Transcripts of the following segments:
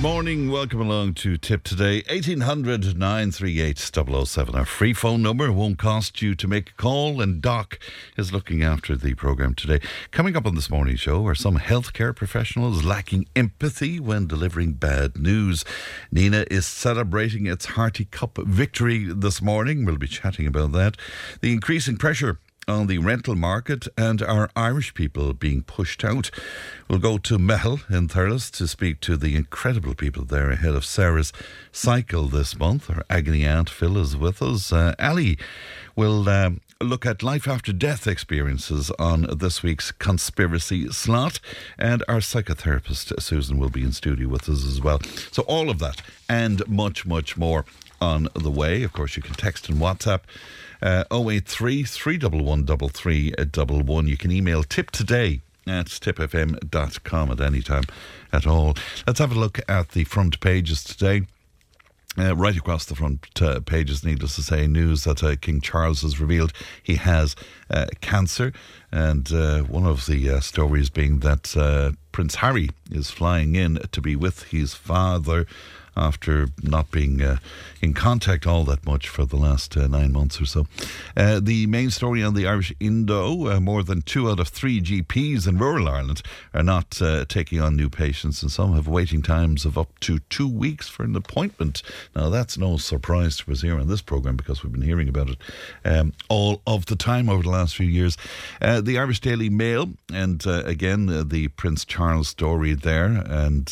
morning. Welcome along to Tipp Today. 1800 938 007. Our free phone number won't cost you to make a call, and Doc is looking after the programme today. Coming up on this morning's show are some healthcare professionals lacking empathy when delivering bad news. Nenagh is celebrating its Harty Cup victory this morning. We'll be chatting about that. The increasing pressure on the rental market and our Irish people being pushed out. We'll go to Meitheal in Thurles to speak to the incredible people there ahead of Sarah's cycle this month. Our agony aunt Phil is with us. Uh, Ali will um, look at life after death experiences on this week's conspiracy slot, and our psychotherapist Susan will be in studio with us as well. So all of that and much, much more on the way. Of course, you can text and WhatsApp. Uh, 083 311 3311. You can email tipptoday at tippfm.com at any time at all. Let's have a look at the front pages today. Uh, right across the front uh, pages, needless to say, news that uh, King Charles has revealed he has uh, cancer. And uh, one of the uh, stories being that Prince Harry is flying in to be with his father after not being uh, in contact all that much for the last uh, nine months or so. Uh, the main story on the Irish Indo uh, more than two out of three GPs in rural Ireland are not uh, taking on new patients, and some have waiting times of up to two weeks for an appointment. Now, that's no surprise to us here on this programme because we've been hearing about it um, all of the time over the last few years. Uh, the Irish Daily Mail, and again, the Prince Charles story there, and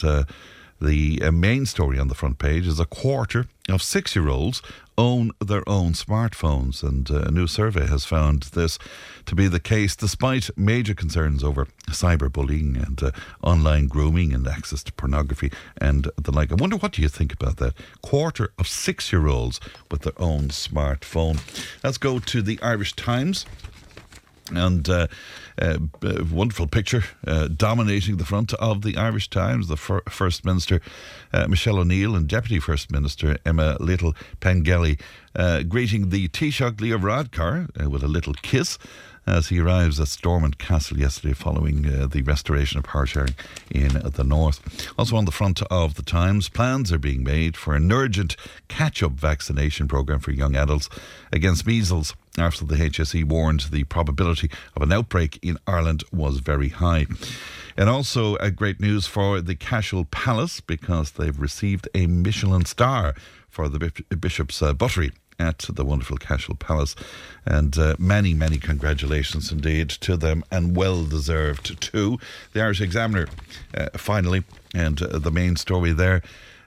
the uh, main story on the front page is a quarter of six year olds own their own smartphones, and uh, a new survey has found this to be the case despite major concerns over cyberbullying and uh, online grooming and access to pornography and the like. I wonder what do you think about that? Quarter of six year olds with their own smartphone. Let's go to the Irish Times. And uh, uh, wonderful picture uh, dominating the front of the Irish Times. The fir- First Minister uh, Michelle O'Neill and Deputy First Minister Emma Little Pengelly greeting the Taoiseach Leo Varadkar uh, with a little kiss as he arrives at Stormont Castle yesterday following uh, the restoration of power sharing in the north. Also on the front of the Times, plans are being made for an urgent catch-up vaccination programme for young adults against measles after the HSE warned the probability of an outbreak in Ireland was very high. And also, uh, great news for the Cashel Palace because they've received a Michelin star for the Bishop's uh, Buttery at the wonderful Cashel Palace. And uh, many, many congratulations indeed to them, and well deserved too. The Irish Examiner, uh, finally, and uh, the main story there.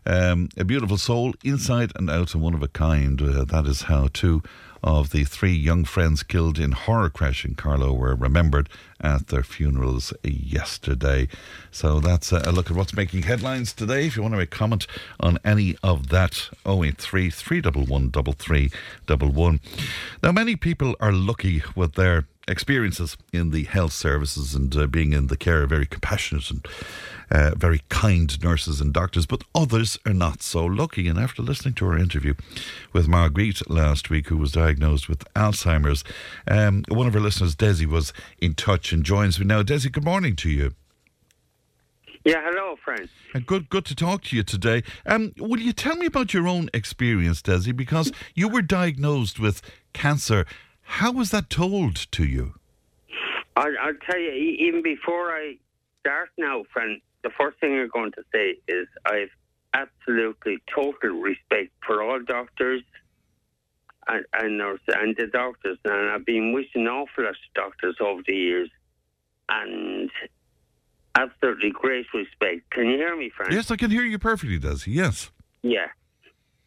Um, a beautiful soul, inside and out, and one of a kind. Uh, that is how two of the three young friends killed in horror crash in Carlow were remembered at their funerals yesterday. So that's a look at what's making headlines today. If you want to make comment on any of that, 083 311 3311. Now, many people are lucky with their experiences in the health services and uh, being in the care of very compassionate and uh, very kind nurses and doctors, but others are not so lucky. And after listening to our interview with Marguerite last week, who was diagnosed with Alzheimer's, um, one of our listeners, Desi, was in touch and joins me now. Desi, good morning to you. Yeah, hello, friend. And uh, good, good to talk to you today. Um, will you tell me about your own experience, Desi? Because you were diagnosed with cancer. How was that told to you? I'll, I'll tell you, even before I start now, friend, the first thing I'm going to say is I've absolutely total respect for all doctors and, and nurses and the doctors, and I've been wishing awful lot of doctors over the years, and absolutely great respect. Can you hear me, Frank? Yes, I can hear you perfectly, Does Yes. Yeah,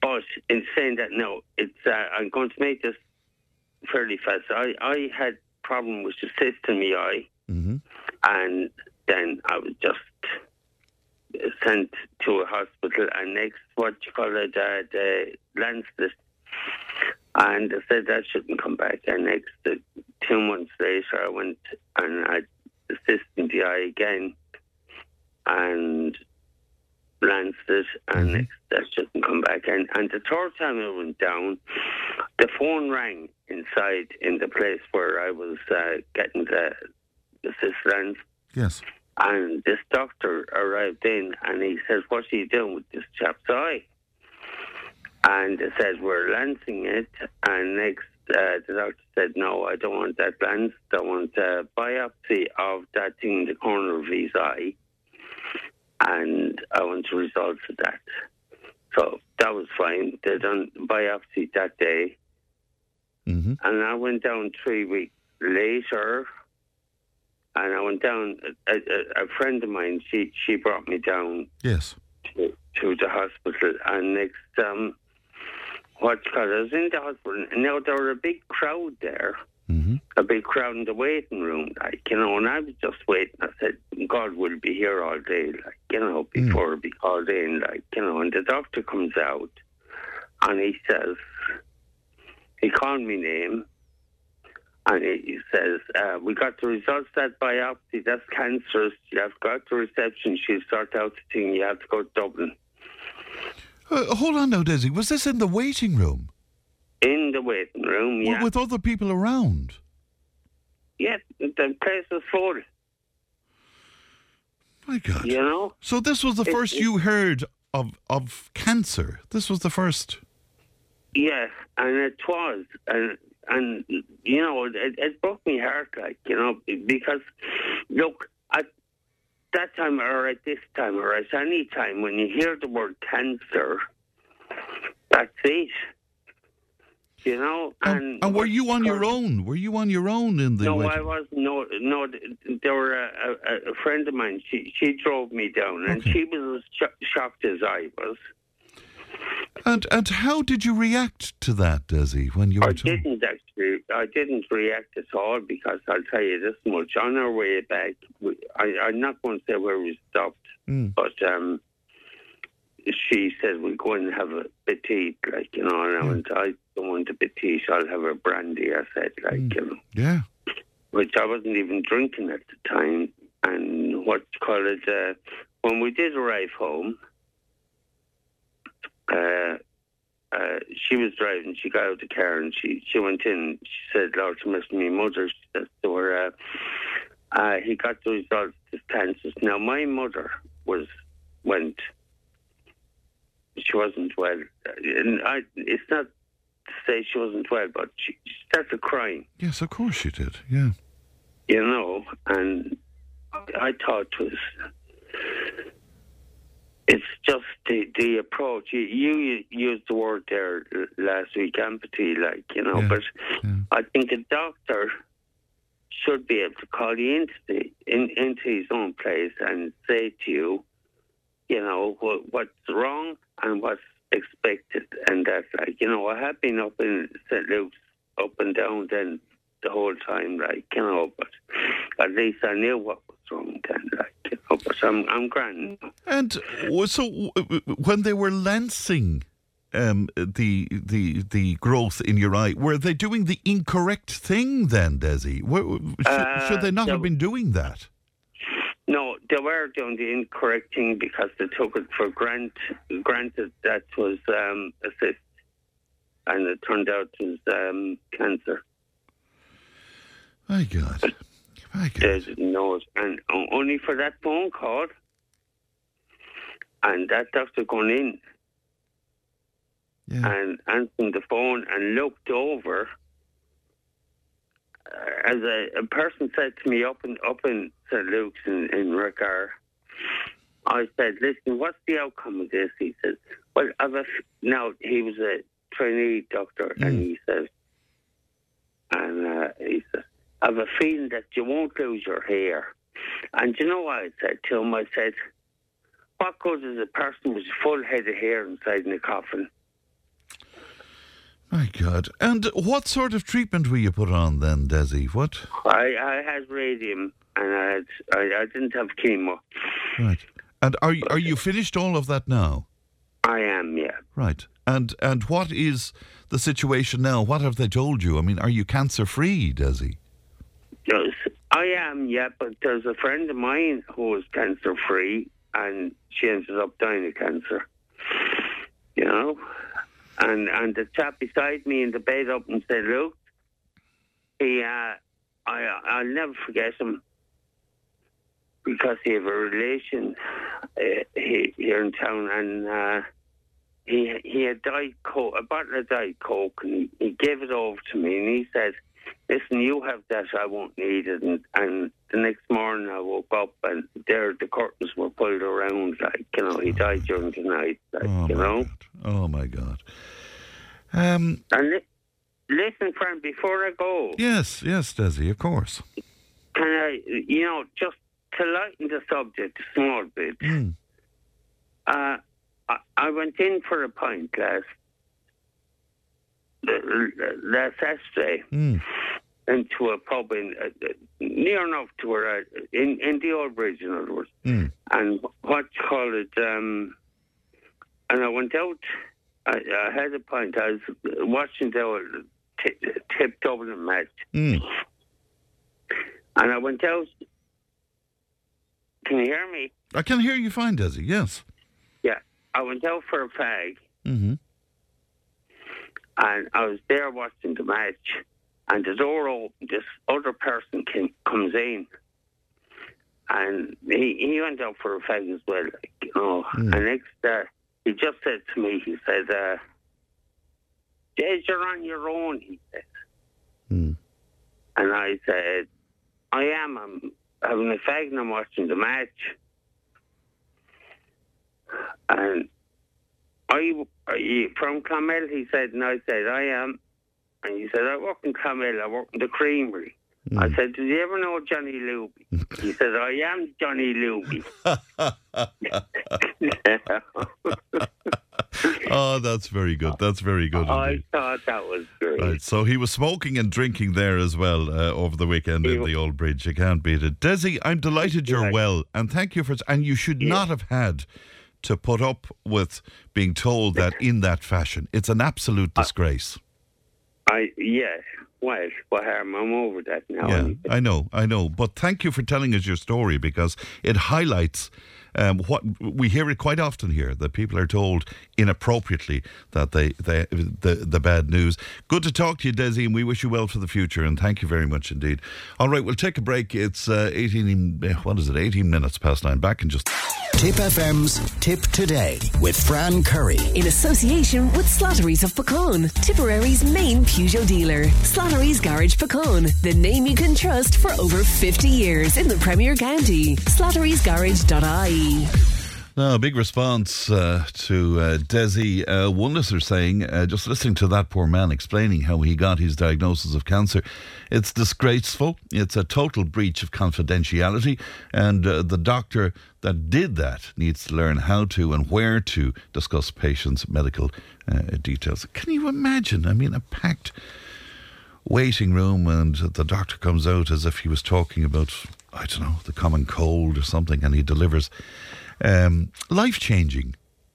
but in saying that, no, it's uh, I'm going to make this fairly fast. I I had problem with the cyst in my eye, mm-hmm. and then I was just sent to a hospital, and next, what you call it, uh, the Lancet. And they said that shouldn't come back. And next, uh, two months later, I went and I assisted the eye again, and Lancet, and Mhm. next, that shouldn't come back. And, and the third time I went down, the phone rang inside in the place where I was uh, getting the assistance. Yes. And this doctor arrived in and he says, What are you doing with this chap's eye? And they said, We're lancing it. And next, uh, the doctor said, No, I don't want that lens. I want a biopsy of that thing in the corner of his eye. And I want the results of that. So that was fine. They done biopsy that day. hmm And I went down three weeks later, and I went down. A, a, a friend of mine, she she brought me down Yes. to, to the hospital, and next, um, what you call I was in the hospital. Now there were a big crowd there, hmm a big crowd in the waiting room, like you know. And I was just waiting. I said, God will be here all day, like you know, before we called in, like you know. And the doctor comes out, and he says, he called me name. And he says, uh, we got the results of that biopsy. That's cancerous. You have got go to reception. She'll sort out the thing. You have to go to Dublin. Uh, hold on now, Desi. Was this in the waiting room In the waiting room, yeah. with other people around? yeah, the place was full, My God. you know? So this was the It- first it- you heard of of cancer. This was the first. Yes, and it was. And, and you know, it, it broke my heart, like, you know, because, look, at that time or at this time or at any time, when you hear the word cancer, that's it. You know, And, and were you on your own? Were you on your own in the No, waiting I was no, no. There were a, a, a friend of mine. She she drove me down, and Okay. she was as sho- shocked as I was. And and how did you react to that, Desi, when you were I told? didn't actually. I didn't react at all because I'll tell you this much. On our way back, we, I, I'm not going to say where we stopped, Mm. but um, she said we're going to have a petite, like you know. And I went, I don't want a petite. I'll have a brandy. I said, like Mm. you know. Yeah. which I wasn't even drinking at the time. And what call it, uh, when we did arrive home, uh, uh, she was driving. She got out of the car and she, she went in. She said, Lord, to miss me mother. She said to her, uh, uh, he got the results of cancers. Now, my mother was, went, she wasn't well. And I, it's not to say she wasn't well, but she, she started crying Yes, of course she did. Yeah. you know, and I thought it was. It's just the the approach. You, you used the word there last week, empathy, like you know. Yeah, But yeah. I think a doctor should be able to call you into the in, into his own place and say to you, you know, what, what's wrong and what's expected, and that's like you know, I have been up in St Luke's, up and down then the whole time, like you know, but at least I knew what was wrong then, like you know. But I'm I'm grand. And so when they were lancing um, the the the growth in your eye, were they doing the incorrect thing then, Desi? Were- Should, Uh, should they not no. have been doing that? They were doing the incorrect thing because they took it for grant, granted that was um, a cyst, and it turned out it was um, cancer. My God. My They God. didn't know it, and only for that phone call, and that doctor going in Yeah. and answering the phone and looked over. Uh, as a, a person said to me up in up in St Luke's in, in Rathgar, I said, "Listen, what's the outcome of this?" He said, "Well, I've a now he was a trainee doctor, and Mm. he says, and uh, he says, I've a feeling that you won't lose your hair." And you know what I said to him? I said, "What good is a person with a full head of hair inside in a coffin?" My God. And what sort of treatment were you put on then, Desi? What? I, I had radium and I had I, I didn't have chemo. Right. And are you, are you finished all of that now? I am, yeah. Right. And and what is the situation now? What have they told you? I mean, are you cancer free, Desi? Yes, I am, yeah, but there's a friend of mine who was cancer free and she ended up dying of cancer. You know? And and the chap beside me in the bed up and said, Look, he uh I I'll never forget him. Because he have a relation uh, he, here in town and uh he he had died coke, a bottle of diet coke, and he, he gave it over to me, and he said, "Listen, you have that. I won't need it." And, and the next morning, I woke up, and there the curtains were pulled around, like you know, he died during the night, like Oh you know. God. Oh my God. Um. And li- listen, friend, before I go, Yes. Yes, Desi. Of course. can I, you know, just to lighten the subject a small bit. Mm. Uh, I, I went in for a pint last last Saturday. Mm. into a pub in uh, near enough to where I, in in the old bridge, in other words, Mm. and what you call it, um, and I went out. I, I had a pint. I was watching the t- Tipp Dublin match, Mm. and I went out. Can you hear me? I can hear you fine, Desi. Yes. Yeah, I went out for a fag, Mm-hmm. And I was there watching the match, and the door opened. This other person came, comes in, and he, he went out for a fag as well, like, you know. Mm. And next, uh, he just said to me, he said, uh, Jez, you're on your own, he said. Mm. And I said, I am. I'm having a fag and I'm watching the match. And are you, are you from Clonmel? He said, and I said, I am. And he said, I work in Clonmel. I work in the creamery. I said, did you ever know Johnny Luby? he said, I am Johnny Luby. Oh, that's very good. That's very good. I indeed. thought that was great. Right, so he was smoking and drinking there as well uh, over the weekend in He- the old bridge. You can't beat it. Desi, I'm delighted you're well, and thank you for. And you should not have had to put up with being told that in that fashion. It's an absolute disgrace. I yeah. Well, what harm? I'm over that now. Yeah, I know, I know. But thank you for telling us your story because it highlights um, what we hear it quite often here that people are told inappropriately that they, they the the bad news. Good to talk to you, Desi, and we wish you well for the future. And thank you very much indeed. All right, we'll take a break. It's uh, eighteen. eh, What is it? Eighteen minutes past nine. Back in just. Tipp FM's Tipp Today with Fran Curry. In association with Slattery's of Pecan, Tipperary's main Peugeot dealer. Slattery's Garage Pecan, the name you can trust for over 50 years in the Premier County. Slattery'sGarage.ie. No, a big response uh, to uh, Desi. Uh, one listener saying, uh, just listening to that poor man explaining how he got his diagnosis of cancer, it's disgraceful. It's a total breach of confidentiality. And uh, the doctor that did that needs to learn how to and where to discuss patients' medical uh, details. Can you imagine? I mean, a packed waiting room and the doctor comes out as if he was talking about, I don't know, the common cold or something, and he delivers um, life changing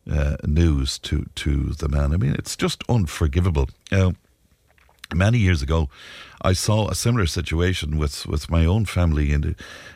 uh, news to, to the man. I mean, it's just unforgivable. Uh, many years ago, I saw a similar situation with, with my own family, in,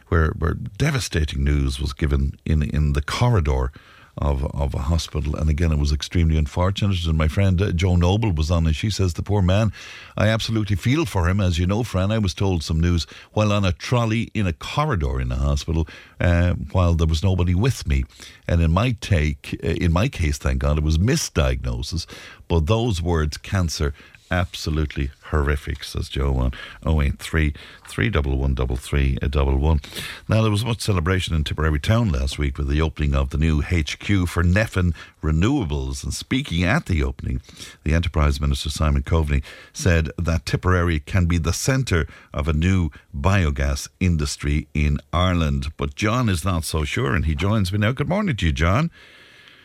where, where devastating news was given in, in the corridor of of a hospital. And again, it was extremely unfortunate. And my friend uh, Joe Noble was on, and she says, "The poor man, I absolutely feel for him. As you know, Fran, I was told some news while on a trolley in a corridor in a hospital, uh, while there was nobody with me. And in my take, uh, in my case, thank God, it was misdiagnosis. But those words, cancer." Absolutely horrific, says Joe on 083 311 11. Now, there was much celebration in Tipperary Town last week with the opening of the new HQ for Nephin Renewables. And speaking at the opening, the Enterprise Minister Simon Coveney said that Tipperary can be the centre of a new biogas industry in Ireland. But John is not so sure, and he joins me now. Good morning to you, John.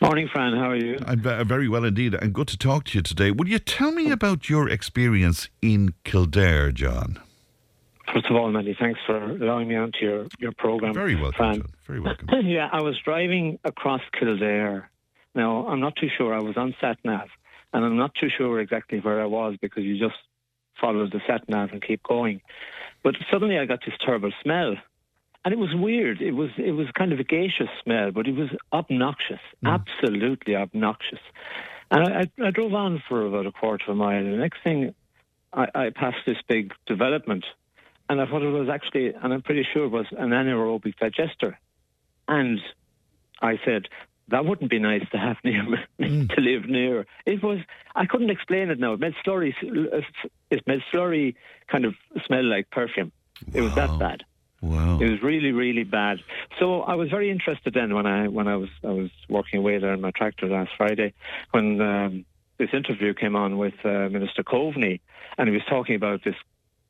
Morning, Fran. How are you? I'm very well indeed, and good to talk to you today. Would you tell me about your experience in Kildare, John? First of all, many thanks for allowing me onto your, your program. Very welcome, Fran. John. Very welcome. yeah, I was driving across Kildare. Now, I'm not too sure. I was on sat nav, and I'm not too sure exactly where I was because you just follow the sat nav and keep going. But suddenly, I got this terrible smell, and it was weird. It was it was kind of a gaseous smell, but it was obnoxious, hmm. absolutely obnoxious. And I, I, drove on for about a quarter of a mile. And the next thing, I, I passed this big development, and I thought it was actually, and I'm pretty sure it was an anaerobic digester. And I said, that wouldn't be nice to have near hmm. to live near. It was I couldn't explain it now. It made slurry it made slurry kind of smell like perfume. It was that bad. Wow. It was really, really bad. So I was very interested then when I when I was I was working away there in my tractor last Friday when um, this interview came on with uh, Minister Coveney and he was talking about this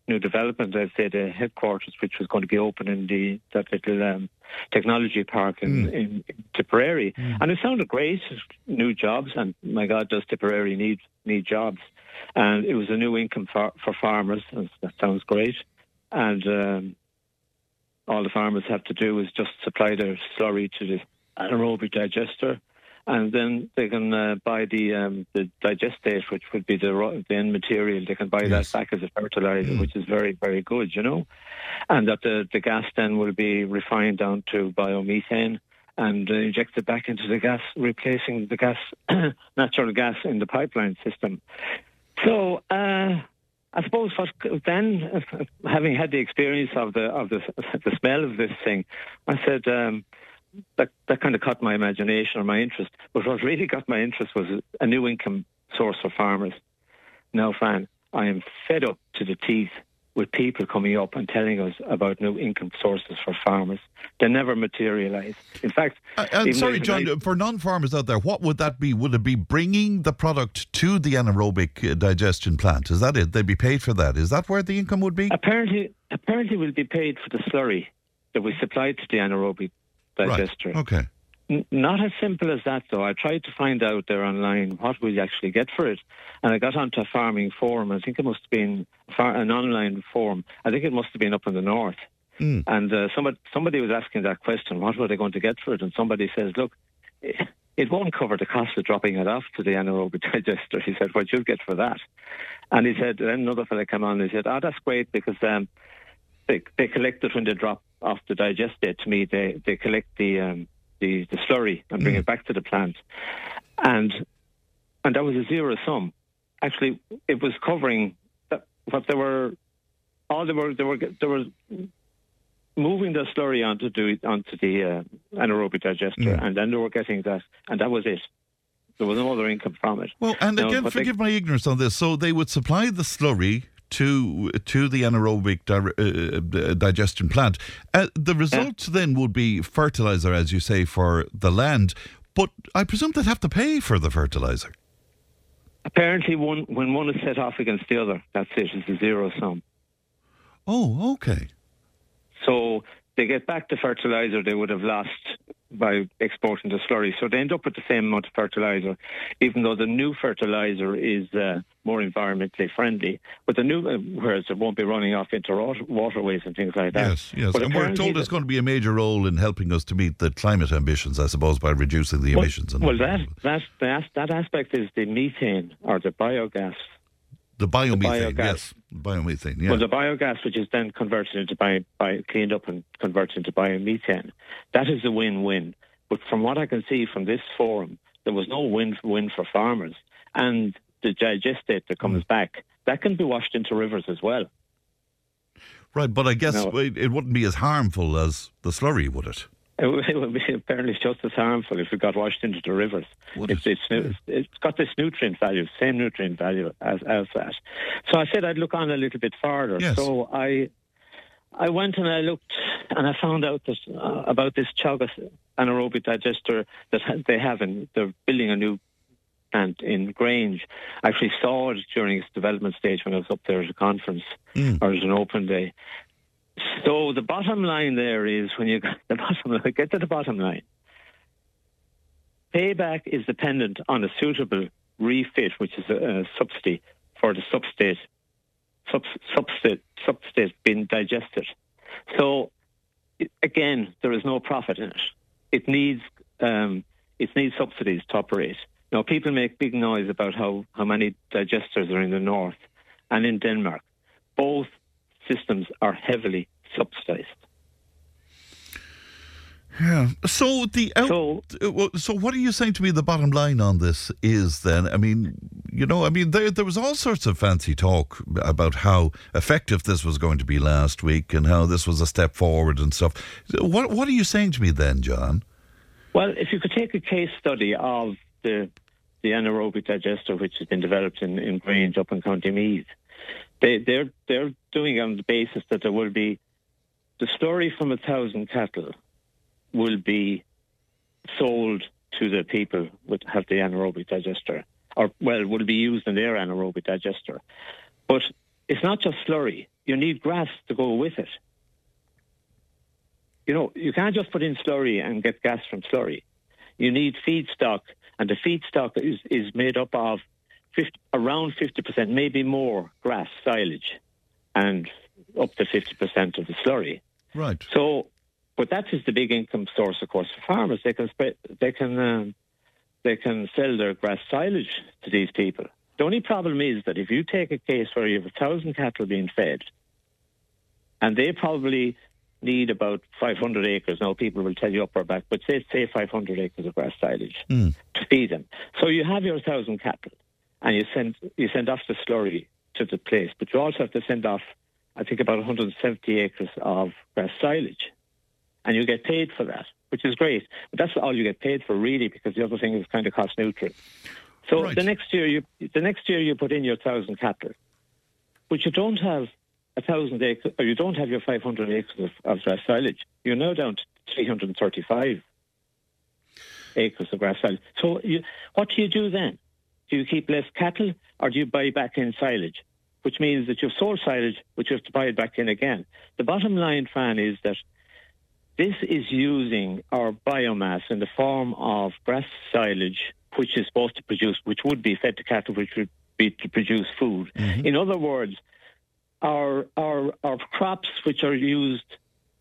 new development, I'd say the headquarters, which was going to be open in the that little um, technology park in, in, in Tipperary, and it sounded great, new jobs, and my God, does Tipperary need need jobs? And it was a new income for, for farmers. and That sounds great, and um, all the farmers have to do is just supply their slurry to the anaerobic digester, and then they can uh, buy the um, the digestate, which would be the, the end material. They can buy Yes. that back as a fertilizer, which is very very good, you know, and that the the gas then will be refined down to biomethane. And uh, injected back into the gas, replacing the gas, natural gas in the pipeline system. So uh, I suppose what, then, having had the experience of the of the the smell of this thing, I said um, that that kind of caught my imagination or my interest. But what really got my interest was a new income source for farmers. Now, Fran, I am fed up to the teeth with people coming up and telling us about new income sources for farmers. They never materialise. In fact, Uh, and sorry, John, I- for non farmers out there, what would that be? Would it be bringing the product to the anaerobic uh, digestion plant? Is that it? They'd be paid for that. Is that where the income would be? Apparently, apparently we'll be paid for the slurry that we supply to the anaerobic digester. Right. Okay. N- not as simple as that, though. I tried to find out there online what we actually get for it, and I got onto a farming forum. I think it must have been far- an online forum. I think it must have been up in the north. Mm. And uh, somebody, somebody was asking that question: What were they going to get for it? And somebody says, "Look, it, it won't cover the cost of dropping it off to the anaerobic digester." He said, "What you'll get for that?" And he said, then another fellow came on and he said, "Oh, that's great because." Um, they, they collect it when they drop off the digestate. To me, they, they collect the, um, the the slurry and bring it back to the plant, and and that was a zero sum. Actually, it was covering that, what they were. All they were they were they were moving the slurry onto the onto the uh, anaerobic digester, and then they were getting that, and that was it. There was no other income from it. Well, and No, again, but they- forgive my ignorance on this. So they would supply the slurry to to the anaerobic di- uh, uh, digestion plant. Uh, the result then would be fertilizer, as you say, for the land. But I presume they'd have to pay for the fertilizer. Apparently, one when one is set off against the other, that's it. It's a zero sum. Oh, okay. So they get back the fertilizer they would have lost by exporting the slurry. So they end up with the same amount of fertilizer, even though the new fertilizer is uh, more environmentally friendly. But the new, uh, whereas it won't be running off into waterways and things like that. Yes, yes. But and we're told the- it's going to be a major role in helping us to meet the climate ambitions, I suppose, by reducing the well, emissions. And well, that, that, that, that aspect is the methane or the biogas. the biomethane, biogas. yes. Biomethane, yeah. Well, the biogas, which is then converted into bio, bio, cleaned up and converted into biomethane, that is a win-win. But from what I can see from this forum, there was no win-win for farmers, and the digestate that comes Mm. back that can be washed into rivers as well. right, but I guess No. it, it wouldn't be as harmful as the slurry, would it? It would, it would be apparently just as harmful if it got washed into the rivers. It's, it? it's, it's got this nutrient value, same nutrient value as, as that. So I said I'd look on a little bit farther. Yes. So I I went and I looked and I found out that, uh, about this Teagasc anaerobic digester that they have and they're building a new plant in Grange. I actually saw it during its development stage when I was up there at a conference Mm. or at an open day. So the bottom line there is when you the bottom line, get to the bottom line. Payback is dependent on a suitable refit, which is a, a subsidy for the substate substrate, substrate being digested. So again, there is no profit in it. It needs um, it needs subsidies to operate. Now, people make big noise about how, how many digesters are in the north and in Denmark. Both systems are heavily subsidized. Yeah. So the out, so, uh, so what are you saying to me? The bottom line on this is then, I mean, you know, I mean, there there was all sorts of fancy talk about how effective this was going to be last week and how this was a step forward and stuff. What what are you saying to me then, John? Well, if you could take a case study of the the anaerobic digester, which has been developed in, in Grange up in County Meath, they, they're they're doing it on the basis that there will be the slurry from a thousand cattle will be sold to the people that have the anaerobic digester, or well, will be used in their anaerobic digester. But it's not just slurry; you need grass to go with it. You know, you can't just put in slurry and get gas from slurry. You need feedstock, and the feedstock is, is made up of 50, around 50%, maybe more, grass silage, and up to 50% of the slurry. Right. So, but that is the big income source, of course, for farmers. They can they can um, they can sell their grass silage to these people. The only problem is that if you take a case where you have a thousand cattle being fed, and they probably need about 500 acres. Now, people will tell you up or back, but say, say 500 acres of grass silage mm. to feed them. So you have your 1,000 cattle and you send, you send off the slurry to the place, but you also have to send off, I think, about 170 acres of grass silage. And you get paid for that, which is great. But that's all you get paid for, really, because the other thing is kind of cost neutral. So right. the next year you the next year you put in your thousand cattle, but you don't have a thousand acres, or you don't have your 500 acres of, of grass silage. You're now down to 335 acres of grass silage. So, you, what do you do then? Do you keep less cattle, or do you buy back in silage? Which means that you've sold silage, but you have to buy it back in again. The bottom line, Fran, is that this is using our biomass in the form of grass silage, which is supposed to produce, which would be fed to cattle, which would be to produce food. Mm-hmm. In other words, our our our crops which are used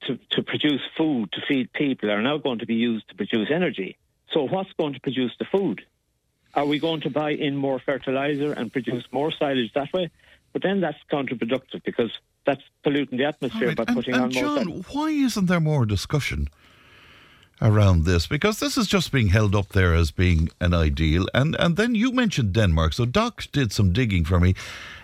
to, to produce food to feed people are now going to be used to produce energy. So what's going to produce the food? Are we going to buy in more fertilizer and produce more silage that way? But then that's counterproductive because that's polluting the atmosphere right. by putting and, and on more. John, why isn't there more discussion around this? Because this is just being held up there as being an ideal. And and then you mentioned Denmark. So Doc did some digging for me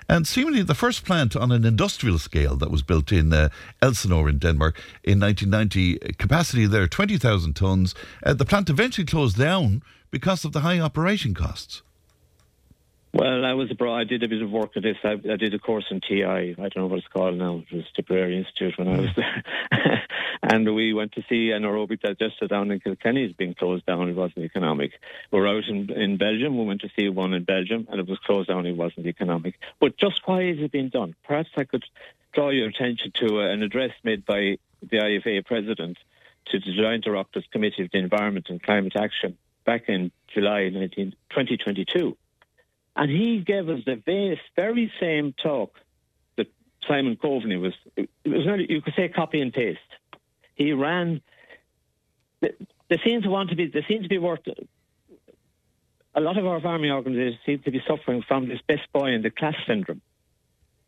and seemingly the first plant on an industrial scale that was built in uh, Elsinore in Denmark in 1990, capacity there 20,000 tonnes. Uh, the plant eventually closed down because of the high operation costs. Well, I was abroad. I did a bit of work at this. I, I, did a course in TI. I don't know what it's called now. It was Tipperary Institute when I was there. and we went to see anaerobic digester down in Kilkenny. It's been closed down. It wasn't economic. We are out in, in Belgium. We went to see one in Belgium, and it was closed down. It wasn't economic. But just why is it being done? Perhaps I could draw your attention to uh, an address made by the IFA president to the Joint Oireachtas Committee of the Environment and Climate Action back in July 19, 2022 and he gave us the very, very same talk that Simon Coveney was. It was nearly, you could say copy and paste. He ran. They seem to want to be. They seem to be worth. A lot of our farming organisations seem to be suffering from this best boy in the class syndrome.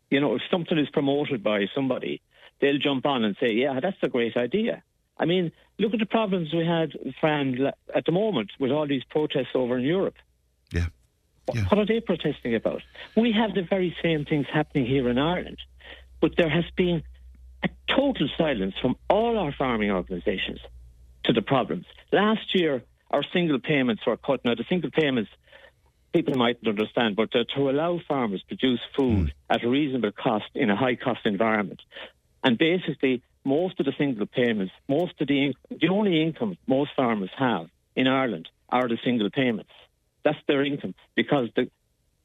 You know, if something is promoted by somebody, they'll jump on and say, "Yeah, that's a great idea." I mean, look at the problems we had, Fran, at the moment with all these protests over in Europe. Yeah. Yeah. What are they protesting about? We have the very same things happening here in Ireland, but there has been a total silence from all our farming organisations to the problems. Last year, our single payments were cut. Now, the single payments, people mightn't understand, but to allow farmers to produce food mm. at a reasonable cost in a high cost environment. And basically, most of the single payments, most of the, the only income most farmers have in Ireland are the single payments. That's their income because the,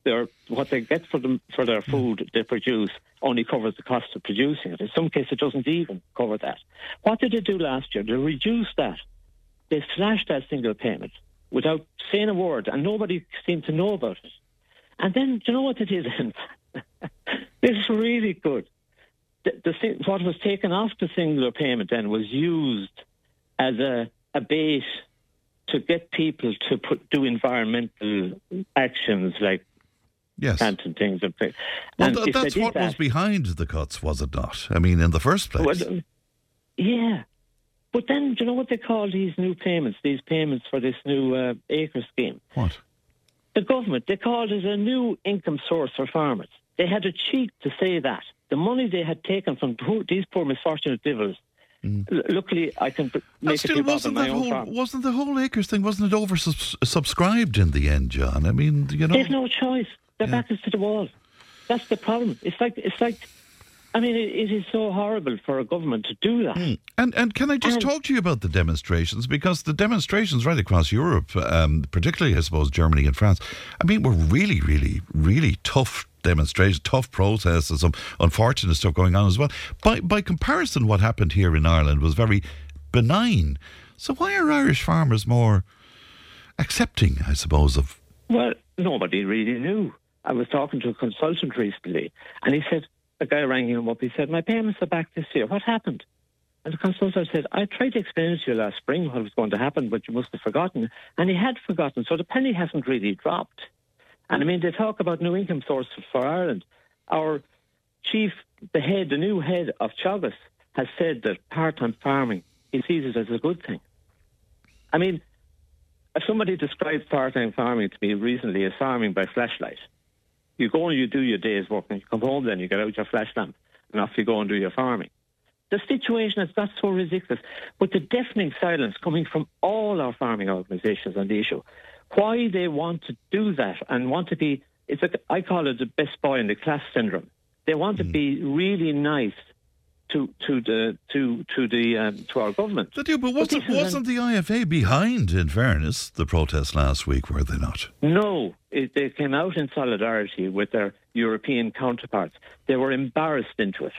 their, what they get for them for their food they produce only covers the cost of producing it. In some cases, it doesn't even cover that. What did they do last year? They reduced that. They slashed that single payment without saying a word, and nobody seemed to know about it. And then, do you know what it is? It's really good. The, the what was taken off the singular payment then was used as a, a base to get people to put do environmental actions like Yes. planting things. And, Well, and th- if that's what was behind the cuts, was it not? I mean, in the first place. Well, yeah. But then, do you know what they call these new payments, these payments for this new uh, acre scheme? what? The government, they called it a new income source for farmers. They had a cheek to say that. The money they had taken from these poor misfortunate divils, l- luckily I can p- And a still, few wasn't my that own whole farm. wasn't the whole acres thing? Wasn't it oversubscribed in the end, John? I mean, you know. They've no choice. Their Yeah. back is to the wall. That's the problem. It's like, it's like, I mean, it, it is so horrible for a government to do that. And and can I just And- talk to you about the demonstrations because the demonstrations right across Europe, um, particularly I suppose Germany and France, I mean, were really, really, really tough demonstrations, tough protests, and um, some unfortunate stuff going on as well. By by comparison, what happened here in Ireland was very benign. So why are Irish farmers more accepting, I suppose, of Well, nobody really knew. I was talking to a consultant recently, and he said, a guy rang him up, he said, My payments are back this year. What happened? And the consultant said, I tried to explain to you last spring what was going to happen, but you must have forgotten. And he had forgotten, so the penny hasn't really dropped. And I mean, they talk about new income sources for Ireland. Our chief, the head, the new head of Teagasc, has said that part time farming, he sees it as a good thing. I mean, somebody described part-time farming to me recently as farming by flashlight, you go and you do your day's work, and you come home, then you get out your flash lamp, and off you go and do your farming. The situation is got so ridiculous, but the deafening silence coming from all our farming organisations on the issue, why they want to do that and want to be, it's a, I call it the best boy in the class syndrome. They want to be really nice to to the to to the um, to our government. They do, but wasn't, an- wasn't the IFA behind, in fairness, the protest last week, were they not? No, it, they came out in solidarity with their European counterparts. They were embarrassed into it.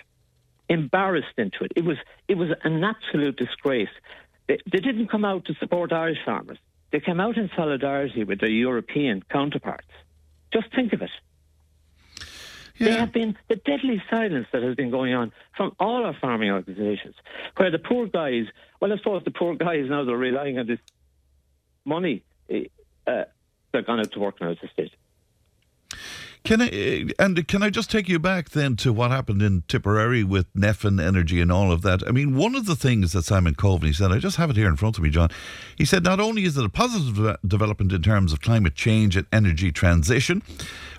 Embarrassed into it. It was it was an absolute disgrace. They, they didn't come out to support Irish farmers. They came out in solidarity with their European counterparts. Just think of it. There have been the deadly silence that has been going on from all our farming organisations, where the poor guys, well, I suppose the poor guys now they're relying on this money. eh, Uh, they're gone out to work now at this stage. Can I uh, and can I just take you back then to what happened in Tipperary with Nephin Energy and all of that? I mean, one of the things that Simon Coveney said, I just have it here in front of me, John. He said not only is it a positive development in terms of climate change and energy transition,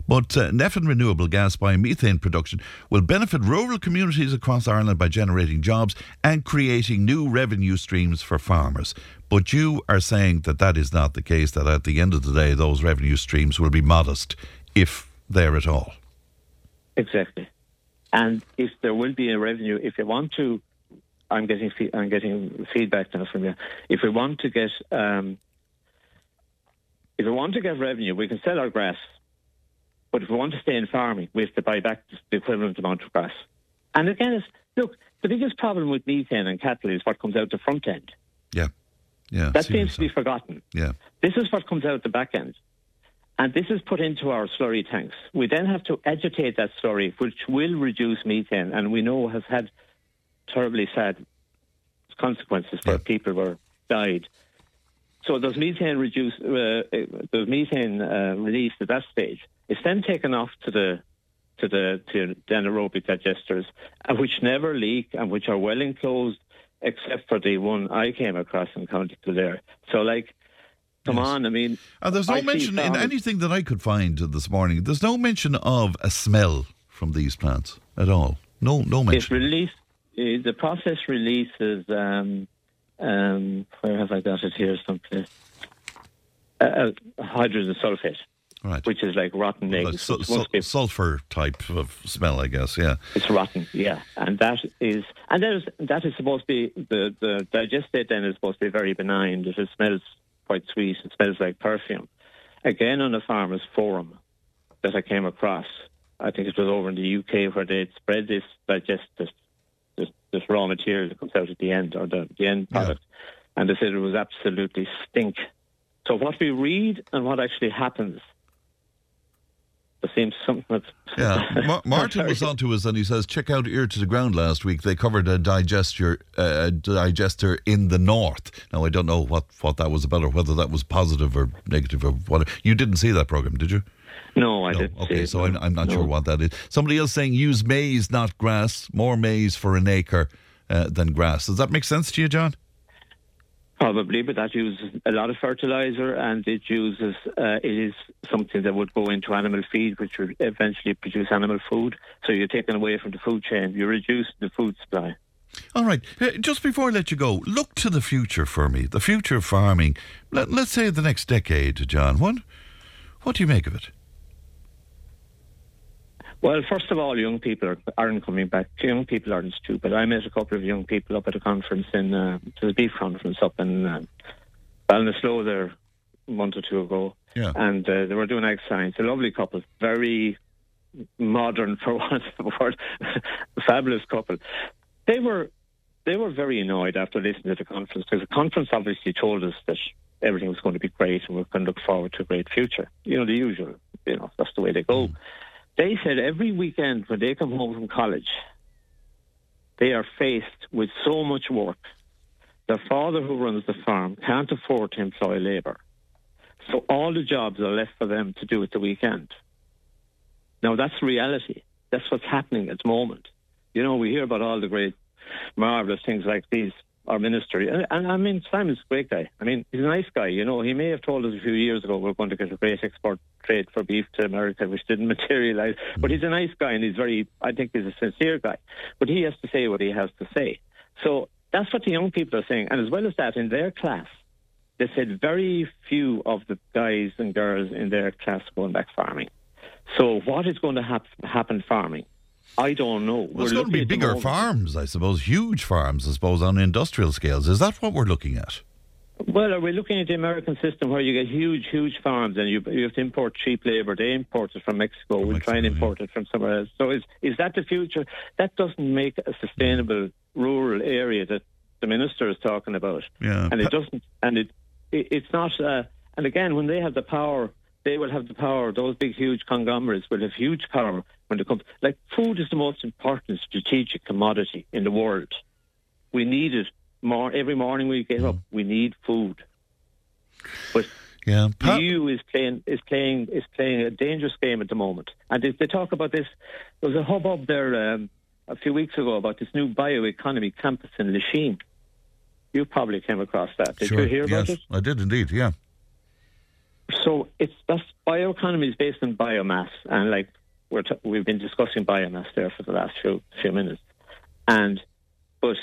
but uh, Nephin renewable gas biomethane production will benefit rural communities across Ireland by generating jobs and creating new revenue streams for farmers. But you are saying that that is not the case. That at the end of the day, those revenue streams will be modest, if there at all. Exactly. And if there will be a revenue, if you want to, I'm getting fe- I'm getting feedback now from you. If we want to get um, if we want to get revenue, we can sell our grass. But if we want to stay in farming, we have to buy back the equivalent amount of grass. And again, it's, look, the biggest problem with methane and cattle is what comes out the front end. Yeah, yeah. That seems seems to be forgotten. Yeah, This is what comes out the back end. And this is put into our slurry tanks. We then have to agitate that slurry, which will reduce methane, and we know has had terribly sad consequences where Yeah. people were died. So there's methane reduce, uh, uh, there's methane uh, released at that stage. It's then taken off to the to the to the anaerobic digesters, uh, which never leak and which are well enclosed, except for the one I came across in County Kildare. So, like, come Yes. on, I mean, and there's no I mention in anything that I could find this morning. There's no mention of a smell from these plants at all. No, no It mention. release uh, the process releases. Um, um, where have I got it here? Someplace. Uh, uh, hydrogen sulfate, right. which is like rotten Like eggs. su- It su- be- sulfur type of smell, I guess. Yeah. It's rotten, yeah, and that is and that is that is supposed to be the the digestate. Then is supposed to be very benign. It smells quite sweet. It smells like perfume. Again, on a farmers forum that I came across, I think it was over in the UK where they'd spread this digest this, this this raw material that comes out at the end or the, the end Yeah. product, and they said it was absolutely stink. So what we read and what actually happens, the seems something that's. Yeah, Ma- Martin was on to us and he says, check out Ear to the Ground last week. They covered a digester, uh, digester in the north. Now, I don't know what, what that was about or whether that was positive or negative or what. You didn't see that program, did you? No, I No. didn't. see Okay, it, so. I'm, I'm not No. sure what that is. Somebody else saying use maize, not grass. More maize for an acre uh, than grass. Does that make sense to you, John? Probably, but that uses a lot of fertilizer, and it uses uh, it is something that would go into animal feed, which would eventually produce animal food. So you're taking away from the food chain. You reduce the food supply. All right. Uh, Just before I let you go, look to the future for me. The future of farming. Let, let's say the next decade, John. What, what do you make of it? Well, first of all, young people are, aren't coming back. Young people aren't stupid. I met a couple of young people up at a conference in uh, to the beef conference up in uh, Ballinasloe there a month or two ago, Yeah. and uh, they were doing ag science. A lovely couple, very modern for want of a word, fabulous couple. They were they were very annoyed after listening to the conference because the conference obviously told us that everything was going to be great and we're going to look forward to a great future. You know, the usual. You know, that's the way they go. They said every weekend when they come home from college, they are faced with so much work. Their father, who runs the farm, can't afford to employ labour. So all the jobs are left for them to do at the weekend. Now, that's reality. That's what's happening at the moment. You know, we hear about all the great, marvellous things like these, our minister. And, and I mean, Simon's a great guy. I mean, he's a nice guy. You know, he may have told us a few years ago we're going to get a great export trade for beef to America, which didn't materialise. But he's a nice guy and he's very, I think he's a sincere guy. But he has to say what he has to say. So that's what the young people are saying. And as well as that, in their class, they said very few of the guys and girls in their class going back farming. So what is going to hap- happen farming? I don't know. Well, it's going to be looking at the bigger farms, I suppose, huge farms, I suppose, on industrial scales. Is that what we're looking at? Well, are we looking at the American system where you get huge, huge farms and you, you have to import cheap labour? They import it from Mexico. From we'll try and Mexico, import it from somewhere else. So is, is that the future? That doesn't make a sustainable rural area that the minister is talking about. Yeah. And it doesn't, and it, it it's not, uh, and again, when they have the power, they will have the power, those big, huge conglomerates will have huge power when it comes, like food is the most important strategic commodity in the world. We need it more, every morning we get up, we need food. But Yeah. the EU is playing is playing is playing a dangerous game at the moment, and they, they talk about this. There was a hubbub there um, a few weeks ago about this new bioeconomy campus in Lisheen. You probably came across that. Did sure. you hear about yes, it? I did indeed, yeah. So it's that's bioeconomy is based on biomass, and like we're t- we've been discussing biomass there for the last few few minutes, and but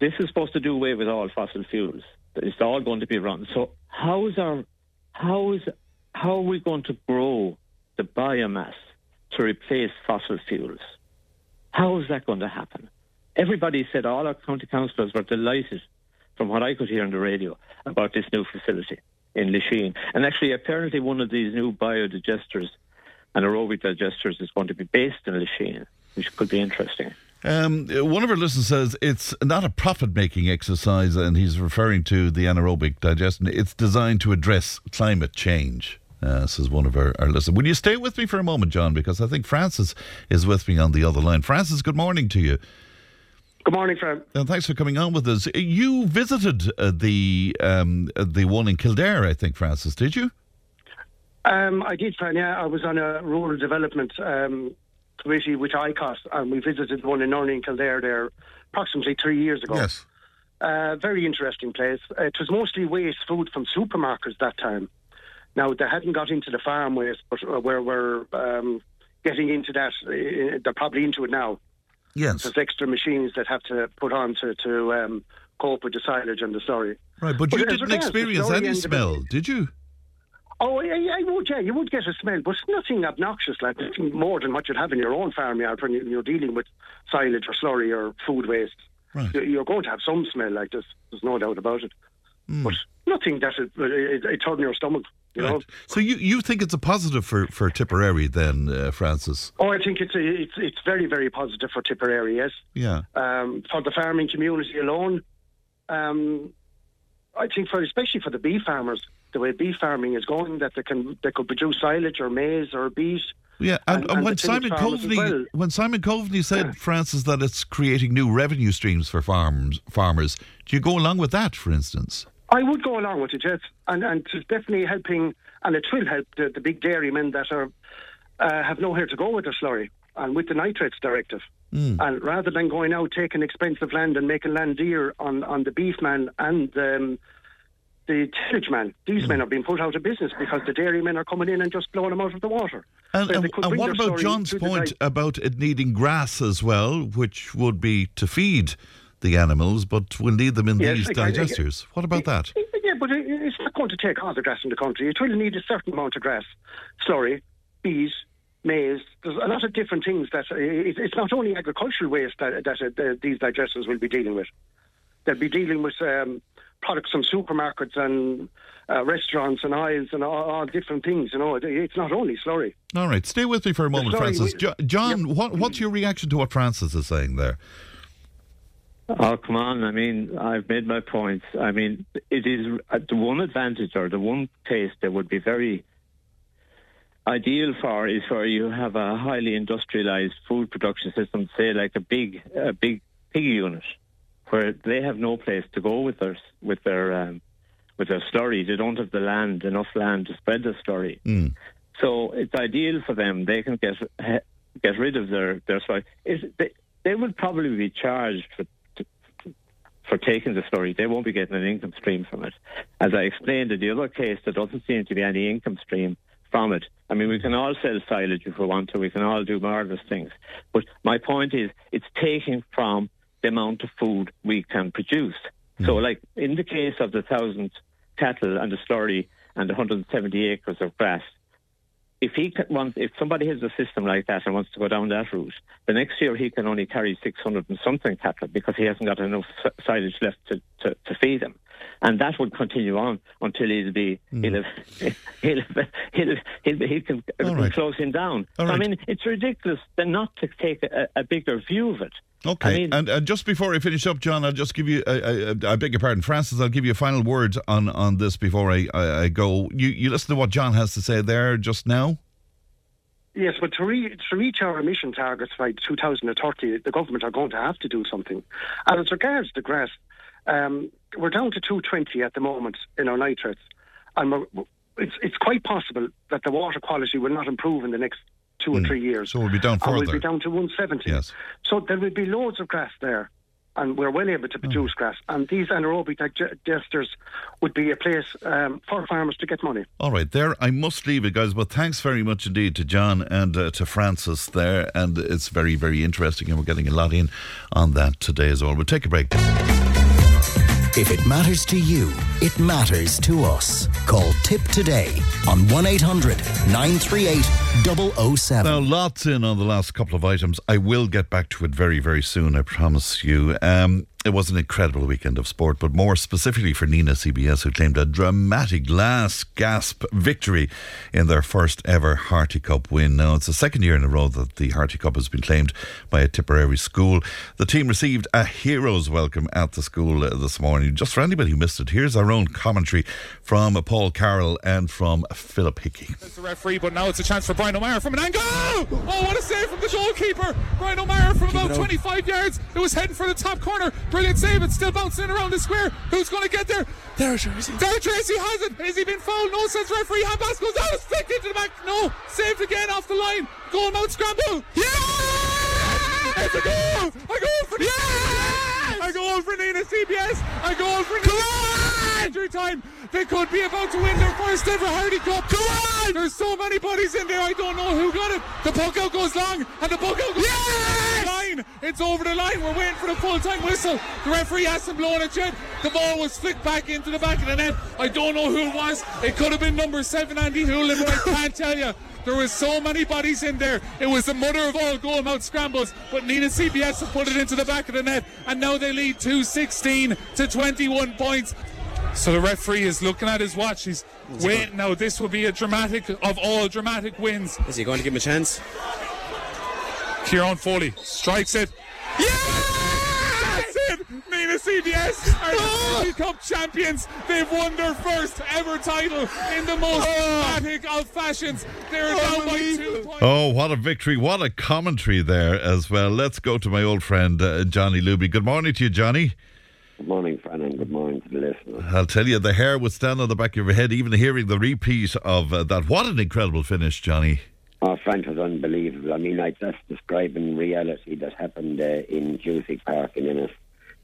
this is supposed to do away with all fossil fuels. It's all going to be run. So how is our how is how are we going to grow the biomass to replace fossil fuels? How is that going to happen? Everybody said all our county councillors were delighted, from what I could hear on the radio, about this new facility in Lisheen. And actually, apparently, one of these new biodigesters and aerobic digesters is going to be based in Lisheen, which could be interesting. Um, one of our listeners says it's not a profit making exercise, and he's referring to the anaerobic digestion. It's designed to address climate change. Uh, says one of our, our listeners. Will you stay with me for a moment, John? Because I think Francis is with me on the other line. Francis, good morning to you. Good morning, Fran. And thanks for coming on with us. You visited uh, the um, uh, the one in Kildare, I think, Francis, did you? Um, I did, Fran. Yeah, I was on a rural development um, committee with ICOS, and we visited one in Norning Kildare there approximately three years ago. Yes. Uh, very interesting place. Uh, it was mostly waste food from supermarkets that time. Now they hadn't got into the farm waste, but uh, we're, we're um, getting into that. Uh, they're probably into it now. Yes. There's extra machines that have to put on to, to um, cope with the silage and the slurry. Right, but But you didn't experience any end of it- smell, did you? Oh, yeah, yeah, I would, yeah, you would get a smell, but nothing obnoxious, like nothing more than what you'd have in your own farmyard when you- you're dealing with silage or slurry or food waste. Right. You- You're going to have some smell like this. There's no doubt about it. Hmm. But nothing that it, it, it turned your stomach, you know. So you, you think it's a positive for, for Tipperary then, uh, Francis? Oh, I think it's a, it's it's very very positive for Tipperary. Yes, Yeah. um, for the farming community alone. Um, I think for especially for the beef farmers, the way beef farming is going, that they can they could produce silage or maize or beet Yeah, and, and, and when Simon Coveney well. when Simon Coveney said, yeah. Francis, that it's creating new revenue streams for farms farmers, do you go along with that, for instance? I would go along with it, yes, and and it's definitely helping, and it will help the, the big dairymen that are uh, have nowhere to go with their slurry and with the nitrates directive. Mm. And rather than going out taking expensive land and making land dear on, on the beef man and um, the tillage man, these mm. men are being put out of business because the dairy men are coming in and just blowing them out of the water. And, and, and what about John's point about it needing grass as well, which would be to feed the animals, but we'll need them in yes, these digesters? What about that? Yeah, but it's not going to take all the grass in the country. It will need a certain amount of grass. Slurry, bees, maize. There's a lot of different things that uh, it's not only agricultural waste that, that uh, these digesters will be dealing with. They'll be dealing with um, products from supermarkets and uh, restaurants and aisles and all, all, different things. You know, it's not only slurry. All right, stay with me for a moment, Francis. We, John, yep. what, what's your reaction to what Francis is saying there? Oh, come on. I mean, I've made my points. I mean, it is uh, the one advantage or the one place that would be very ideal for is where you have a highly industrialized food production system, say like a big a big pig unit, where they have no place to go with their with their um, with their slurry. They don't have the land enough land to spread the slurry. Mm. So it's ideal for them. They can get get rid of their their slurry. They, they would probably be charged for for taking the slurry. They won't be getting an income stream from it. As I explained in the other case, there doesn't seem to be any income stream from it. I mean, we can all sell silage if we want to. We can all do marvelous things. But my point is, it's taking from the amount of food we can produce. Mm. So, like in the case of the thousand cattle and the slurry and the 170 acres of grass, if he wants, if somebody has a system like that and wants to go down that route, the next year he can only carry 600 and something cattle because he hasn't got enough silage left to, to, to feed them and that would continue on until he'll be mm. he'll, have, he'll, he'll, he'll, he can right. close him down. So, right. I mean, it's ridiculous then not to take a, a bigger view of it. Okay, I mean, and, and just before I finish up, John, I'll just give you, I, I, I, beg your pardon, Francis, I'll give you a final word on, on this before I, I, I go. You, you listen to what John has to say there just now? Yes, but to, re- to reach our emission targets by 2030, the government are going to have to do something. And as regards the grass, um, we're down to 220 at the moment in our nitrates, and it's it's quite possible that the water quality will not improve in the next two mm. or hmm. three years. So we'll be down further. we'll be down to 170. Yes. So there will be loads of grass there and we're well able to produce mm. grass. And these anaerobic digesters would be a place um, for farmers to get money. All right, there I must leave it, guys. But thanks very much indeed to John and uh, to Francis there, and it's very very interesting, and we're getting a lot in on that today as well. We'll take a break. If it matters to you, it matters to us. Call Tipp Today on 1 800 938 007. Now, lots in on the last couple of items. I will get back to it very, very soon, I promise you. Um, it was an incredible weekend of sport, but more specifically for Nenagh CBS, who claimed a dramatic last gasp victory in their first ever Harty Cup win. Now, it's the second year in a row that the Harty Cup has been claimed by a Tipperary school. The team received a hero's welcome at the school uh, this morning. Just for anybody who missed it, here's our own commentary from Paul Carroll and from Philip Hickey. It's the referee, but now it's a chance for Brian O'Meara from an angle. Oh, what a save from the goalkeeper. Brian O'Meara from about 25 yards. It was heading for the top corner. Brilliant save. It's still bouncing around the square. Who's going to get there? There Tracy. There Tracy has it. Has he been fouled? No, says referee. Handpass goes out. Stick into the back. No. Saved again off the line. Goal mount scramble. Yeah! It's a goal. A goal for yeah! A goal for Nenagh CBS. A goal for Nenagh. Come on! Injury time. They could be about to win their first ever Harty Cup. Come on! There's so many bodies in there. I don't know who got it. The puck out goes long, and the puck out goes yes! line. It's over the line. We're waiting for the full time whistle. The referee hasn't blown it yet. The ball was flicked back into the back of the net. I don't know who it was. It could have been number seven, Andy Hoolan, but I can't tell you. There was so many bodies in there. It was the mother of all goal mouth scrambles. But Nenagh CBS have put it into the back of the net, and now they lead 216 to 21 points. So the referee is looking at his watch. He's waiting now. This will be a dramatic of all dramatic wins. Is he going to give him a chance? Kieran Foley strikes it. Yeah! That's it! Nenagh CBS are the Harty Cup champions. They've won their first ever title in the most Oh. dramatic of fashions. They're down by two points. Oh, what a victory. What a commentary there as well. Let's go to my old friend, uh, Johnny Luby. Good morning to you, Johnny. Good morning, Fran, and good morning to the listeners. I'll tell you, the hair would stand on the back of your head, even hearing the repeat of uh, that. What an incredible finish, Johnny. Oh, Frank was unbelievable. I mean, I just describing reality that happened uh, in Cusack Park in Ennis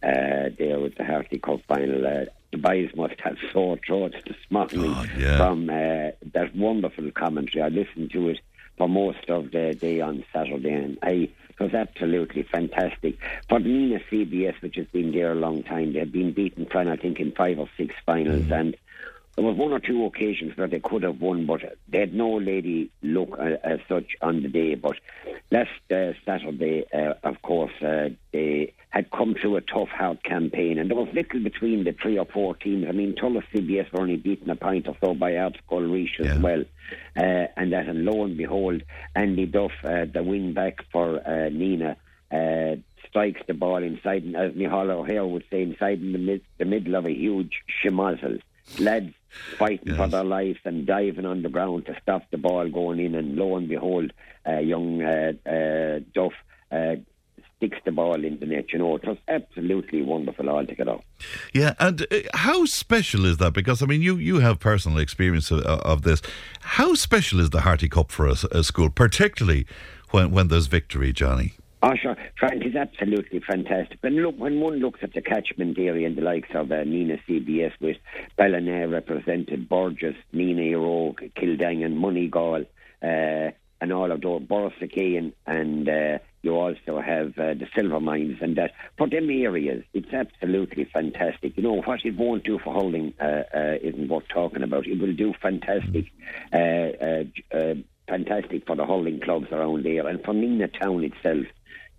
uh, there with the Harty Cup final. Uh, the boys must have sore throats this morning Oh, yeah. from uh, that wonderful commentary. I listened to it for most of the day on Saturday, and I was absolutely fantastic. Nenagh CBS, which has been there a long time, they've been beaten, I think, in five or six finals, Mm-hmm. and there was one or two occasions where they could have won, but they had no lady look uh, as such on the day. But last uh, Saturday, uh, of course, uh, they had come through a tough, hard campaign, and there was little between the three or four teams. I mean, Thurles CBS were only beaten a point or so by Ardscoil Rís as Yeah. well. Uh, and that, and lo and behold, Andy Duff, uh, the wing back for uh, Nenagh, uh, strikes the ball inside, and as Micheál O'Hehir would say, inside in the, mid- the middle of a huge shemazel. Lads fighting for their lives and diving on the ground to stop the ball going in, and lo and behold, uh, young uh, uh, Duff uh, sticks the ball in the net. You know, it was absolutely wonderful altogether. Yeah, and uh, how special is that? Because I mean, you you have personal experience of, of this. How special is the Harty Cup for a, a school, particularly when when there's victory, Johnny? Oh, sure. Frank is absolutely fantastic. But look, when one looks at the catchment area and the likes of uh, Nenagh CBS with Ballina represented, Burgess, Nenagh Rogue, Kildangan, Moneygall, uh, and all of those, Borrisokane, and uh, you also have uh, the silver mines and that. For them areas, it's absolutely fantastic. You know, what it won't do for Holding uh, uh, isn't worth talking about. It will do fantastic. Uh, uh, uh, fantastic for the Holding clubs around there and for Nenagh Town itself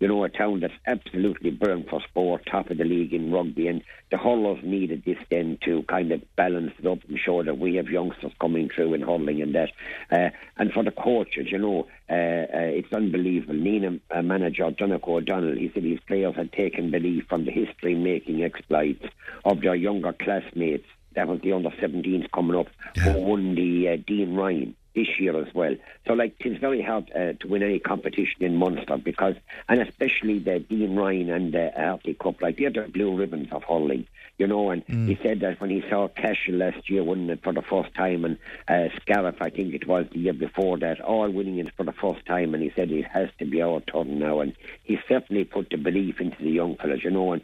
you know, a town that's absolutely burned for sport, top of the league in rugby, and the hurlers needed this then to kind of balance it up and show that we have youngsters coming through in hurling and that. Uh, and for the coaches, you know, uh, uh, it's unbelievable. Nenagh uh, manager Donegal O'Donnell, he said his players had taken belief from the history-making exploits of their younger classmates. That was the under 17s coming up who won the uh, Dean Ryan this year as well. So, like, it's very hard uh, to win any competition in Munster because, and especially the Dean Ryan and the Harty Cup, like, they're the blue ribbons of hurling, you know. And he said that when he saw Cashel last year winning it for the first time, and uh, Scariff, I think it was the year before that, all winning it for the first time, and he said it has to be our turn now. And he certainly put the belief into the young fellas, you know. And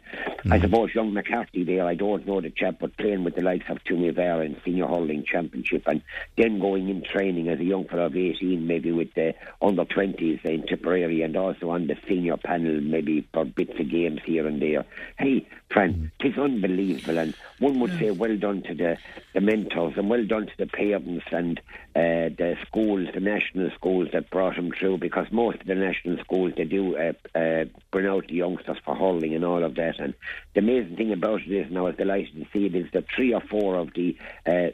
I suppose young McCarthy there, I don't know the chap, but playing with the likes of Toomevara in senior hurling championship, and then going in training as a young fellow of 18, maybe with the under 20s in Tipperary, and also on the senior panel, maybe for bits of games here and there. Hey, friend, it's unbelievable, and one would say well done to the, the mentors and well done to the parents and uh, the schools, the national schools that brought them through, because most of the national schools they do uh, uh, bring out the youngsters for hurling and all of that. And the amazing thing about it is now, I was delighted to see it, is that three or four of the uh,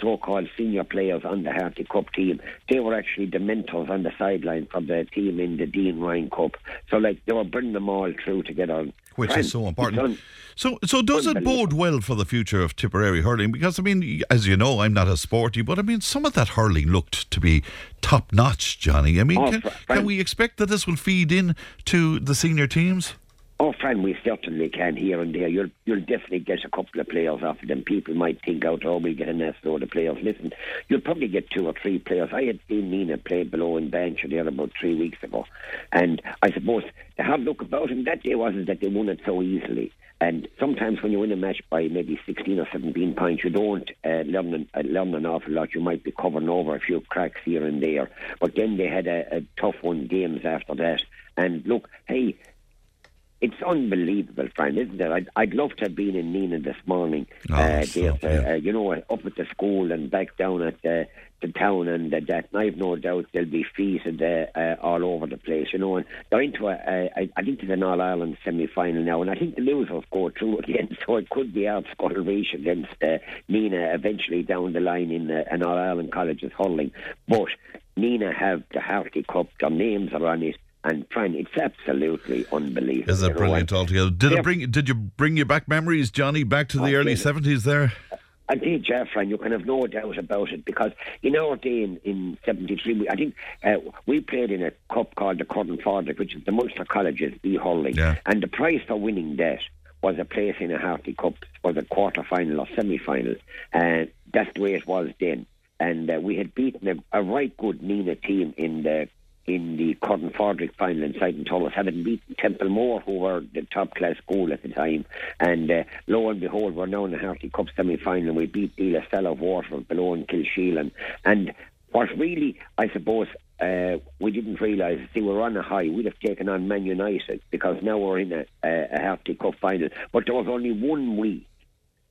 so-called senior players on the Harty Cup team, they were actually the mentors on the sideline for the team in the Dean Ryan Cup. So, like, they were bringing them all through together. Which is so important. So, so does it bode well for the future of Tipperary hurling? Because I mean, as you know, I'm not a sporty, but I mean, some of that hurling looked to be top notch, Johnny. I mean, Oh, can, can we expect that this will feed in to the senior teams? Oh, friend, we certainly can here and there. You'll you'll definitely get a couple of players off of them. People might think out, oh, we get a nest load of players. Listen, you'll probably get two or three players. I had seen Nenagh play below in Bancher there about three weeks ago, and I suppose the hard look about him that day wasn't that they won it so easily. And sometimes when you win a match by maybe 16 or 17 points, you don't uh, learn, an, uh, learn an awful lot. You might be covering over a few cracks here and there. But then they had a, a tough one games after that. And look, hey, it's unbelievable, friend, isn't it? I'd, I'd love to have been in Nenagh this morning. Oh, uh, so, there, uh, yeah. uh, you know, up at the school and back down at the, the town and uh, that. And I've no doubt there'll be feasted uh, uh, all over the place, you know. And they're into a, a I think there's an All Ireland semi final now, and I think the losers go through again. So it could be out Scotland against uh, Nenagh eventually down the line in uh, an All Ireland colleges hurling. But Nenagh have the Harty Cup, their names are on it. And Fran, it's absolutely unbelievable. Is it brilliant altogether? Did it bring? Did you bring you back memories, Johnny, back to the early seventies there? I did, Jeff, and you can have no doubt about it because in our day in, in 73, I think uh, we played in a cup called the Curtin Fordwick, which is the Munster College's B hurling. Yeah. And the prize for winning that was a place in a Harty Cup, was a quarter final or semi final. And that's the way it was then. And uh, we had beaten a, a right good Nenagh team in the in the Curtin Fordwick final in Thurles, having beaten Templemore, who were the top class school at the time. And uh, lo and behold, we're now in the Harty Cup semi final. and We beat De La Salle of Waterford below in Kilsheelan. And what really, I suppose, uh, we didn't realise, see, we're on a high. We'd have taken on Man United because now we're in a, a, a Harty Cup final. But there was only one week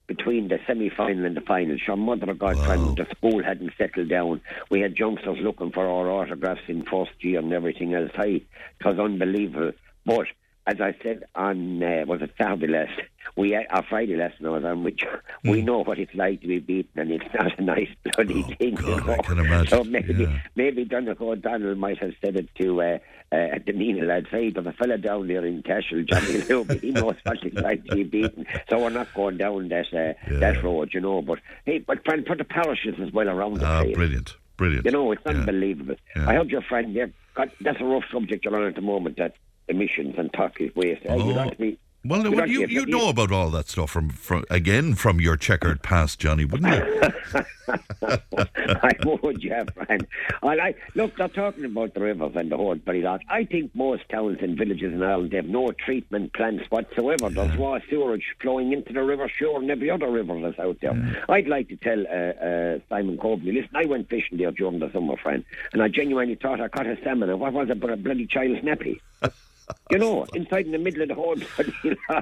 between the semi final and the final. Sure, mother of God, wow. the school hadn't settled down. We had youngsters looking for our autographs in first year and everything else. Hey, it was unbelievable. But as I said on uh, was it Saturday last, we our Friday I was on, which mm. we hmm. know what it's like to be beaten, and it's not a nice bloody oh, thing. God, you know? I can imagine. So maybe yeah. maybe Donegal Donald might have said it to uh, uh, the Nenagh lads. Hey, but the fella down there in Cashel, Johnny Luby, he knows what it's like to be beaten. So we're not going down that uh, yeah. that road, you know. But hey, but friend, for the parishes as well around the ah, place. brilliant, brilliant. You know, it's yeah. unbelievable. I heard your friend there. God, that's a rough subject you're on at the moment. That emissions and toxic waste. Uh, oh. like me, well, well you, you know about all that stuff from, from again from your checkered past, Johnny, wouldn't you? I would, yeah, friend. I like look. They're talking about the rivers and the whole bloody lot. I think most towns and villages in Ireland have no treatment plants whatsoever. Yeah. There's raw sewage flowing into the river Suir and every other river that's out there. Yeah. I'd like to tell uh, uh, Simon Coveney, listen, I went fishing there during the summer, friend, and I genuinely thought I caught a salmon. And what was it but a bloody child's nappy? you know, inside in the middle of the whole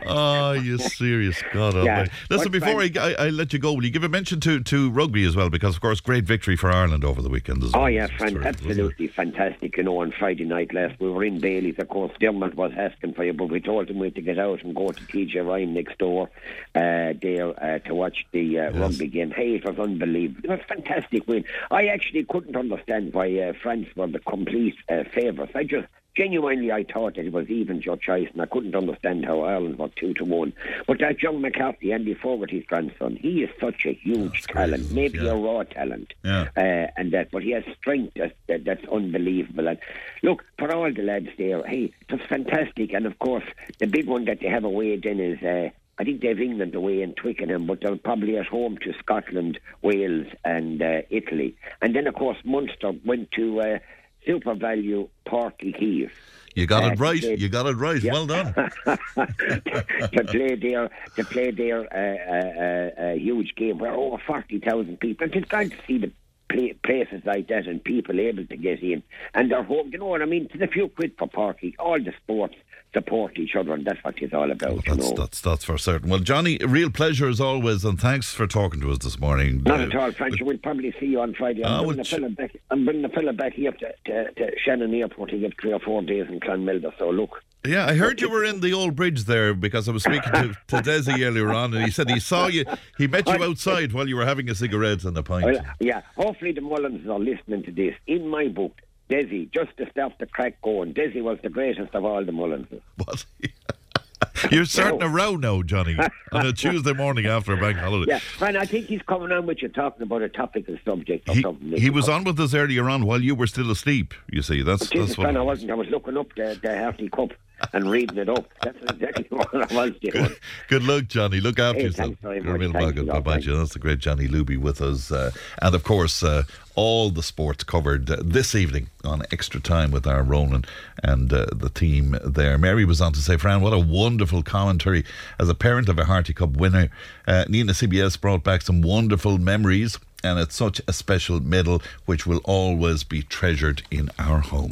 Oh, you serious God yeah. Listen, before I, I, I, let you go, will you give a mention to, to rugby as well? Because, of course, great victory for Ireland over the weekend as oh, well. Oh, yeah, friend, absolutely fantastic. You know, on Friday night last, we were in Bailey's. Of course, Dermot was asking for you, but we told him we had to get out and go to TJ Ryan next door uh, there uh, to watch the uh, yes. rugby game. Hey, it was unbelievable. It was a fantastic win. I actually couldn't understand why uh, France were the complete uh, favourites. I just genuinely I thought that it was even your choice, and I couldn't understand how Ireland were two to one. But that young McCarthy, Andy Fogarty's grandson, he is such a huge that's talent, maybe yeah. a raw talent, yeah. uh, and that. But he has strength that, that, that's unbelievable. And look for all the lads there. Hey, it was fantastic, and of course the big one that they have away then is. Uh, I think they've England away in Twickenham, but they're probably at home to Scotland, Wales, and uh, Italy. And then, of course, Munster went to uh, SuperValu value Uí Chaoimh. You got uh, it right. Play, you got it right. Yeah. Well done. to play their to play their uh, uh, uh, huge game where over forty thousand people. And it's good to see the play, places like that and people able to get in and they're home. You know what I mean? It's a few quid for parking. All the sports support each other, and that's what it's all about. Well, that's, that's, that's for certain. Well, Johnny, real pleasure as always, and thanks for talking to us this morning. Not uh, at all, Frank. We'll probably see you on Friday. I'm, uh, bringing, the fella back, I'm bringing the fella back here to, to, to Shannon Airport to get three or four days in Clonmilder. So look. Yeah, I heard you were in the old bridge there because I was speaking to, to Desi earlier on, and he said he saw you. He met you outside while you were having a cigarette and a pint. Well, yeah, hopefully the Mullins are listening to this. In my book, Desi, just to stop the crack going. Desi was the greatest of all the Mullins. Was he? You're starting a row now, Johnny, on a Tuesday morning after a bank holiday. Yeah, and I think he's coming on with you talking about a topical subject or he, something. He was on with us earlier on while you were still asleep, you see. That's, Jesus, that's what I wasn't. I was looking up the, the Harty Cup and reading it up. That's exactly what I was doing. Good, good luck, Johnny. Look after hey, yourself. Thanks very much. Bye bye, That's the great Johnny Luby with us. Uh, and of course, uh, all the sports covered uh, this evening on Extra Time with our Ronan and uh, the team there. Mary was on to say, Fran, what a wonderful commentary. As a parent of a Harty Cup winner, uh, Nenagh CBS brought back some wonderful memories and it's such a special medal which will always be treasured in our home.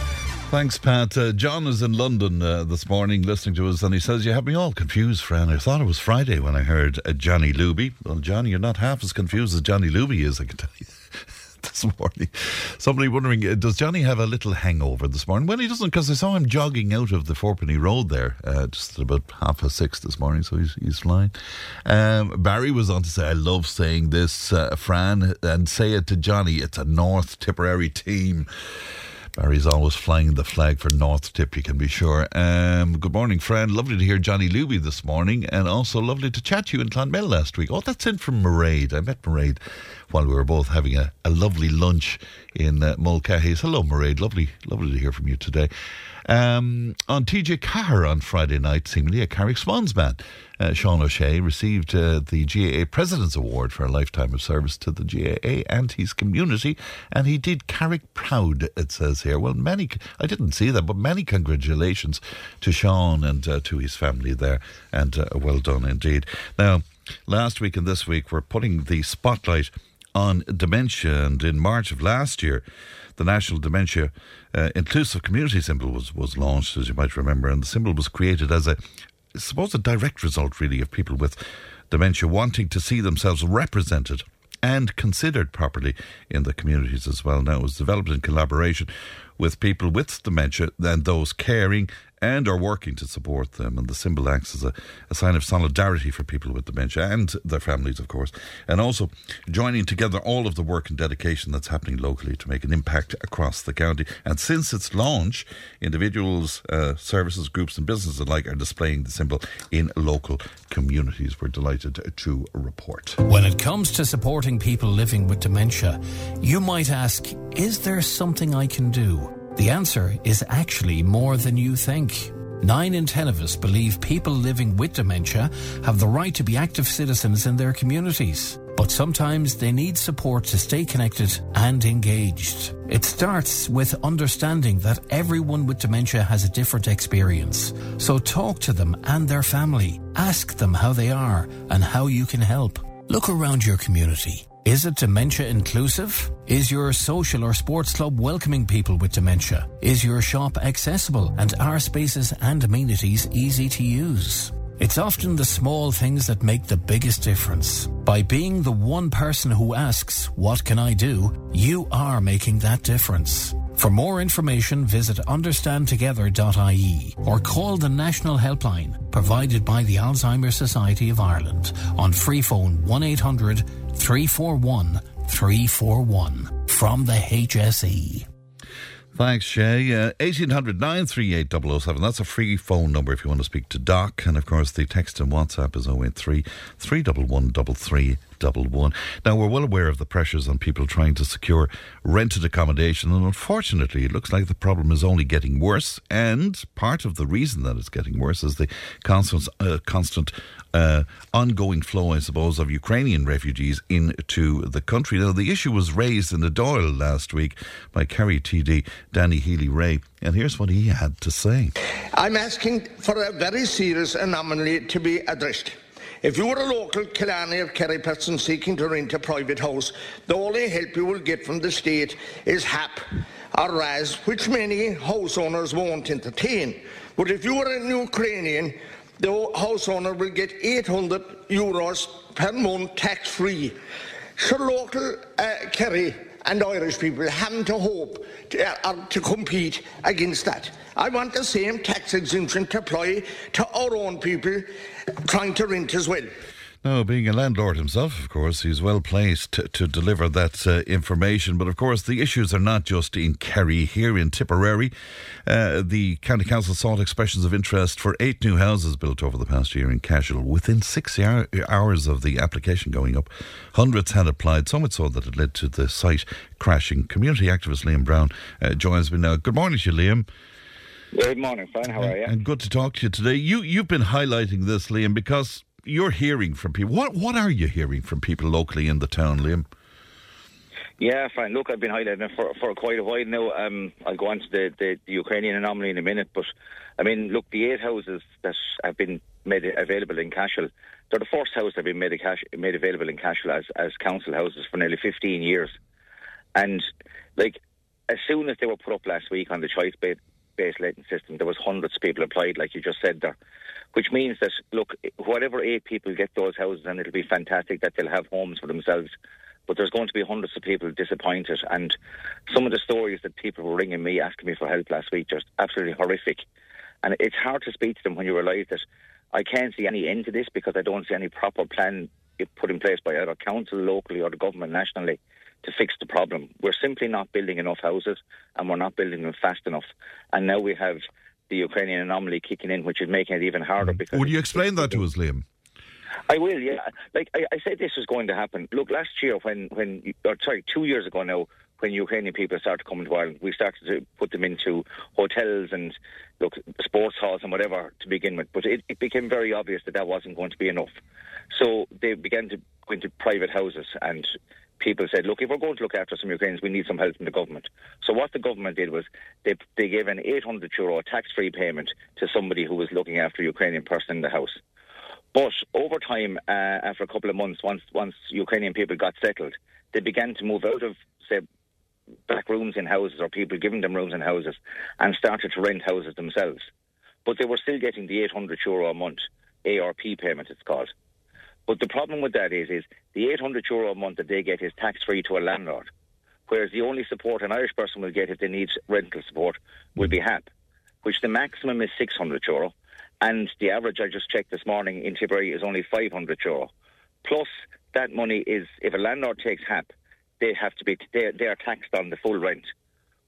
Thanks, Pat. Uh, John is in London uh, this morning listening to us, and he says, You have me all confused, Fran. I thought it was Friday when I heard uh, Johnny Luby. Well, Johnny, you're not half as confused as Johnny Luby is, I can tell you. this morning. Somebody wondering, uh, does Johnny have a little hangover this morning? Well, he doesn't, because I saw him jogging out of the Fourpenny Road there uh, just about half past six this morning, so he's, he's flying. Um, Barry was on to say, I love saying this, uh, Fran, and say it to Johnny. It's a North Tipperary team. Barry's always flying the flag for North Tip, you can be sure. Um, good morning, friend. Lovely to hear Johnny Luby this morning, and also lovely to chat to you in Clonmel last week. Oh, that's in from Mairead. I met Mairead while we were both having a, a lovely lunch in uh, Mulcahy's. Hello, Mairead. Lovely, lovely to hear from you today. Um, on TJ Cahir on Friday night, seemingly a Carrick Swans man, uh, Sean O'Shea received uh, the GAA President's Award for a lifetime of service to the GAA and his community, and he did Carrick proud, it says here. Well, many, I didn't see that, but many congratulations to Sean and uh, to his family there, and uh, well done indeed. Now, last week and this week, we're putting the spotlight on dementia, and in March of last year, the National Dementia uh, Inclusive Community symbol was, was launched, as you might remember, and the symbol was created as a, suppose, a direct result, really, of people with dementia wanting to see themselves represented and considered properly in the communities as well. Now, it was developed in collaboration with people with dementia and those caring and are working to support them. And the symbol acts as a, a, sign of solidarity for people with dementia and their families, of course, and also joining together all of the work and dedication that's happening locally to make an impact across the county. And since its launch, individuals, uh, services, groups, and businesses alike are displaying the symbol in local communities. We're delighted to report. When it comes to supporting people living with dementia, you might ask, is there something I can do? The answer is actually more than you think. Nine in ten of us believe people living with dementia have the right to be active citizens in their communities. But sometimes they need support to stay connected and engaged. It starts with understanding that everyone with dementia has a different experience. So talk to them and their family. Ask them how they are and how you can help. Look around your community. Is it dementia inclusive? Is your social or sports club welcoming people with dementia? Is your shop accessible and are spaces and amenities easy to use? It's often the small things that make the biggest difference. By being the one person who asks, What can I do? you are making that difference. For more information, visit understandtogether.ie or call the national helpline provided by the Alzheimer's Society of Ireland on free phone 1 800 341 341 from the HSE. Thanks, Shay. Uh, 1800 938 007. That's a free phone number if you want to speak to Doc. And of course, the text and WhatsApp is 083 311 311. Now, we're well aware of the pressures on people trying to secure rented accommodation. And unfortunately, it looks like the problem is only getting worse. And part of the reason that it's getting worse is the constant, uh, constant uh, ongoing flow, I suppose, of Ukrainian refugees into the country. Now, the issue was raised in the Dáil last week by Kerry TD Danny Healy-Rae, and here's what he had to say. I'm asking for a very serious anomaly to be addressed. If you are a local Killarney or Kerry person seeking to rent a private house, the only help you will get from the state is HAP or RAS, which many house owners won't entertain. But if you are an Ukrainian the house owner will get 800 euros per month tax free. So local uh, Kerry and Irish people having to hope to, uh, to compete against that. I want the same tax exemption to apply to our own people trying to rent as well. No, being a landlord himself, of course, he's well placed to, to deliver that uh, information. But of course, the issues are not just in Kerry. Here in Tipperary, uh, the County Council sought expressions of interest for eight new houses built over the past year in Cashel. Within six hour, hours of the application going up, hundreds had applied, so much so that it led to the site crashing. Community activist Liam Brown uh, joins me now. Good morning to you, Liam. Good morning, Fran. How are you? And good to talk to you today. You you've been highlighting this, Liam, because you're hearing from people. What what are you hearing from people locally in the town, Liam? Yeah, fine. Look, I've been highlighting it for, for quite a while now. Um, I'll go on to the, the, the, Ukrainian anomaly in a minute, but I mean, look, the eight houses that have been made available in Cashel, they're the first house that have been made, cash, made available in Cashel as, as council houses for nearly 15 years. And, like, as soon as they were put up last week on the choice bid, based letting system, there was hundreds of people applied, like you just said there, which means that look, whatever eight people get those houses, and it'll be fantastic that they'll have homes for themselves. But there's going to be hundreds of people disappointed, and some of the stories that people were ringing me asking me for help last week just absolutely horrific. And it's hard to speak to them when you realise that I can't see any end to this because I don't see any proper plan put in place by either council locally or the government nationally to fix the problem. We're simply not building enough houses and we're not building them fast enough. And now we have the Ukrainian anomaly kicking in, which is making it even harder. Mm. Because Would you explain that to us, Liam? I will, yeah. Like I, I, said, this was going to happen. Look, last year when, when, or sorry, two years ago now, when Ukrainian people started coming to Ireland, we started to put them into hotels and look sports halls and whatever to begin with. But it, it became very obvious that that wasn't going to be enough. So they began to go into private houses and people said, look, if we're going to look after some Ukrainians, we need some help from the government. So what the government did was they, they gave an 800 euro tax-free payment to somebody who was looking after a Ukrainian person in the house. But over time, uh, after a couple of months, once once Ukrainian people got settled, they began to move out of, say, back rooms in houses or people giving them rooms in houses and started to rent houses themselves. But they were still getting the 800 euro a month ARP payment, it's called. But the problem with that is, is the 800 euro a month that they get is tax free to a landlord, whereas the only support an Irish person will get if they need rental support will be HAP, which the maximum is 600 euro, and the average I just checked this morning in Tipperary is only 500 euro. Plus, that money is if a landlord takes HAP, they have to be they, they are taxed on the full rent.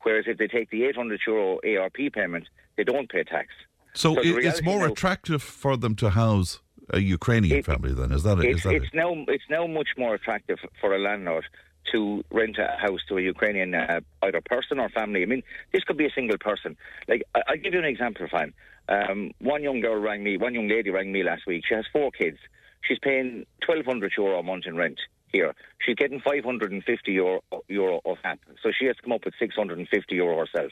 Whereas if they take the 800 euro ARP payment, they don't pay tax. So, so it's more now, attractive for them to house a Ukrainian it, family. Then is that it? Is that it's it? now it's now much more attractive for a landlord to rent a house to a Ukrainian uh, either person or family. I mean, this could be a single person. Like I, will give you an example, fine. Um, one young girl rang me. One young lady rang me last week. She has four kids. She's paying twelve hundred euro a month in rent here. She's getting five hundred and fifty euro euro of HAP, so she has to come up with six hundred and fifty euro herself.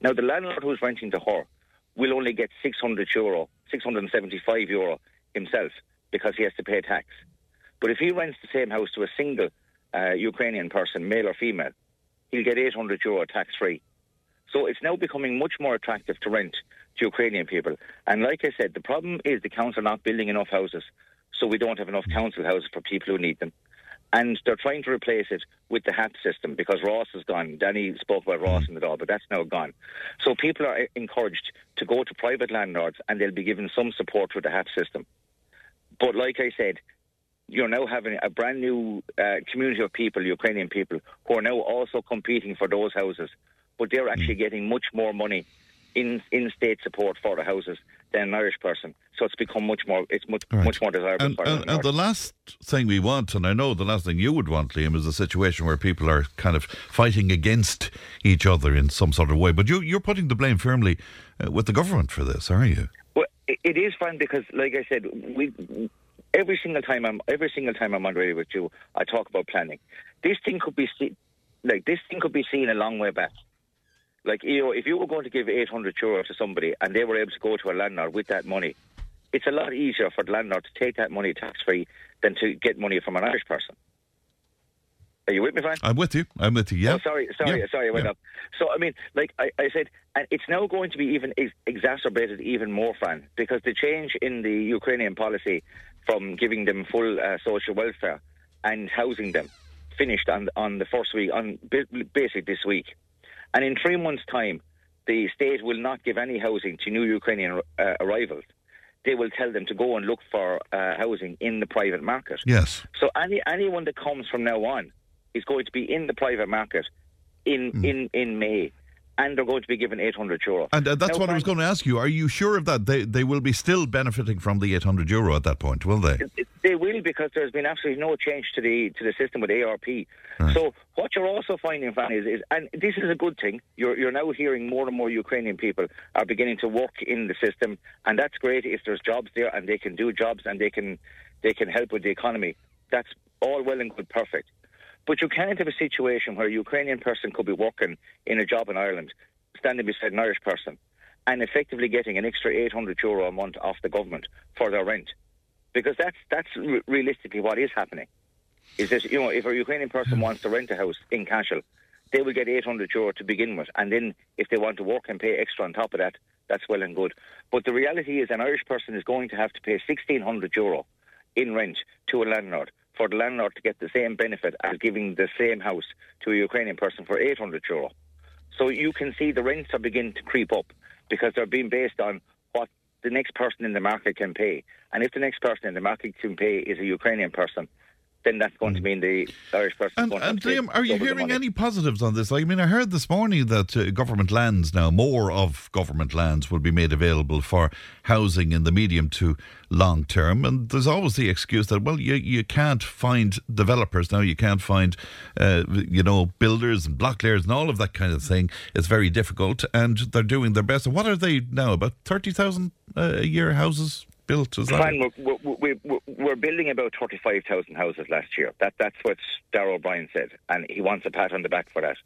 Now the landlord who's renting to her will only get six hundred euro, six hundred and seventy five euro himself because he has to pay tax. But if he rents the same house to a single uh, Ukrainian person, male or female, he'll get 800 euro tax free. So it's now becoming much more attractive to rent to Ukrainian people. And like I said, the problem is the council are not building enough houses, so we don't have enough council houses for people who need them. And they're trying to replace it with the HAP system because RAS is gone. Danny spoke about RAS and it all, but that's now gone. So people are encouraged to go to private landlords and they'll be given some support with the HAP system. But like I said, you're now having a brand new uh, community of people, Ukrainian people, who are now also competing for those houses. But they're actually mm. getting much more money in in state support for the houses than an Irish person. So it's become much more it's much right. much more desirable. And, and, and the last thing we want, and I know the last thing you would want, Liam, is a situation where people are kind of fighting against each other in some sort of way. But you you're putting the blame firmly uh, with the government for this, are you? It is fun because, like I said, we every single time I'm every single time I'm on radio with you, I talk about planning. This thing could be like this thing could be seen a long way back. Like you know, if you were going to give 800 euro to somebody and they were able to go to a landlord with that money, it's a lot easier for the landlord to take that money tax free than to get money from an Irish person. Are you with me, Frank? I'm with you. I'm with you. Yeah. Oh, sorry, sorry, yeah. sorry. I went yeah. up. So I mean, like I, I said, and it's now going to be even ex- exacerbated even more, Fran, because the change in the Ukrainian policy from giving them full uh, social welfare and housing them finished on on the first week, on basic this week, and in three months' time, the state will not give any housing to new Ukrainian uh, arrivals they will tell them to go and look for uh, housing in the private market. Yes. So any anyone that comes from now on is going to be in the private market in mm. in in May. And they're going to be given 800 euro. And uh, that's now, what I was going to ask you. Are you sure of that? They they will be still benefiting from the 800 euro at that point, will they? They will because there's been absolutely no change to the to the system with ARP. Right. So what you're also finding, Fanny, is, is and this is a good thing. You're you're now hearing more and more Ukrainian people are beginning to work in the system, and that's great if there's jobs there and they can do jobs and they can they can help with the economy. That's all well and good, perfect. But you can't have a situation where a Ukrainian person could be working in a job in Ireland, standing beside an Irish person, and effectively getting an extra 800 euro a month off the government for their rent. Because that's, that's realistically what is happening. Is that, you know, if a Ukrainian person hmm. wants to rent a house in Cashel, they will get 800 euro to begin with. And then if they want to work and pay extra on top of that, that's well and good. But the reality is an Irish person is going to have to pay 1,600 euro in rent to a landlord for the landlord to get the same benefit as giving the same house to a Ukrainian person for 800 euro. So you can see the rents are beginning to creep up because they're being based on what the next person in the market can pay. And if the next person in the market can pay is a Ukrainian person, then that's going to mean the Irish person. And, and Liam, are you hearing any positives on this? I mean, I heard this morning that uh, government lands now, more of government lands will be made available for housing in the medium to long term. And there's always the excuse that, well, you, you can't find developers now, you can't find, uh, you know, builders and block layers and all of that kind of thing. It's very difficult, and they're doing their best. What are they now? About 30,000 uh, a year houses built? Is Fine, we're, we're, we're, building about 35,000 houses last year. That, that's what Darragh O'Brien said, and he wants a pat on the back for that.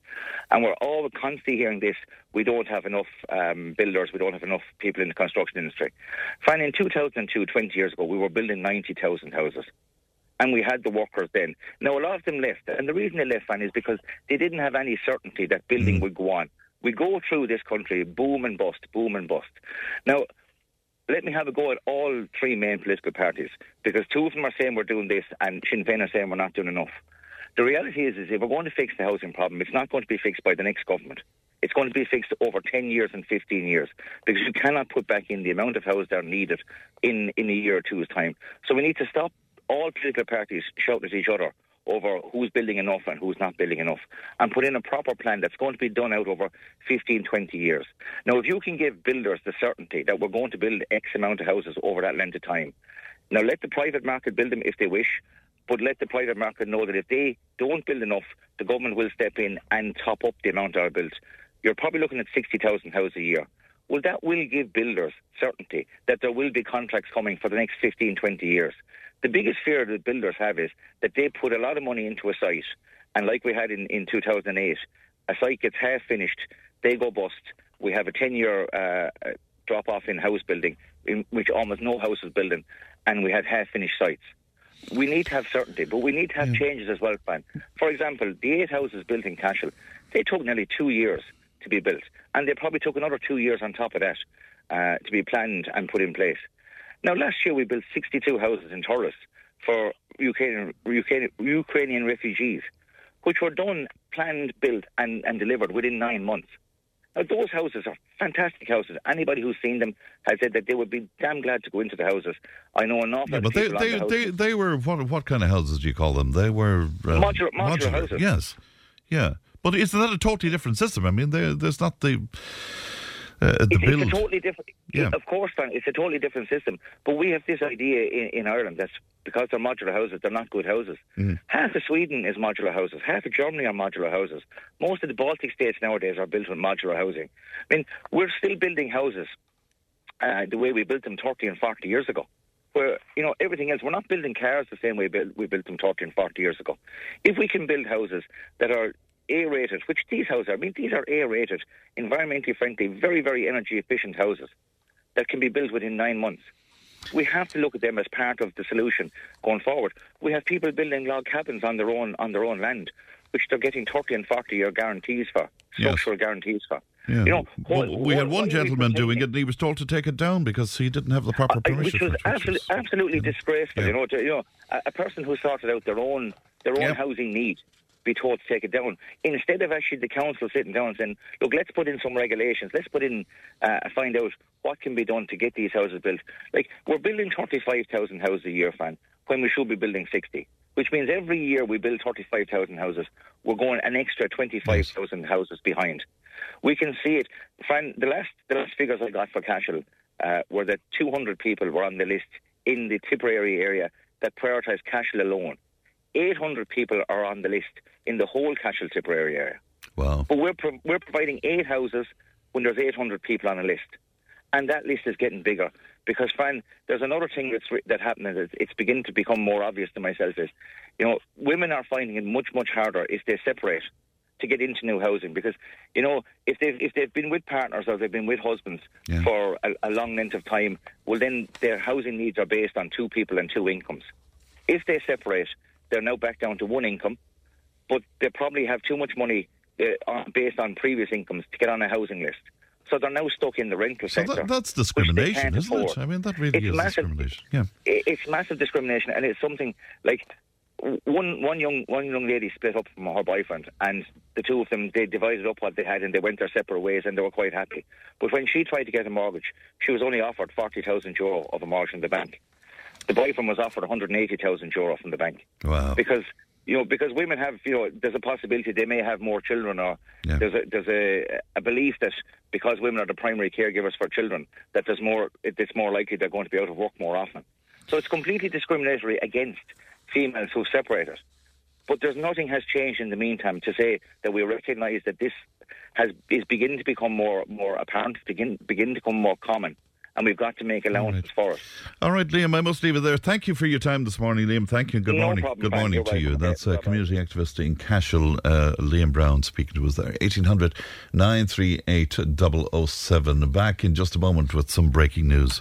And we're all constantly hearing this, we don't have enough um, builders, we don't have enough people in the construction industry. Fine, in 2002, 20 years ago, we were building 90,000 houses. And we had the workers then. Now, a lot of them left. And the reason they left, Fran, is because they didn't have any certainty that building mm. would go on. We go through this country, boom and bust, boom and bust. Now, let me have a go at all three main political parties because two of them are saying we're doing this and Sinn Féin are saying we're not doing enough. The reality is, is if we're going to fix the housing problem, it's not going to be fixed by the next government. It's going to be fixed over 10 years and 15 years because you cannot put back in the amount of houses that are needed in, in a year or two's time. So we need to stop all political parties shouting at each other over who's building enough and who's not building enough and put in a proper plan that's going to be done out over 15, 20 years. Now, if you can give builders the certainty that we're going to build X amount of houses over that length of time, now let the private market build them if they wish, but let the private market know that if they don't build enough, the government will step in and top up the amount that are built. You're probably looking at 60,000 houses a year. Well, that will give builders certainty that there will be contracts coming for the next 15, 20 years. The biggest fear that builders have is that they put a lot of money into a site, and like we had in, in 2008, a site gets half finished, they go bust. We have a 10 year uh, drop off in house building, in which almost no house is building, and we had half finished sites. We need to have certainty, but we need to have yeah. changes as well, Fran. For example, the eight houses built in Cashel, they took nearly two years to be built, and they probably took another two years on top of that uh, to be planned and put in place. Now, last year we built 62 houses in Thurles for Ukrainian, Ukrainian, Ukrainian refugees, which were done, planned, built, and, and delivered within nine months. Now, those houses are fantastic houses. Anybody who's seen them has said that they would be damn glad to go into the houses. I know an awful yeah, but they, they, the they, they, were, what, what kind of houses do you call them? They were... Uh, modular, modular, modular, houses. Yes, yeah. But isn't that a totally different system? I mean, there's not the uh, it's. It's a totally different. Yeah. Of course, it's a totally different system. But we have this idea in, in Ireland that because they're modular houses, they're not good houses. Mm. Half of Sweden is modular houses. Half of Germany are modular houses. Most of the Baltic states nowadays are built with modular housing. I mean, we're still building houses uh, the way we built them 30 and 40 years ago where you know everything else. We're not building cars the same way we built them 30 and 40 years ago. If we can build houses that are a-rated, which these houses are. I mean, these are A-rated, environmentally friendly, very, very energy efficient houses that can be built within nine months. We have to look at them as part of the solution going forward. We have people building log cabins on their own on their own land, which they're getting 30 and 40 year guarantees for, structural yes. guarantees for. Yeah. You know, well, what, we had one gentleman doing it, and he was told to take it down because he didn't have the proper permission. Uh, which was absolutely, absolutely yeah. disgraceful. Yeah. You know, to, you know, a, a, person who sorted out their own their own housing need be told to take it down. Instead of actually the council sitting down and saying, look, let's put in some regulations, let's put in, uh, find out what can be done to get these houses built. Like, we're building 35,000 houses a year, Fran, when we should be building 60. Which means every year we build 35,000 houses, we're going an extra 25,000 yes. houses behind. We can see it. Fran, the last, the last figures I got for Cashel uh, were that 200 people were on the list in the Tipperary area that prioritised Cashel alone. 800 people are on the list in the whole Cashel Tipperary area. Wow. But we're, pro- we're providing eight houses when there's 800 people on a list. And that list is getting bigger. Because, Fran, there's another thing that's that happened, and it's, it's beginning to become more obvious to myself is, you know, women are finding it much, much harder if they separate to get into new housing because you know if they've if they've been with partners or they've been with husbands yeah. for a, a, long length of time, well then their housing needs are based on two people and two incomes. If they separate, they're now back down to one income, but they probably have too much money uh, based on previous incomes to get on a housing list. So they're now stuck in the rental so sector. That, that's discrimination, isn't afford. it? I mean, that really it's is massive, discrimination. Yeah. It's massive discrimination, and it's something like one one young one young lady split up from her boyfriend, and the two of them they divided up what they had, and they went their separate ways, and they were quite happy. But when she tried to get a mortgage, she was only offered forty thousand euro of a mortgage in the bank. The boyfriend was offered one hundred eighty thousand euro from the bank. Wow. Because you know, because women have, you know, there's a possibility they may have more children, or yeah. there's a there's a, a belief that because women are the primary caregivers for children, that there's more, it's more likely they're going to be out of work more often. So it's completely discriminatory against females who separated. But there's nothing has changed in the meantime to say that we recognise that this has is beginning to become more more apparent, begin begin to become more common and we've got to make allowances right. for it. All right, Liam, I must leave it there. Thank you for your time this morning, Liam. Thank you. Good no morning. Problem, Good morning to you. That's a community activist in Cashel, uh, Liam Brown, speaking to us there. 1800 938 007. Back in just a moment with some breaking news.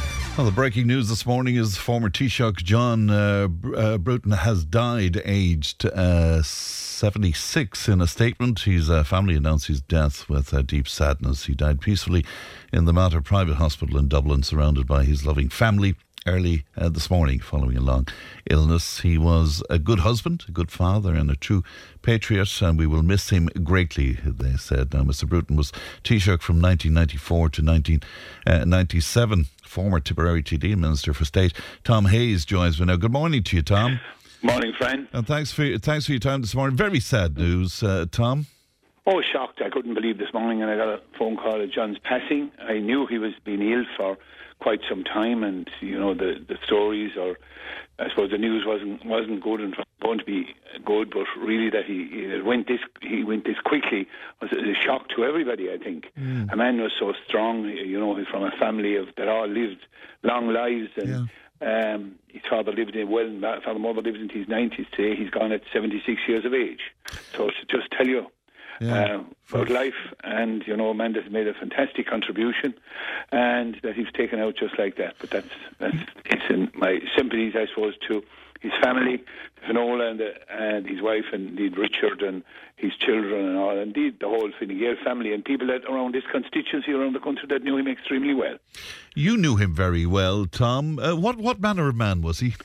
Well, the breaking news this morning is former Taoiseach John uh, uh, Bruton has died aged uh, 76. In a statement, his uh, family announced his death with uh, deep sadness. He died peacefully in the Mater Private Hospital in Dublin, surrounded by his loving family. Early uh, this morning, following a long illness, he was a good husband, a good father, and a true patriot, and we will miss him greatly, they said. Now, Mr. Bruton was Taoiseach from 1994 to 1997 former Tipperary TD Minister for State, Tom Hayes, joins me now. Good morning to you, Tom. Morning, friend. And thanks for thanks for your time this morning. Very sad news, uh, Tom. Oh, shocked! I couldn't believe this morning, and I got a phone call of John's passing. I knew he was being ill for quite some time, and you know the the stories, or I suppose the news wasn't wasn't good and going to be good, but really that he, he went this he went this quickly was a shock to everybody. I think mm. a man was so strong. You know, he's from a family of that all lived long lives and. Yeah. Um, his father lived in well, father mother lives into his nineties today. He's gone at seventy six years of age. So to just tell you yeah. uh, about life, and you know, a man that's made a fantastic contribution, and that he's taken out just like that. But that's that's it's in my sympathies, I suppose, to his family, Finola and, and his wife, and indeed Richard and his children and all, indeed the whole Fine Gael family and people that around this constituency around the country that knew him extremely well. You knew him very well, Tom. Uh, what what manner of man was he?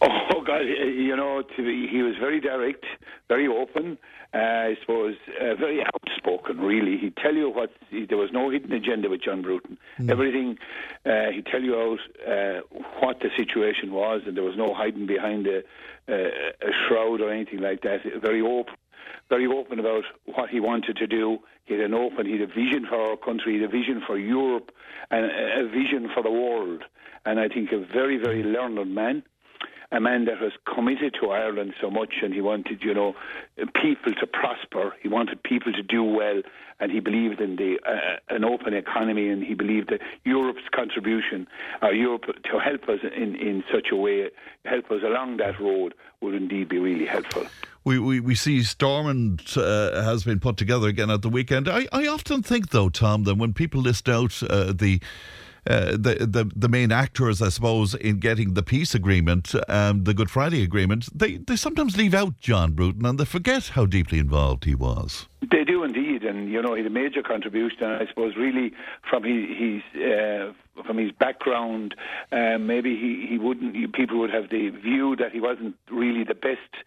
Oh God, you know, be, he was very direct, very open. Uh, I suppose uh, very outspoken. Really, he'd tell you what. He, there was no hidden agenda with John Bruton. Mm. Everything uh, he'd tell you out uh, what the situation was, and there was no hiding behind a, a, a shroud or anything like that. Very open, very open about what he wanted to do. He had an open, he had a vision for our country, he had a vision for Europe, and a vision for the world. And I think a very, very learned man a man that was committed to Ireland so much, and he wanted, you know, people to prosper. He wanted people to do well, and he believed in the uh, an open economy, and he believed that Europe's contribution, uh, Europe to help us in in such a way, help us along that road, would indeed be really helpful. We, we, we see Stormont uh, has been put together again at the weekend. I, I often think, though, Tom, that when people list out uh, the uh, the, the the main actors, I suppose, in getting the peace agreement, um, the Good Friday agreement, they, they sometimes leave out John Bruton and they forget how deeply involved he was. They do indeed, and you know, he had a major contribution. I suppose, really, from his, his uh, from his background, um, maybe he, he wouldn't. People would have the view that he wasn't really the best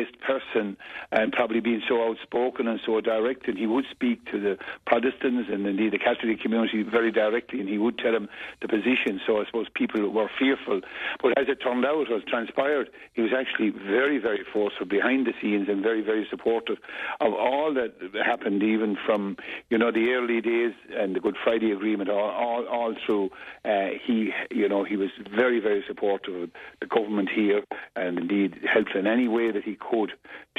raised person and probably being so outspoken and so direct and he would speak to the Protestants and indeed the Catholic community very directly and he would tell them the position. So I suppose people were fearful. But as it turned out as transpired. He was actually very very forceful behind the scenes and very very supportive of all that happened even from you know the early days and the Good Friday agreement all all, all through uh, he you know he was very very supportive of the government here and indeed helped in any way that he could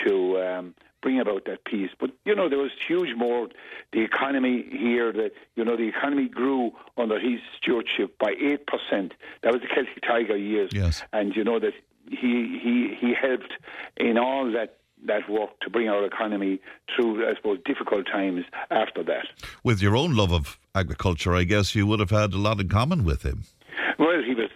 to um, bring about that peace. But you know, there was huge more. The economy here, that you know, the economy grew under his stewardship by eight percent. That was the Celtic Tiger years. Yes, and you know that he he he helped in all that that work to bring our economy through, I suppose, difficult times after that. With your own love of agriculture, I guess you would have had a lot in common with him. Well, he was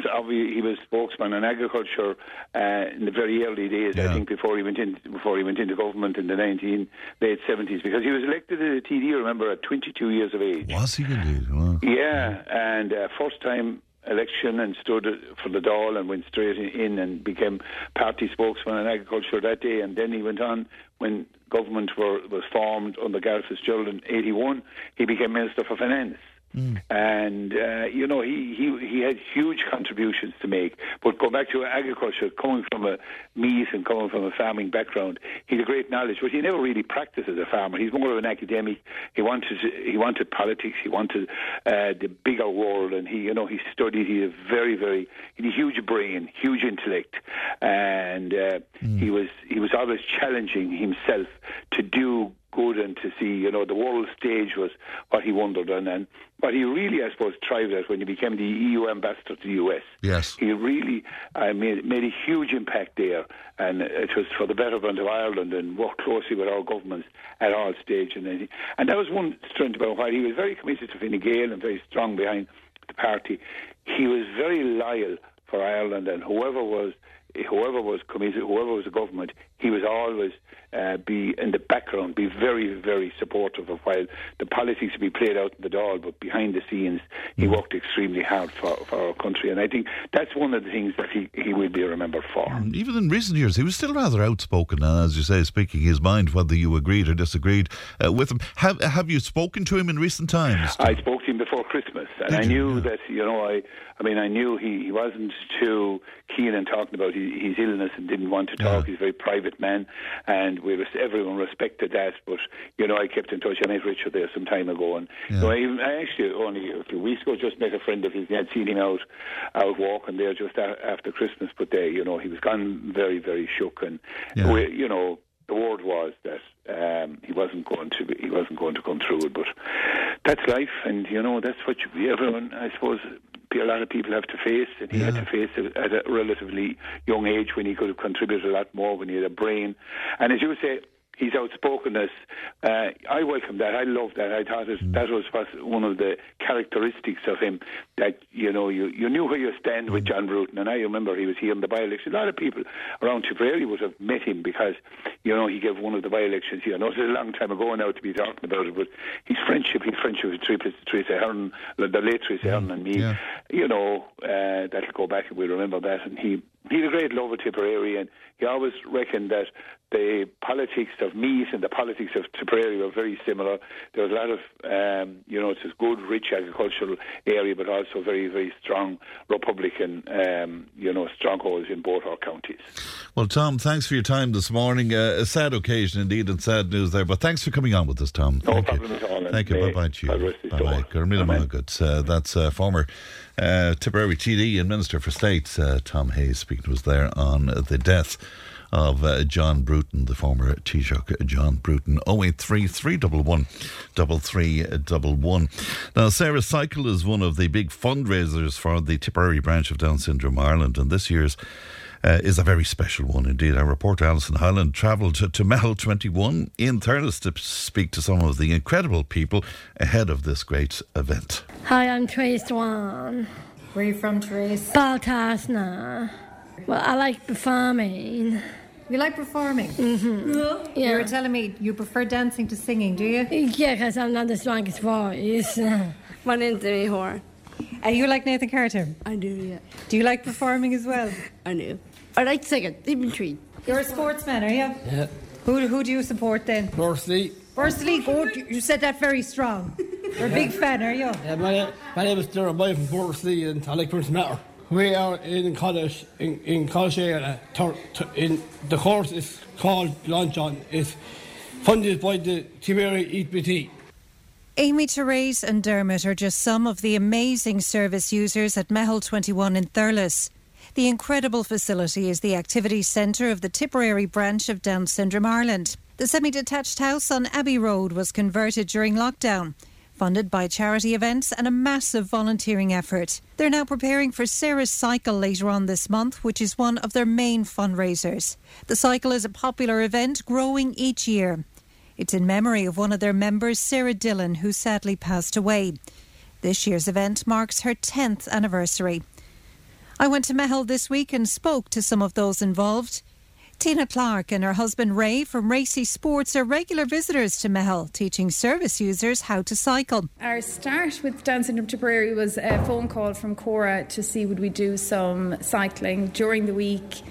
he was spokesman on agriculture uh, in the very early days. Yeah. I think before he went in before he went into government in the nineteen late seventies, because he was elected as a TD. Remember, at twenty two years of age. Was he indeed? Wow. Yeah, and uh, first time election and stood for the Dáil and went straight in and became party spokesman on agriculture that day. And then he went on when government were, was formed under Garret FitzGerald in 81, he became Minister for Finance. Mm. And uh, you know he, he he had huge contributions to make. But go back to agriculture, coming from a Meath and coming from a farming background, he had great knowledge, but he never really practiced as a farmer. He's more of an academic. He wanted he wanted politics. He wanted uh, the bigger world, and he you know he studied. He had very very he had a huge brain, huge intellect, and uh, mm. he was he was always challenging himself to do good and to see, you know, the world stage was what he wondered on. And what he really, I suppose, thrived at when he became the EU ambassador to the US. Yes. He really uh, made, made a huge impact there. And it was for the betterment of Ireland and worked closely with our governments at all stages. And, and that was one strength about why he was very committed to Fine Gael and very strong behind the party. He was very loyal for Ireland and whoever was whoever was committed, whoever was the government, he was always uh, be in the background, be very, very supportive of while the politics would be played out in the Dáil, but behind the scenes, he mm. worked extremely hard for, for our country. And I think that's one of the things that he, he will be remembered for. Even in recent years, he was still rather outspoken, and as you say, speaking his mind, whether you agreed or disagreed uh, with him. Have, have you spoken to him in recent times? I spoke to him before Christmas, and Did I knew you? That, you know, I, I mean, I knew he, he wasn't too keen on talking about his, his illness and didn't want to talk. Yeah. He's very private man, and we was, everyone respected that. But you know, I kept in touch. I met Richard there some time ago, and yeah. you know, I, I actually only a few weeks ago just met a friend of his. I'd seen him out out walking there just a, after Christmas, but there, you know, he was gone very, very shook, and yeah. we, you know, the word was that um, he wasn't going to be, he wasn't going to come through it. But that's life, and you know that's what you, everyone, I suppose, a lot of people have to face, and he yeah. had to face it at a relatively young age when he could have contributed a lot more when he had a brain. And as you say, his outspokenness. Uh, I welcome that. I love that. I thought it, that was one of the characteristics of him that you know you, you knew where you stand with John Bruton. And I remember he was here in the by-election. A lot of people around Tipperary would have met him because you know he gave one of the by-elections here. I know it's a long time ago now to be talking about it, but his friendship, his friendship with Theresa Ahearn, the late Theresa Ahearn and me, yeah. you know, uh, that'll go back and we remember that. And he he had a great love of Tipperary, and he always reckoned that the politics of Meath and the politics of Tipperary were very similar. There was a lot of, um, you know, it's a good, rich agricultural area, but also very, very strong Republican, um, you know, strongholds in both our counties. Well, Tom, thanks for your time this morning. Uh, a sad occasion indeed, and sad news there, but thanks for coming on with us, Tom. No Thank problem you. at all. Thank you. Bye bye to you. Bye bye. Gurmila uh, That's uh, former uh, Tipperary TD and Minister for State, uh, Tom Hayes, speaking to us there on the death of uh, John Bruton, the former Taoiseach John Bruton. 083 311 3311. Now, Sarah Cycle is one of the big fundraisers for the Tipperary branch of Down Syndrome Ireland, and this year's uh, is a very special one indeed. Our reporter Alison Hyland travelled to, to Meitheal 21 in Thurles to speak to some of the incredible people ahead of this great event. Hi, I'm Trace Swan. Where are you from, Trace? Baltasna. Well, I like performing. You like performing? Mm-hmm. Yeah. You were telling me you prefer dancing to singing, do you? Yeah, because I'm not the strongest voice. My name's Amy Horn. And you like Nathan Carter? I do, yeah. Do you like performing as well? I do. I like singing, infantry. You're a sportsman, are you? Yeah. Who, who do you support then? Bursley. Bursley, good. You said that very strong. You're a big fan, are you? Yeah, my, my name is Darren Boy from Bursley and I like Prince Matter. We are in college, in, in college area. In, the course is called Latch On. It's funded by the Tipperary ETB. Amy, Therese, and Dermot are just some of the amazing service users at Meitheal 21 in Thurles. The incredible facility is the activity centre of the Tipperary branch of Down Syndrome Ireland. The semi detached house on Abbey Road was converted during lockdown, funded by charity events and a massive volunteering effort. They're now preparing for Sarah's Cycle later on this month, which is one of their main fundraisers. The cycle is a popular event growing each year. It's in memory of one of their members, Sarah Dillon, who sadly passed away. This year's event marks her 10th anniversary. I went to Meitheal this week and spoke to some of those involved. Tina Clark and her husband Ray from Racy Sports are regular visitors to Meitheal, teaching service users how to cycle. Our start with Down syndrome Tipperary was a phone call from Cora to see would we do some cycling during the week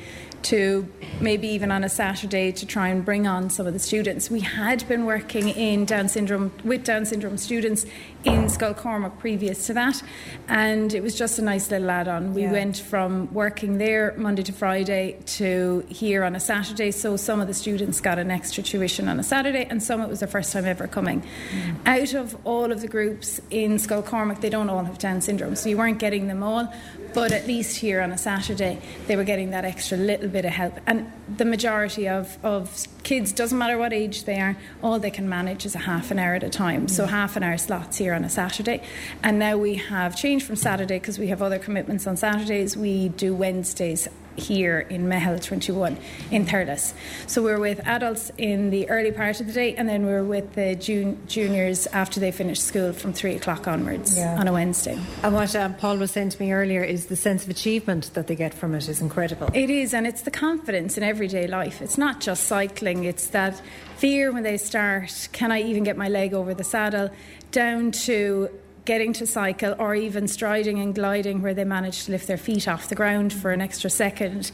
to maybe even on a Saturday to try and bring on some of the students. We had been working in Down syndrome with Down syndrome students in Scoil Chormaic previous to that, and it was just a nice little add-on. We yeah. went from working there Monday to Friday to here on a Saturday, so some of the students got an extra tuition on a Saturday, and some it was their first time ever coming. Mm. Out of all of the groups in Scoil Chormaic, they don't all have Down syndrome, so you weren't getting them all, but at least here on a Saturday, they were getting that extra little bit of help. And the majority of, of kids, doesn't matter what age they are, all they can manage is a half an hour at a time. So half an hour slots here on a Saturday. And now we have changed from Saturday because we have other commitments on Saturdays. We do Wednesdays here in Meitheal 21 in Thurles. So we're with adults in the early part of the day, and then we're with the jun- juniors after they finish school from three o'clock onwards yeah. on a Wednesday. And what um, Paul was saying to me earlier is the sense of achievement that they get from it is incredible. It is, and it's the confidence in everyday life. It's not just cycling; it's that fear when they start. Can I even get my leg over the saddle? Down to getting to cycle or even striding and gliding where they manage to lift their feet off the ground for an extra second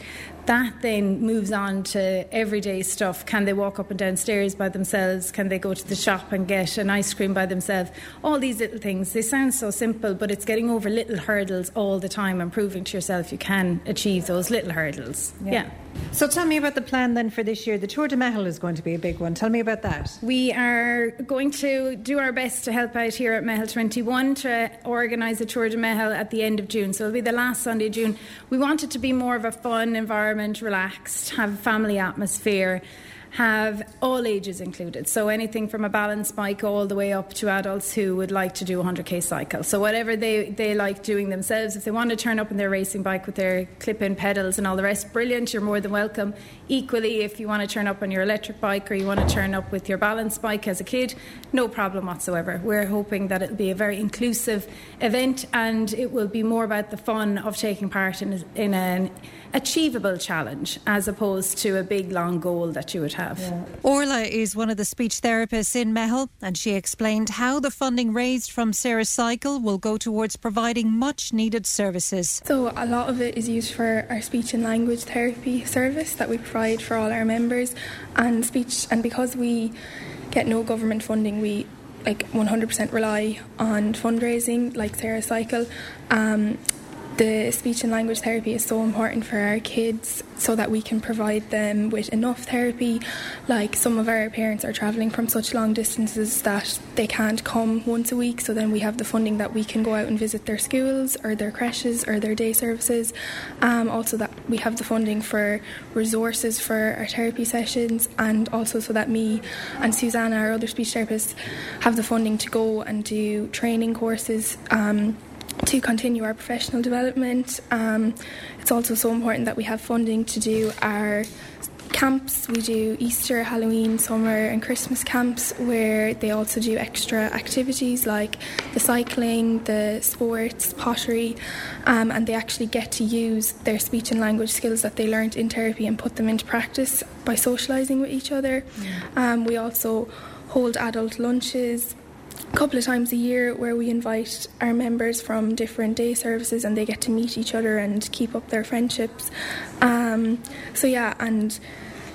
that then moves on to everyday stuff. Can they walk up and down stairs by themselves? Can they go to the shop and get an ice cream by themselves? All these little things. They sound so simple, but it's getting over little hurdles all the time and proving to yourself you can achieve those little hurdles. Yeah. yeah. So tell me about the plan then for this year. The Tour de Meitheal is going to be a big one. Tell me about that. We are going to do our best to help out here at Meitheal 21 to organise a Tour de Meitheal at the end of June. So it'll be the last Sunday of June. We want it to be more of a fun environment environment, relaxed, have a family atmosphere, have all ages included. So anything from a balance bike all the way up to adults who would like to do a 100k cycle. So whatever they, they like doing themselves, if they want to turn up in their racing bike with their clip-in pedals and all the rest, brilliant, you're more than welcome. Equally, if you want to turn up on your electric bike or you want to turn up with your balance bike as a kid, no problem whatsoever. We're hoping that it'll be a very inclusive event and it will be more about the fun of taking part in, in an achievable challenge as opposed to a big long goal that you would have. Yeah. Orla is one of the speech therapists in Meitheal and she explained how the funding raised from Sarah's Cycle will go towards providing much needed services. So a lot of it is used for our speech and language therapy service that we provide for all our members and speech and because we get no government funding we like 100% rely on fundraising like Sarah Cycle um, the speech and language therapy is so important for our kids so that we can provide them with enough therapy. Like some of our parents are travelling from such long distances that they can't come once a week, so then we have the funding that we can go out and visit their schools or their creches or their day services. Um, also, that we have the funding for resources for our therapy sessions, and also so that me and Susanna, our other speech therapists, have the funding to go and do training courses. Um, to continue our professional development. Um, it's also so important that we have funding to do our camps. We do Easter, Halloween, summer, and Christmas camps where they also do extra activities like the cycling, the sports, pottery, um, and they actually get to use their speech and language skills that they learned in therapy and put them into practice by socialising with each other. Mm. Um, we also hold adult lunches couple of times a year where we invite our members from different day services and they get to meet each other and keep up their friendships. Um, so, yeah, and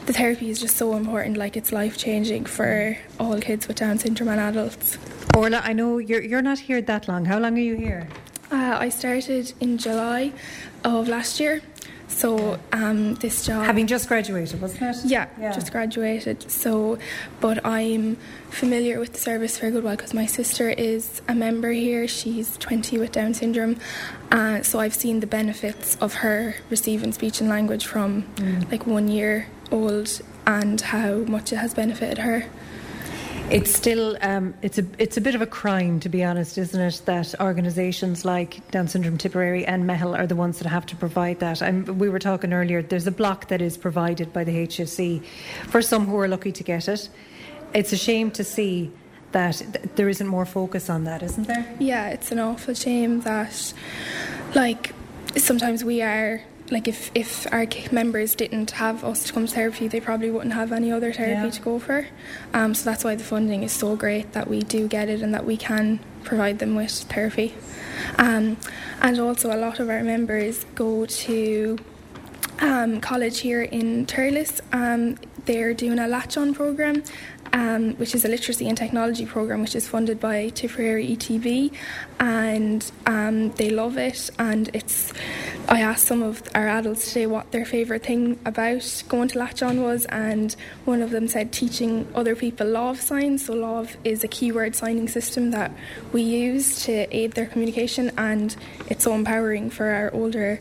the therapy is just so important, like it's life changing for all kids with Down syndrome and adults. Orla, I know you're, you're not here that long. How long are you here? Uh, I started in July of last year. So um, this job, having just graduated, wasn't it? Yeah, yeah, just graduated. So, but I'm familiar with the service for a good while because my sister is a member here. She's 20 with Down syndrome, uh, so I've seen the benefits of her receiving speech and language from mm. like one year old and how much it has benefited her. It's still um, it's a it's a bit of a crime to be honest, isn't it? That organisations like Down Syndrome Tipperary and Meitheal are the ones that have to provide that. And we were talking earlier. There's a block that is provided by the HSE for some who are lucky to get it. It's a shame to see that there isn't more focus on that, isn't there? Yeah, it's an awful shame that, like, sometimes we are like if if our members didn't have us to come to therapy, they probably wouldn't have any other therapy yeah. to go for. Um, so that's why the funding is so great that we do get it and that we can provide them with therapy. Um, and also, a lot of our members go to um, college here in Thurles. Um, they're doing a Latch On program um, which is a literacy and technology program, which is funded by Tipperary ETB, and um, they love it. And it's, I asked some of our adults today what their favourite thing about going to Latch On was, and one of them said teaching other people Lámh of signs. So Lámh is a keyword signing system that we use to aid their communication, and it's so empowering for our older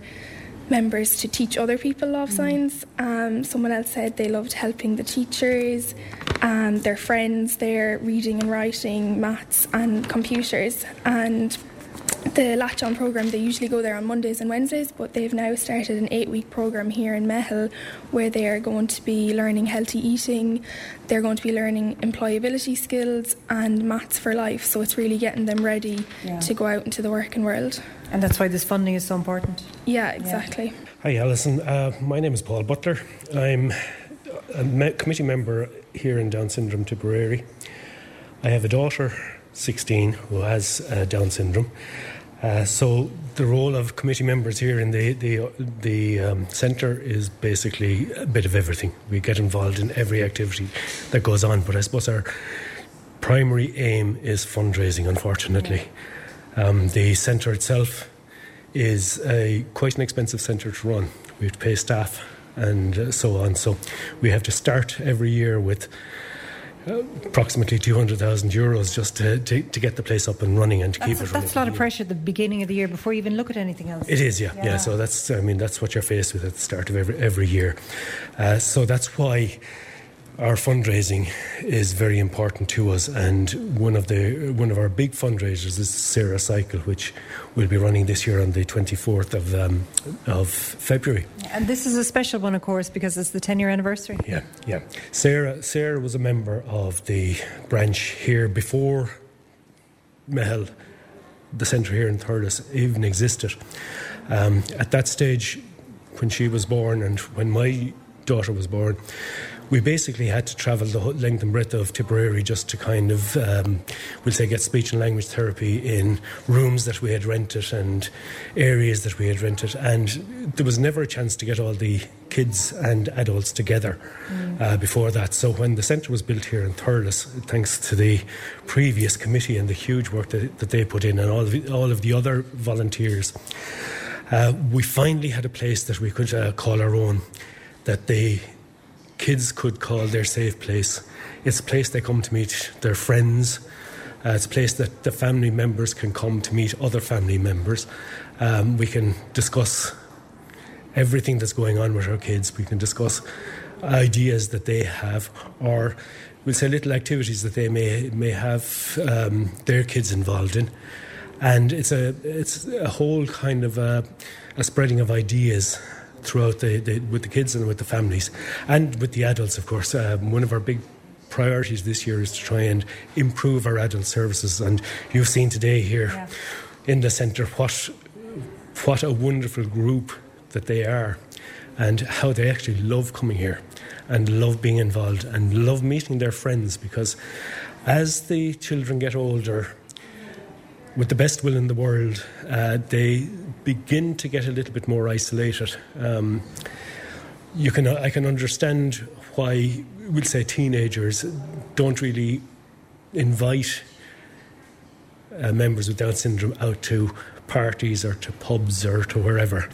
members to teach other people Lámh mm. signs. Um, someone else said they loved helping the teachers, and their friends, their reading and writing, maths, and computers. And the Latch On program, they usually go there on Mondays and Wednesdays, but they've now started an eight week program here in Meitheal where they are going to be learning healthy eating, they're going to be learning employability skills and maths for life. So it's really getting them ready yeah. to go out into the working world. And that's why this funding is so important. Yeah, exactly. Yeah. Hi, Alison. Uh, my name is Paul Butler. I'm a me- committee member here in Down Syndrome Tipperary. I have a daughter, 16, who has uh, Down syndrome. Uh, so the role of committee members here in the the, the um, centre is basically a bit of everything. We get involved in every activity that goes on, but I suppose our primary aim is fundraising. Unfortunately, um, the centre itself is a quite an expensive centre to run. We have to pay staff and uh, so on. So we have to start every year with approximately 200,000 euros just to, to, to, get the place up and running and to that's keep a, it running. That's a lot of pressure at the beginning of the year before you even look at anything else. It is, yeah. Yeah, yeah so that's, I mean, that's what you're faced with at the start of every, every year. Uh, so that's why our fundraising is very important to us, and one of the one of our big fundraisers is Sarah Cycle, which will be running this year on the 24th of um, of February. And this is a special one, of course, because it's the 10 year anniversary. Yeah, yeah. Sarah Sarah was a member of the branch here before Meitheal, the centre here in Thurles, even existed. Um, at that stage, when she was born, and when my daughter was born we basically had to travel the length and breadth of Tipperary just to kind of, um, we'll say, get speech and language therapy in rooms that we had rented and areas that we had rented. And there was never a chance to get all the kids and adults together mm. uh, before that. So when the centre was built here in Thurles, thanks to the previous committee and the huge work that, that they put in and all of, the, all of the other volunteers, uh, we finally had a place that we could uh, call our own that they kids could call their safe place. It's a place they come to meet their friends. Uh, it's a place that the family members can come to meet other family members. Um, we can discuss everything that's going on with our kids. We can discuss ideas that they have, or we'll say little activities that they may may have um, their kids involved in. And it's a it's a whole kind of a, a spreading of ideas throughout the, the, with the kids and with the families and with the adults, of course. Um, one of our big priorities this year is to try and improve our adult services. And you've seen today here yeah. in the centre what what a wonderful group that they are, and how they actually love coming here and love being involved and love meeting their friends because as the children get older with the best will in the world, uh, they begin to get a little bit more isolated. Um, you can, I can understand why we'll say teenagers don't really invite uh, members with Down syndrome out to parties or to pubs or to wherever.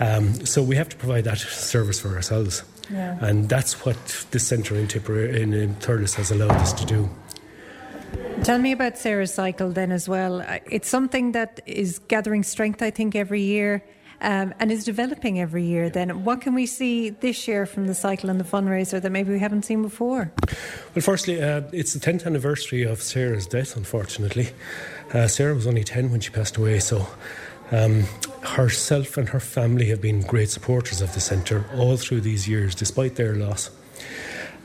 Um, so we have to provide that service for ourselves. Yeah. And that's what this centre in Tipperary, in, in Thurles has allowed us to do. Tell me about Sarah's cycle then as well. It's something that is gathering strength, I think, every year. um, and is developing every year. Then, what can we see this year from the cycle and the fundraiser that maybe we haven't seen before? Well, firstly, uh, it's the 10th anniversary of Sarah's death, unfortunately. Uh, Sarah was only 10 when she passed away, so um, herself and her family have been great supporters of the centre all through these years, despite their loss.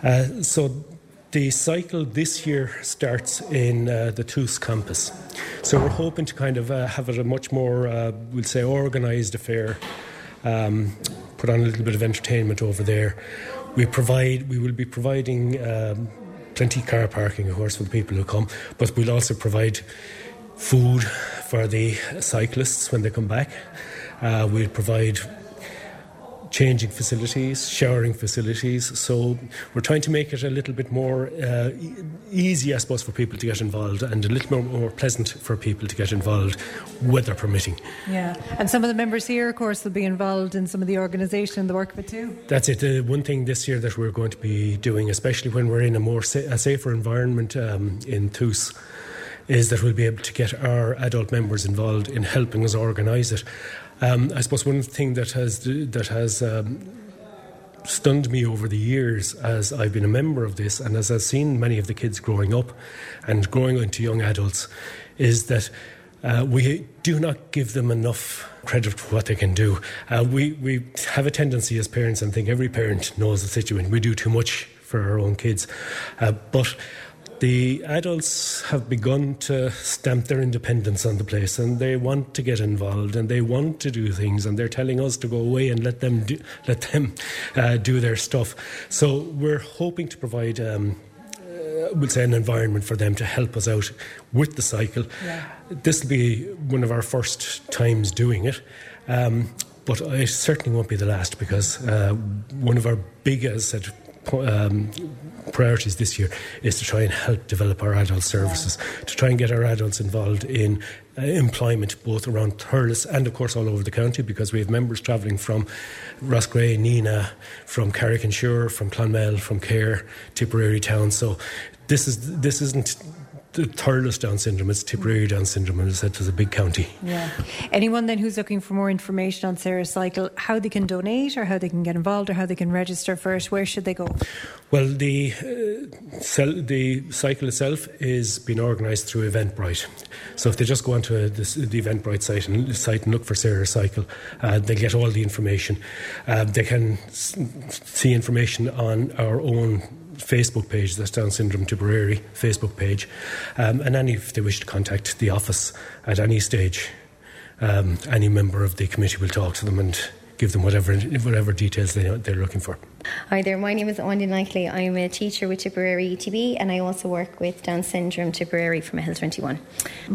Uh, so the cycle this year starts in uh, the TUS campus. So we're hoping to kind of uh, have it a much more, uh, we'll say, organised affair. Um, put on a little bit of entertainment over there. We provide, we will be providing um, plenty car parking, of course, for the people who come, but we'll also provide food for the cyclists when they come back. Uh, we'll provide changing facilities, showering facilities. So we're trying to make it a little bit more uh, easy, I suppose, for people to get involved and a little more, more pleasant for people to get involved, weather permitting. Yeah, and some of the members here, of course, will be involved in some of the organisation and the work of it too. That's it. The one thing this year that we're going to be doing, especially when we're in a more sa- a safer environment um, in TUS, is that we'll be able to get our adult members involved in helping us organise it. Um, I suppose one thing that has that has um, stunned me over the years as I've been a member of this and as I've seen many of the kids growing up and growing into young adults is that uh, we do not give them enough credit for what they can do. Uh, we, we have a tendency as parents, and think every parent knows the situation, we do too much for our own kids. Uh, but the adults have begun to stamp their independence on the place and they want to get involved and they want to do things and they're telling us to go away and let them do, let them uh, do their stuff. So we're hoping to provide. Um, uh, we'll say an environment for them to help us out with the cycle. Yeah. This will be one of our first times doing it. Um, but it certainly won't be the last because uh, one of our big, as I said, um, priorities this year is to try and help develop our adult services, to try and get our adults involved in uh, employment both around Thurles and, of course, all over the county because we have members travelling from Roscrea, Nenagh, from Carrick-on-Suir, from Clonmel, from Cahir, Tipperary town. So this is this isn't Thurles Down syndrome, it's Tipperary Down syndrome, and it's said, it's a big county. Yeah. Anyone then who's looking for more information on Sarah's Cycle, how they can donate or how they can get involved or how they can register for it, where should they go? Well, the, uh, cel- the cycle itself is being organised through Eventbrite. So if they just go onto a, this, the Eventbrite site and, site and look for Sarah's Cycle, uh, they get all the information. Uh, they can s- see information on our own Facebook page, that's Down Syndrome Tipperary Facebook page, um, and any if they wish to contact the office at any stage, um, any member of the committee will talk to them and give them whatever whatever details they, they're looking for. Hi there, my name is Anya Knightley. I'm a teacher with Tipperary ETB and I also work with Down Syndrome Tipperary from Hill 21.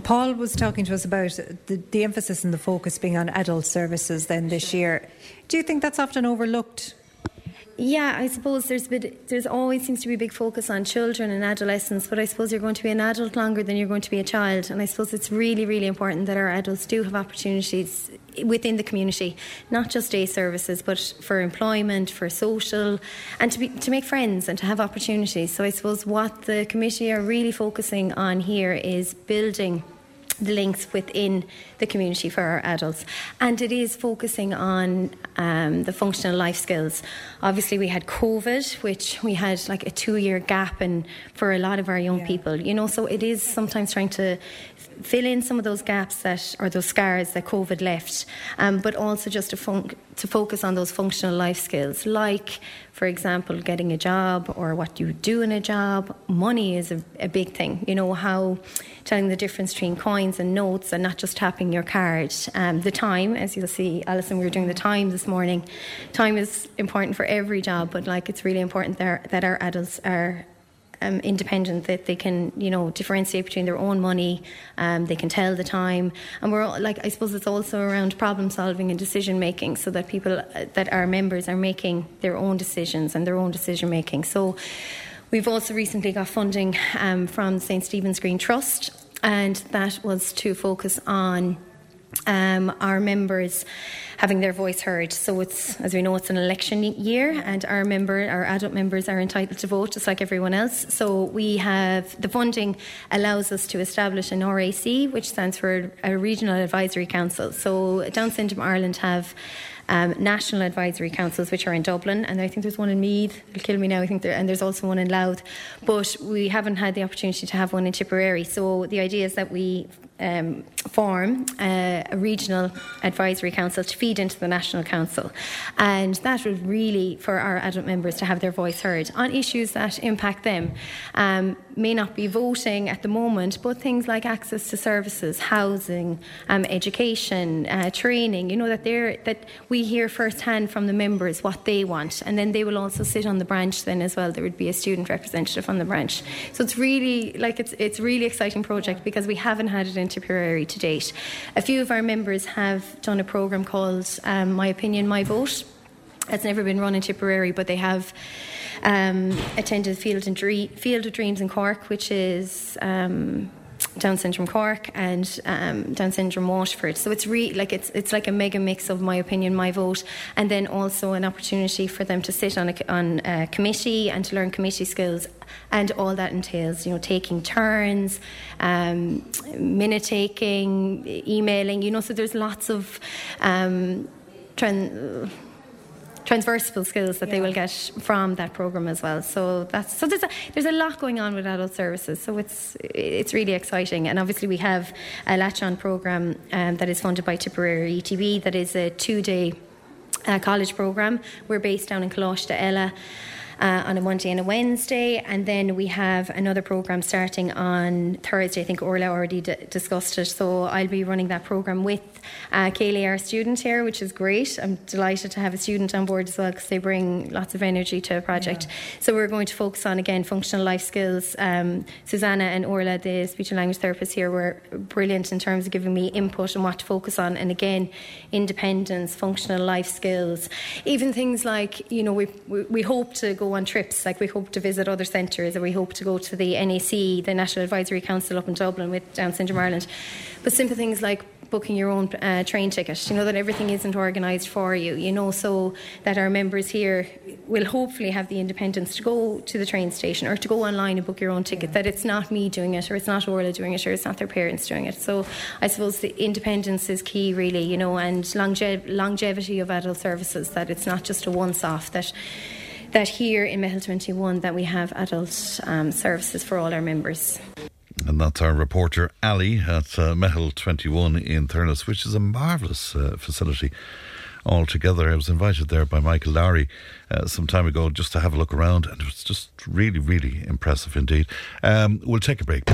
Paul was talking to us about the, the emphasis and the focus being on adult services then this year. Do you think that's often overlooked? Yeah, I suppose there's there's always seems to be a big focus on children and adolescents, but I suppose you're going to be an adult longer than you're going to be a child, and I suppose it's really, really important that our adults do have opportunities within the community, not just day services, but for employment, for social, and to be, to make friends and to have opportunities. So I suppose what the committee are really focusing on here is building the links within the community for our adults. And it is focusing on um, the functional life skills. Obviously, we had COVID, which we had like a two year gap in for a lot of our young yeah. people, you know, so it is sometimes trying to fill in some of those gaps that or those scars that COVID left, um, but also just to, fun- to focus on those functional life skills, like, for example, getting a job or what you do in a job. Money is a, a big thing. You know how telling the difference between coins and notes and not just tapping your card. Um, the time, as you'll see, Alison, we were doing the time this morning. Time is important for every job, but like it's really important that, that our adults are um, independent, that they can, you know, differentiate between their own money, um, they can tell the time, and we're all, like, I suppose it's also around problem solving and decision making, so that people, uh, that our members are making their own decisions and their own decision making. So. We've also recently got funding um, from St Stephen's Green Trust, and that was to focus on um, our members having their voice heard. So it's, as we know, it's an election year, and our member, our adult members, are entitled to vote just like everyone else. So we have the funding allows us to establish an RAC, which stands for a Regional Advisory Council. So Down Syndrome Ireland have um, national advisory councils, which are in Dublin, and I think there's one in Meath. It'll kill me now. I think there, and there's also one in Louth, but we haven't had the opportunity to have one in Tipperary. So the idea is that we um, form uh, a regional advisory council to feed into the national council, and that would really for our adult members to have their voice heard on issues that impact them. Um, may not be voting at the moment, but things like access to services, housing, um, education, uh, training. You know that they that we hear firsthand from the members what they want, and then they will also sit on the branch. Then as well, there would be a student representative on the branch. So it's really like it's it's really exciting project because we haven't had it in Tipperary to date. A few of our members have done a program called um, My Opinion, My Vote. It's never been run in Tipperary, but they have um, attended Field, and Field of Dreams in Cork, which is um, down syndrome Cork and um, Down syndrome Waterford. So it's really like it's it's like a mega mix of my opinion, my vote, and then also an opportunity for them to sit on a, on a committee and to learn committee skills, and all that entails, you know, taking turns, um, minute taking, emailing. You know, so there's lots of. Um, trend, transversal skills that yeah. they will get from that program as well. So that's so there's a there's a lot going on with adult services. So it's it's really exciting. And obviously we have a latch on program um, that is funded by Tipperary ETB that is a two day uh, college program. We're based down in Coláiste Eile uh, on a Monday and a Wednesday. And then we have another programme starting on Thursday. I think Orla already d- discussed it. So I'll be running that programme with uh, Kaylee, our student here, which is great. I'm delighted to have a student on board as well because they bring lots of energy to a project. Yeah. So we're going to focus on, again, functional life skills. Um, Susanna and Orla, the speech and language therapists here, were brilliant in terms of giving me input on what to focus on. And again, independence, functional life skills, even things like, you know, we, we, we hope to go on trips. Like we hope to visit other centres, or we hope to go to the NAC, the National Advisory Council up in Dublin with Down Syndrome Ireland. But simple things like booking your own uh, train ticket. You know that everything isn't organised for you. You know, so that our members here will hopefully have the independence to go to the train station or to go online and book your own ticket. That it's not me doing it, or it's not Orla doing it, or it's not their parents doing it. So I suppose the independence is key, really. You know, and longe- longevity of adult services. That it's not just a once-off. That that here in Meitheal 21 that we have adult um, services for all our members. And that's our reporter Ali at uh, Meitheal 21 in Thurles, which is a marvellous uh, facility altogether. I was invited there by Michael Lowry uh, some time ago just to have a look around, and it was just really, really impressive indeed. Um, we'll take a break.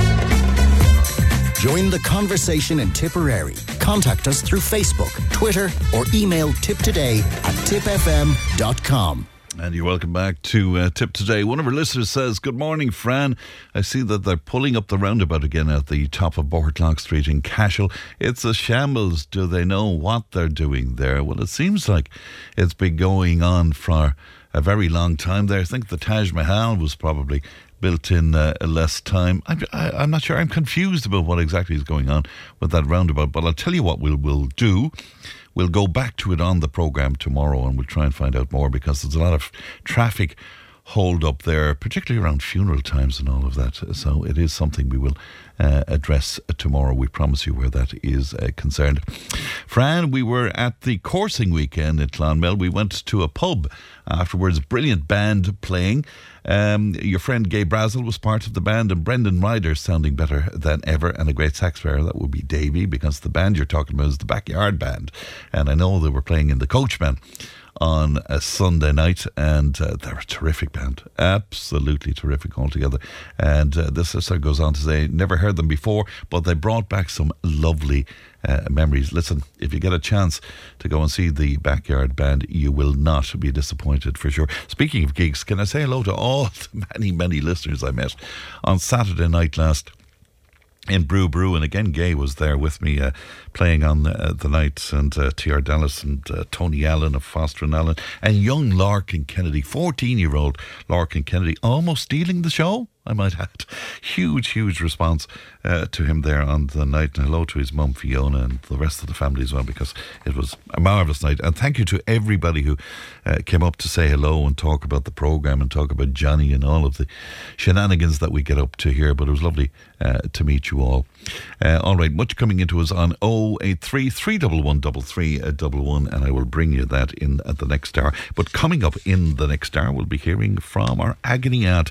Join the conversation in Tipperary. Contact us through Facebook, Twitter, or email tipptoday at tippfm.com. And you're welcome back to uh, Tipp Today. One of our listeners says, Good morning, Fran. I see that they're pulling up the roundabout again at the top of Bortlock Street in Cashel. It's a shambles. Do they know what they're doing there? Well, it seems like it's been going on for a very long time there. I think the Taj Mahal was probably built in uh, less time. I'm, I, I'm not sure. I'm confused about what exactly is going on with that roundabout, but I'll tell you what we'll, we'll do. We'll go back to it on the programme tomorrow and we'll try and find out more because there's a lot of traffic hold up there, particularly around funeral times and all of that. So it is something we will uh, address tomorrow. We promise you where that is uh, concerned. Fran, we were at the coursing weekend at Clonmel. We went to a pub afterwards, brilliant band playing. Um, your friend Gay Brazel was part of the band, and Brendan Ryder sounding better than ever, and a great sax player. That would be Davy, because the band you're talking about is the Backyard Band. And I know they were playing in the Coachman on a Sunday night, and uh, they're a terrific band, absolutely terrific altogether. And uh, this sister goes on to say, never heard them before, but they brought back some lovely uh, memories. Listen, if you get a chance to go and see the Backyard Band, you will not be disappointed for sure. Speaking of gigs, can I say hello to all the many, many listeners I met on Saturday night last? In Brew Brew, and again, Gay was there with me uh, playing on uh, the night, and uh, T.R. Dallas and uh, Tony Allen of Foster and Allen, and young Larkin Kennedy, 14 year old Larkin Kennedy, almost stealing the show. I might add. Huge, huge response uh, to him there on the night. And hello to his mum, Fiona, and the rest of the family as well, because it was a marvellous night. And thank you to everybody who uh, came up to say hello and talk about the programme and talk about Johnny and all of the shenanigans that we get up to here. But it was lovely uh, to meet you all. Uh, all right, much coming into us on 083 311 and I will bring you that in at the next hour. But coming up in the next hour, we'll be hearing from our agony aunt,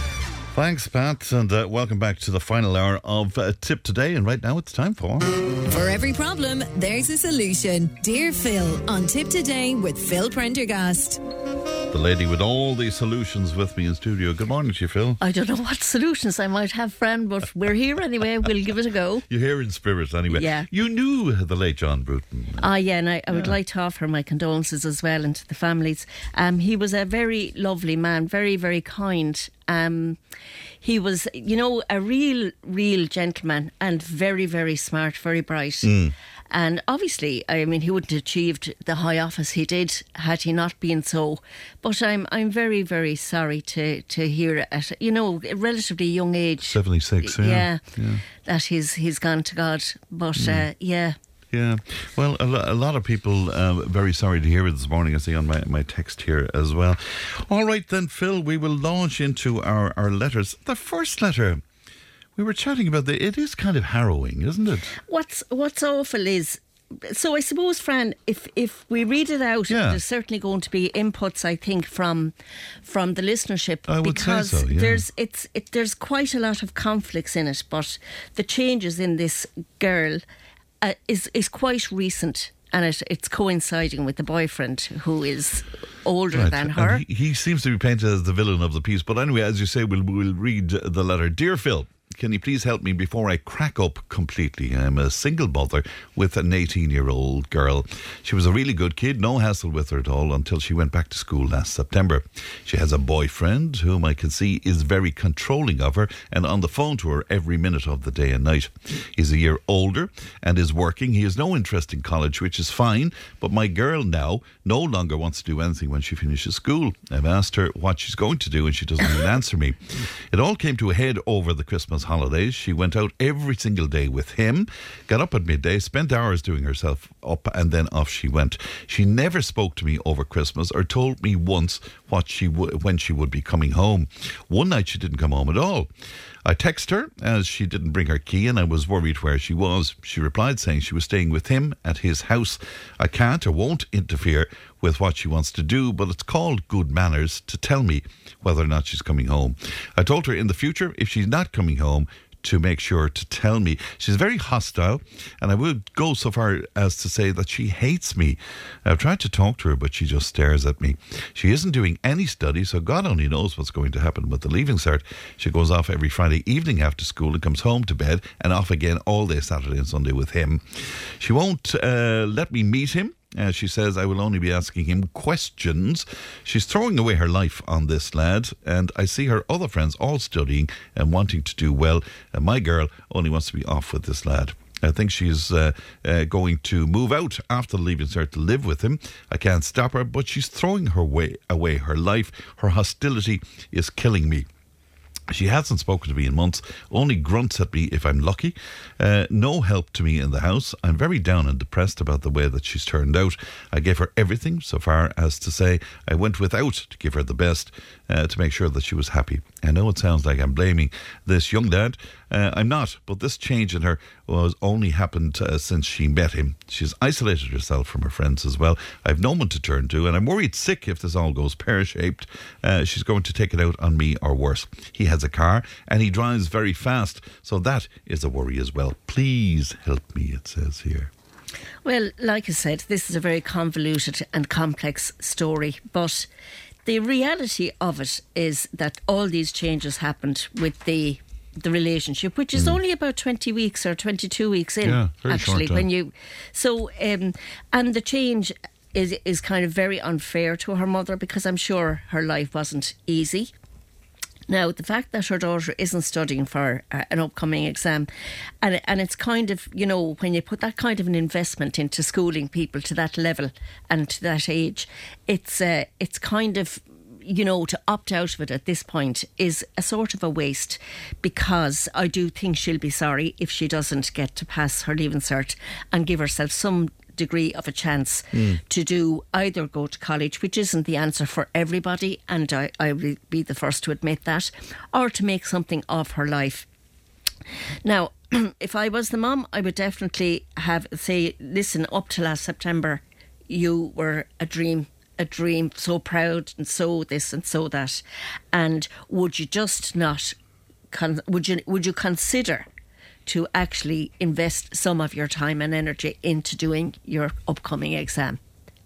Thanks, Pat, and uh, welcome back to the final hour of uh, Tipp Today. And right now it's time for. For every problem, there's a solution. Dear Phil, on Tipp Today with Phil Prendergast. The lady with all the solutions with me in studio. Good morning to you, Phil. I don't know what solutions I might have, Fran, but we're here anyway. We'll give it a go. You're here in spirit anyway. Yeah. You knew the late John Bruton. Ah, yeah, and I, I would like to offer my condolences as well and to the families. Um, he was a very lovely man, very, very kind. Um, he was, you know, a real, real gentleman and very, very smart, very bright. Mm. And obviously, I mean, he wouldn't have achieved the high office he did had he not been so. But I'm, I'm very, very sorry to, to hear at you know a relatively young age, seventy six, yeah, yeah, yeah, that he's he's gone to God. But uh, yeah. Yeah, well, a, lo- a lot of people uh, very sorry to hear it this morning. I see on my, my text here as well. All right, then, Phil, we will launch into our, our letters. The first letter we were chatting about, the, it is kind of harrowing, isn't it? What's What's awful is so I suppose, Fran, if if we read it out, Yeah. there's certainly going to be inputs. I think from from the listenership I would say because so, yeah. there's it's it, there's quite a lot of conflicts in it. But the changes in this girl uh, is is quite recent. And it, it's coinciding with the boyfriend who is older Right, than her. He, he seems to be painted as the villain of the piece. But anyway, as you say, we'll, we'll read the letter. Dear Phil, can you please help me before I crack up completely? I'm a single mother with an 18 year old girl. She was a really good kid, no hassle with her at all until she went back to school last September. She has a boyfriend whom I can see is very controlling of her and on the phone to her every minute of the day and night. He's a year older and is working. He has no interest in college, which is fine, but my girl now no longer wants to do anything when she finishes school. I've asked her what she's going to do and she doesn't even answer me. It all came to a head over the Christmas holidays. She went out every single day with him, got up at midday, spent hours doing herself up, and then off she went. She never spoke to me over Christmas or told me once what she w- when she would be coming home. One night she didn't come home at all. I texted her as she didn't bring her key and I was worried where she was. She replied saying she was staying with him at his house. I can't or won't interfere with what she wants to do, but it's called good manners to tell me whether or not she's coming home. I told her in the future, if she's not coming home, to make sure to tell me. She's very hostile, and I would go so far as to say that she hates me. I've tried to talk to her, but she just stares at me. She isn't doing any study, so God only knows what's going to happen with the leaving cert. She goes off every Friday evening after school and comes home to bed and off again all day Saturday and Sunday with him. She won't uh, let me meet him. Uh, she says, I will only be asking him questions. She's throwing away her life on this lad, and I see her other friends all studying and wanting to do well. And my girl only wants to be off with this lad. I think she's uh, uh, going to move out after leaving cert to live with him. I can't stop her, but she's throwing her way away her life. Her hostility is killing me. She hasn't spoken to me in months, only grunts at me if I'm lucky. Uh, no help to me in the house. I'm very down and depressed about the way that she's turned out. I gave her everything, so far as to say I went without to give her the best uh, to make sure that she was happy. I know it sounds like I'm blaming this young lad. Uh, I'm not, but this change in her was only happened uh, since she met him. She's isolated herself from her friends as well. I've no one to turn to, and I'm worried sick if this all goes pear shaped. Uh, she's going to take it out on me or worse. He has a car and he drives very fast, so that is a worry as well. Please help me, it says here. Well, like I said, this is a very convoluted and complex story, but the reality of it is that all these changes happened with the the relationship, which is mm. only about 20 weeks or 22 weeks in, yeah, actually, when you. So, um, and the change is, is kind of very unfair to her mother because I'm sure her life wasn't easy. Now, the fact that her daughter isn't studying for uh, an upcoming exam, and and it's kind of you know when you put that kind of an investment into schooling people to that level and to that age, it's uh, it's kind of you know, to opt out of it at this point is a sort of a waste because I do think she'll be sorry if she doesn't get to pass her leaving cert and give herself some degree of a chance mm. to do either go to college, which isn't the answer for everybody, and I, I will be the first to admit that, or to make something of her life. Now, if I was the mum, I would definitely have say, listen, up to last September, you were a dream a dream, so proud and so this and so that. And would you just not, con- would you would you consider to actually invest some of your time and energy into doing your upcoming exam?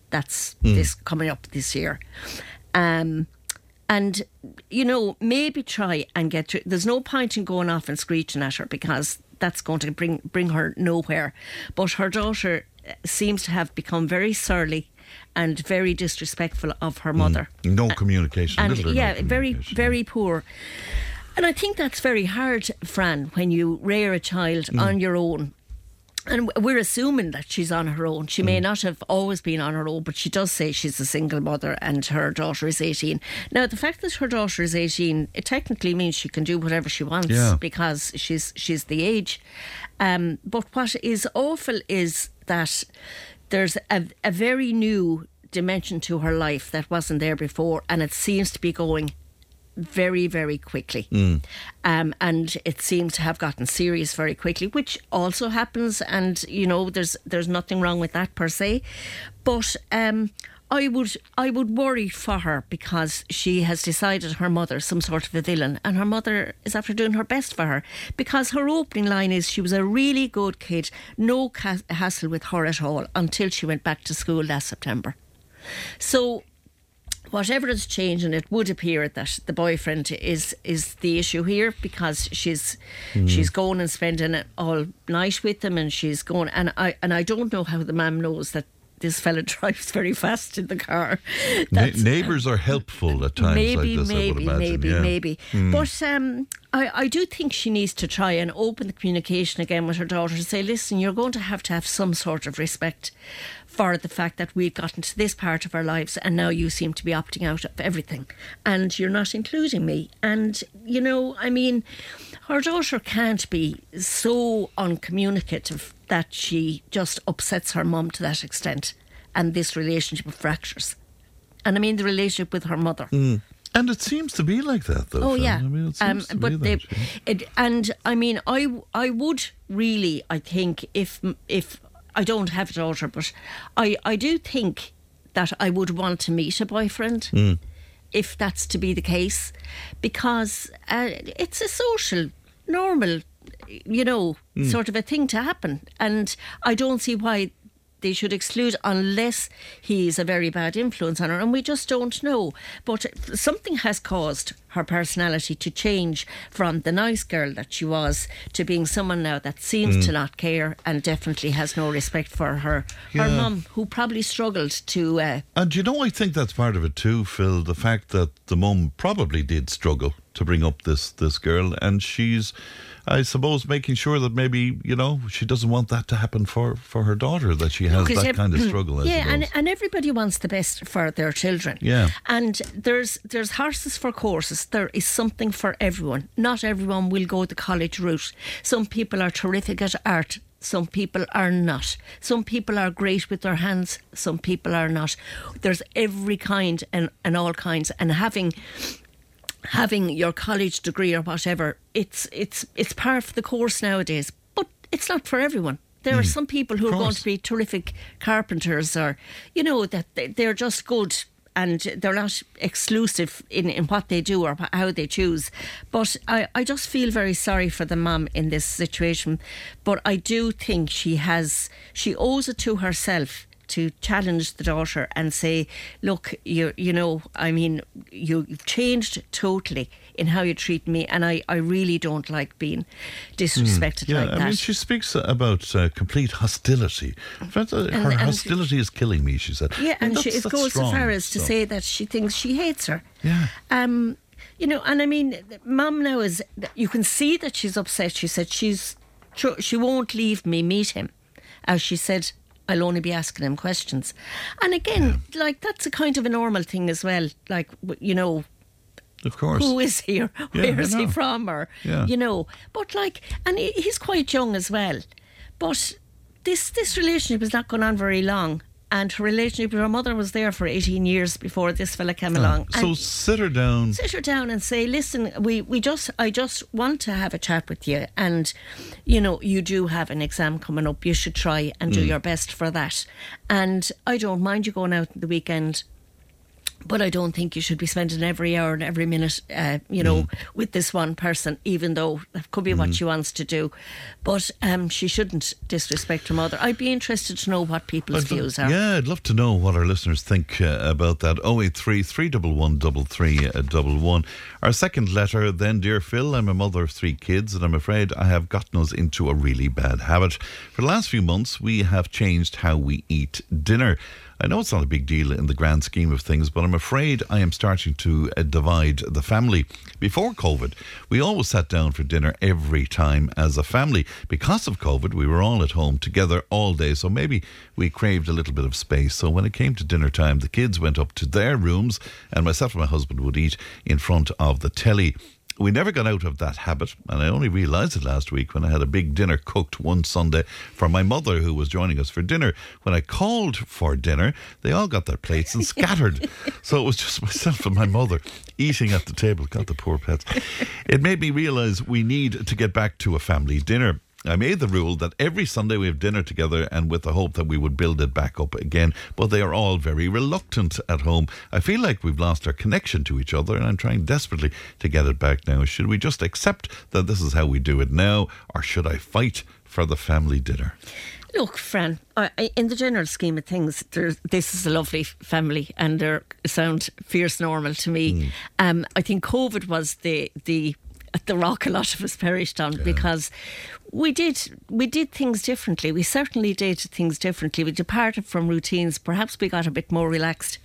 That's mm. this coming up this year. Um, and you know maybe try and get to there's no point in going off and screeching at her because that's going to bring bring her nowhere but her daughter seems to have become very surly and very disrespectful of her mother. Mm. No communication. And, yeah, no very, very poor. And I think that's very hard, Fran, when you rear a child mm. on your own. And we're assuming that she's on her own. She may mm. not have always been on her own, but she does say she's a single mother and her daughter is 18. Now, the fact that her daughter is 18, it technically means she can do whatever she wants yeah. because she's she's the age. Um, but what is awful is that there's a, a very new dimension to her life that wasn't there before, and it seems to be going very, very quickly. Mm. Um, and it seems to have gotten serious very quickly, which also happens. And you know, there's there's nothing wrong with that per se, but um, I would I would worry for her because she has decided her mother some sort of a villain, and her mother is after doing her best for her because her opening line is she was a really good kid, no hassle with her at all until she went back to school last September. So whatever has changed, and it would appear that the boyfriend is is the issue here because she's mm. she's going and spending all night with him, and she's going and I and I don't know how the mum knows that this fella drives very fast in the car. Na- neighbours are helpful at times maybe, like this, Maybe, maybe, yeah. maybe. Mm. But um, I, I do think she needs to try and open the communication again with her daughter to say, listen, you're going to have to have some sort of respect for the fact that we've gotten to this part of our lives and now you seem to be opting out of everything and you're not including me. And, you know, I mean, her daughter can't be so uncommunicative that she just upsets her mum to that extent and this relationship fractures. And I mean the relationship with her mother. Mm. And it seems to be like that, though. Oh yeah, I mean, um, but be they, it, and I mean, I I would really, I think, if if I don't have a daughter, but I I do think that I would want to meet a boyfriend. Mm. If that's to be the case, because uh, it's a social, normal you know, mm. sort of a thing to happen. And I don't see why they should exclude unless he's a very bad influence on her, and we just don't know. But something has caused her personality to change from the nice girl that she was to being someone now that seems mm. to not care and definitely has no respect for her yeah. her mum, who probably struggled to. Uh, and you know, I think that's part of it too, Phil. The fact that the mum probably did struggle to bring up this this girl, and she's I suppose making sure that maybe you know she doesn't want that to happen for, for her daughter that she has that kind of hmm, struggle. yeah, and and everybody wants the best for their children. Yeah, and there's there's horses for courses. There is something for everyone. Not everyone will go the college route. Some people are terrific at art. Some people are not. Some people are great with their hands. Some people are not. There's every kind and, and all kinds. And having having your college degree or whatever, it's it's it's part of the course nowadays. But it's not for everyone. There mm. are some people who are going to be terrific carpenters, or you know that they're just good and they're not exclusive in, in what they do or how they choose. But I, I just feel very sorry for the mum in this situation. But I do think she has she owes it to herself to challenge the daughter and say, look, you you know, I mean, you, you've changed totally in how you treat me, and I, I really don't like being disrespected Mm, yeah, like I that. mean, she speaks about uh, complete hostility. Fact, uh, And- her and- hostility is killing me, she said. Yeah, I mean, and she, it goes so strong far as to say that she thinks she hates her. Yeah. Um, you know, and I mean, mum now is. You can see that she's upset. She said she's. She won't leave me meet him, as she said. I'll only be asking him questions, and again, like that's a kind of a normal thing as well. Like you know, Of course. who is he or Yeah, where is he from or Yeah. you know but like and he- he's quite young as well but this this relationship is not going on very long and her relationship with her mother was there for 18 years before this fella came along So And sit her down. sit her down and say listen we, we just I just want to have a chat with you and you know you do have an exam coming up you should try and do Mm. your best for that and I don't mind you going out on the weekend but I don't think you should be spending every hour and every minute, uh, you know, Mm. with this one person, even though that could be what she wants to do. But um, she shouldn't disrespect her mother. I'd be interested to know what people's I'd lo- views are. Yeah, I'd love to know what our listeners think uh, about that. 083 311 Our second letter, then, Dear Phil, I'm a mother of three kids, and I'm afraid I have gotten us into a really bad habit. For the last few months, we have changed how we eat dinner. I know it's not a big deal in the grand scheme of things, but I'm afraid I am starting to uh, divide the family. Before COVID, we always sat down for dinner every time as a family. Because of COVID, we were all at home together all day, so maybe we craved a little bit of space. So when it came to dinner time, the kids went up to their rooms, and myself and my husband would eat in front of the telly. We never got out of that habit, and I only realised it last week when I had a big dinner cooked one Sunday for my mother who was joining us for dinner. When I called for dinner, they all got their plates and scattered. so it was just myself and my mother eating at the table. God, the poor pets. It made me realise we need to get back to a family dinner. I made the rule that every Sunday we have dinner together and with the hope that we would build it back up again, but they are all very reluctant at home. I feel like we've lost our connection to each other and I'm trying desperately to get it back now. Should we just accept that this is how we do it now, or should I fight for the family dinner? Look, Fran, in the general scheme of things, this is a lovely family and they sound fierce normal to me. Um, I think COVID was the the the rock a lot of us perished on because we did we did things differently. We certainly did things differently. We departed from routines. Perhaps we got a bit more relaxed.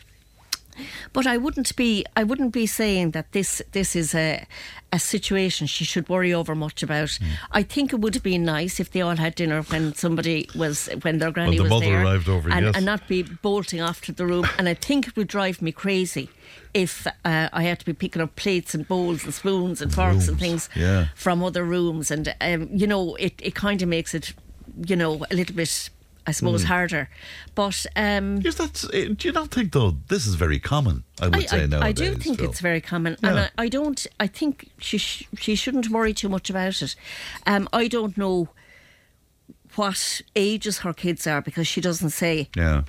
But I wouldn't be I wouldn't be saying that this this is a a situation she should worry over much about. Hmm. I think it would have been nice if they all had dinner when somebody was when their granny the was there arrived over, and, yes. and not be bolting off to the room. and I think it would drive me crazy if uh, I had to be picking up plates and bowls and spoons and forks and things yeah. from other rooms, and um, you know it it kind of makes it you know a little bit. I suppose Mm. harder, but um, Yes, that's. uh, Do you not think though this is very common? I would say I, nowadays. I do think it's very common, and I, I don't. I think she sh- she shouldn't worry too much about it. Um, I don't know what ages her kids are because she doesn't say. Yeah.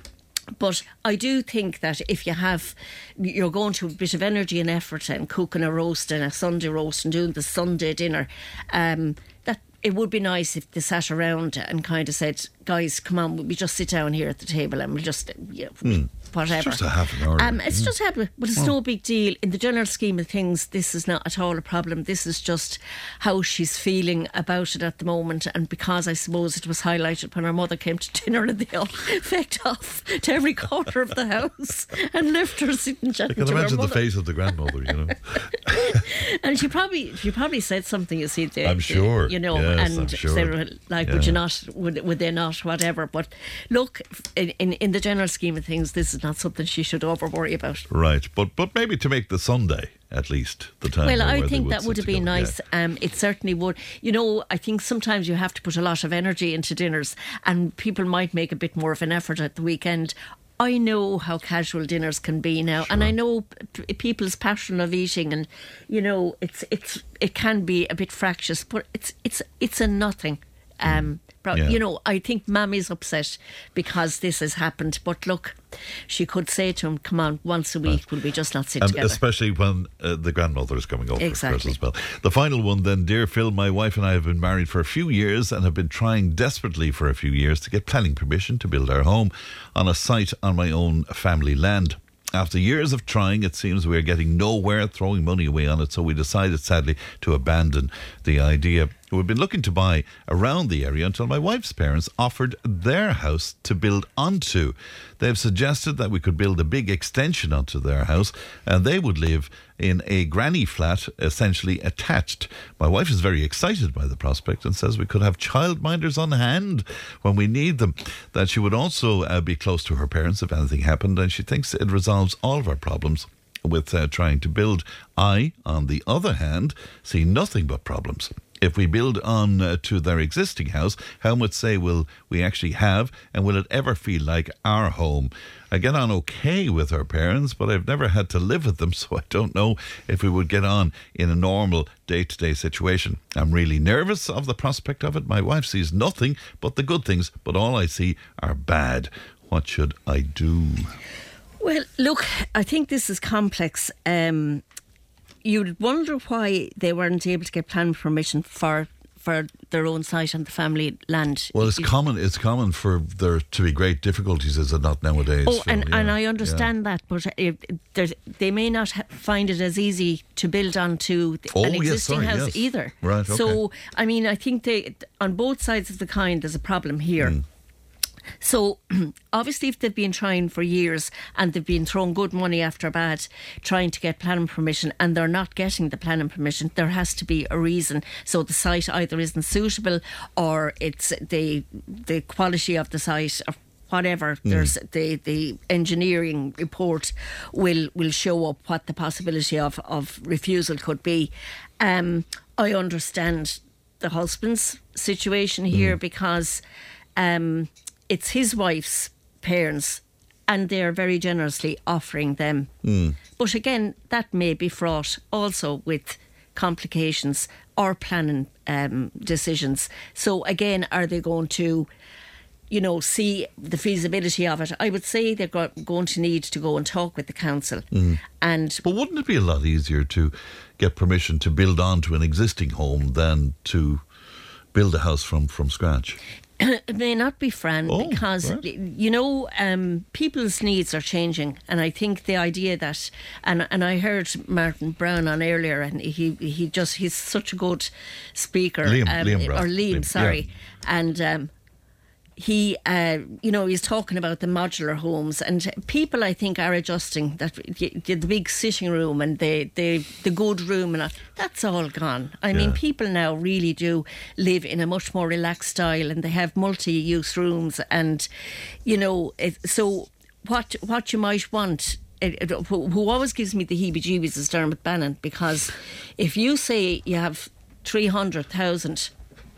But I do think that if you have, you're going to a bit of energy and effort and cooking a roast and a Sunday roast and doing the Sunday dinner, um, that it would be nice if they sat around and kind of said, "Guys, come on, we just sit down here at the table and we'll just, you know, Hmm. whatever." It's just a half an hour. Um, it's yeah. just happening, but it's Oh. no big deal. In the general scheme of things, this is not at all a problem. This is just how she's feeling about it at the moment. And because I suppose it was highlighted when her mother came to dinner and they all fecked off to every corner of the house and left her sitting I can imagine the face of the grandmother. You know. And she probably she probably said something. You see, the, I'm the- sure. you know, Yes, and sure. they were like, would you not? Would, would they not? Whatever. But look, in, in in the general scheme of things, this is not something she should over worry about. Right, but but maybe to make the Sunday at least the time. Well, I think that would have been nice. Um, it certainly would. You know, I think sometimes you have to put a lot of energy into dinners, and people might make a bit more of an effort at the weekend. I know how casual dinners can be now, and I know p- people's passion of eating, and you know, it's it's it can be a bit fractious, but it's it's it's a nothing. Um, but, Yeah. You know, I think Mammy's upset because this has happened. But look, she could say to him, "Come on, once a week, will we just not sit And together?" especially when uh, the grandmother is coming over Exactly. as well. The final one, then, dear Phil, my wife and I have been married for a few years and have been trying desperately for a few years to get planning permission to build our home on a site on my own family land. After years of trying, it seems we are getting nowhere, throwing money away on it, so we decided sadly to abandon the idea. We've been looking to buy around the area until my wife's parents offered their house to build onto. They've suggested that we could build a big extension onto their house and they would live in a granny flat essentially attached. My wife is very excited by the prospect and says we could have childminders on hand when we need them. That she would also uh, be close to her parents if anything happened and she thinks it resolves all of our problems with uh, trying to build. I, on the other hand, see nothing but problems. If we build on uh, to their existing house, how much say will we actually have, and will it ever feel like our home? I get on okay with her parents, but I've never had to live with them, so I don't know if we would get on in a normal day to day situation. I'm really nervous of the prospect of it. My wife sees nothing but the good things, but all I see are bad. What should I do? Well, look, I think this is complex. Um, you'd wonder why they weren't able to get planning permission for for their own site and the family land. Well, it's You- common. It's common for there to be great difficulties, is it not nowadays? Oh, Phil? and, Yeah, and I yeah. understand that, but uh, they may not find it as easy to build onto Oh, an yes, existing sorry, house yes. either. Right, So, I mean, I think they on both sides of the coin, there's a problem here. Hmm. So, obviously, if they've been trying for years and they've been throwing good money after bad, trying to get planning permission, and they're not getting the planning permission, there has to be a reason. So the site either isn't suitable, or it's the the quality of the site, or whatever. Mm. There's the the engineering report will will show up what the possibility of of refusal could be. Um, I understand the husband's situation here because um, it's his wife's parents and they're very generously offering them. Mm. But again, that may be fraught also with complications or planning um, decisions. So again, are they going to, you know, see the feasibility of it? I would say they're go- going to need to go and talk with the council. Mm. And but wouldn't it be a lot easier to get permission to build onto an existing home than to build a house from from scratch? It may not be Fran Oh, because right. you know um, people's needs are changing, and I think the idea that and and I heard Martin Brown on earlier, and he he just he's such a good speaker, Liam- um, Liam Brown. or Liam, Liam, sorry, yeah. and. Um, he, uh, you know, he's talking about the modular homes, and people, I think, are adjusting that the big sitting room and the the, the good room, and all, that's all gone. I mean, people now really do live in a much more relaxed style, and they have multi-use rooms, and you know, it, so what what you might want. Who, always gives me the heebie-jeebies is Dermot Bannon because if you say you have three hundred thousand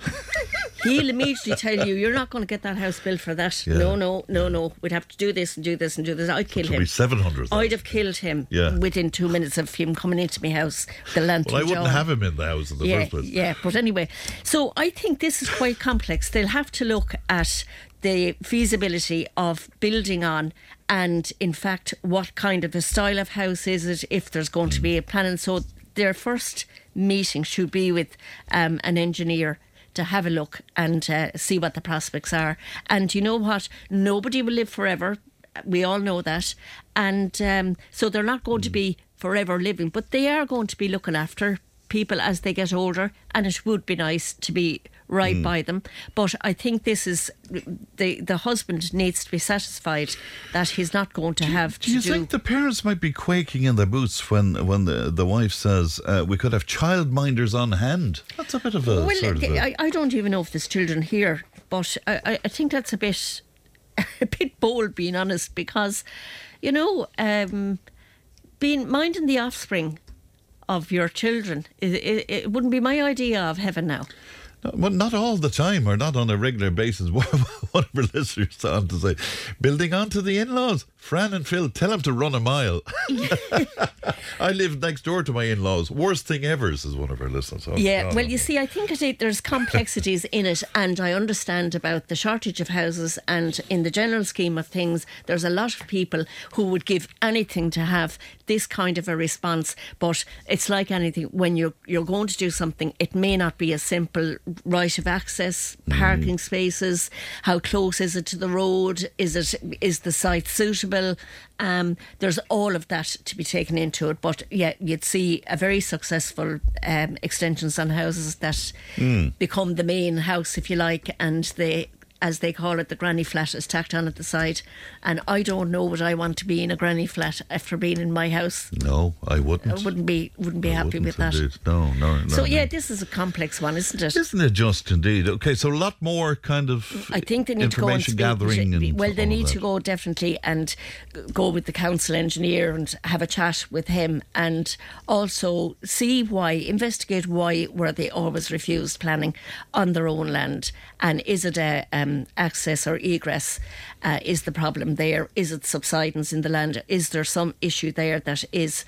he'll immediately tell you you're not going to get that house built for that. Yeah. No, no, no, no. We'd have to do this and do this and do this. I'd kill It'll him. be 700,000. I'd have killed him Yeah. within two minutes of him coming into my house. The lantern. Well, I wouldn't jaw. have him in the house in the yeah, first place. Yeah, but anyway, so I think this is quite complex. They'll have to look at the feasibility of building on and in fact what kind of a style of house is it if there's going to be a plan and so their first meeting should be with um, an engineer to have a look and uh, see what the prospects are. And you know what? Nobody will live forever. We all know that. And um, so they're not going to be forever living but they are going to be looking after people as they get older and it would be nice to be right Mm. by them but i think this is the the husband needs to be satisfied that he's not going to have Do you to do think the parents might be quaking in their boots when when the, the wife says uh, we could have childminders on hand? That's a bit of a well sort of I, I don't even know if there's children here but I, I- I think that's a bit a bit bold being honest because you know um, being minding the offspring of your children it, it, it wouldn't be my idea of heaven now well, not all the time or not on a regular basis. One of our listeners on to say, building onto the in laws. Fran and Phil, tell them to run a mile. I live next door to my in laws. Worst thing ever, says one of our listeners. Oh, yeah, God. well, you see, I think it, there's complexities in it, and I understand about the shortage of houses. And in the general scheme of things, there's a lot of people who would give anything to have this kind of a response. But it's like anything when you're you're going to do something, it may not be a simple right of access, parking mm. spaces. How close is it to the road? Is it is the site suitable? Um, there's all of that to be taken into it. But yeah, you'd see a very successful um, extensions on houses that mm. become the main house, if you like, and they as they call it, the granny flat is tacked on at the side. And I don't know what I want to be in a granny flat after being in my house. No, I wouldn't. I wouldn't be wouldn't be I happy wouldn't with that. Indeed. No, no, no. So yeah, this is a complex one, isn't it? Isn't it just indeed? Okay, so a lot more kind of I think they need to go and gathering. And well, they need to go definitely and go with the council engineer and have a chat with him, and also see why, investigate why were they always refused planning on their own land, and is it a um, access or egress uh, is the problem there? Is it subsidence in the land? Is there some issue there that is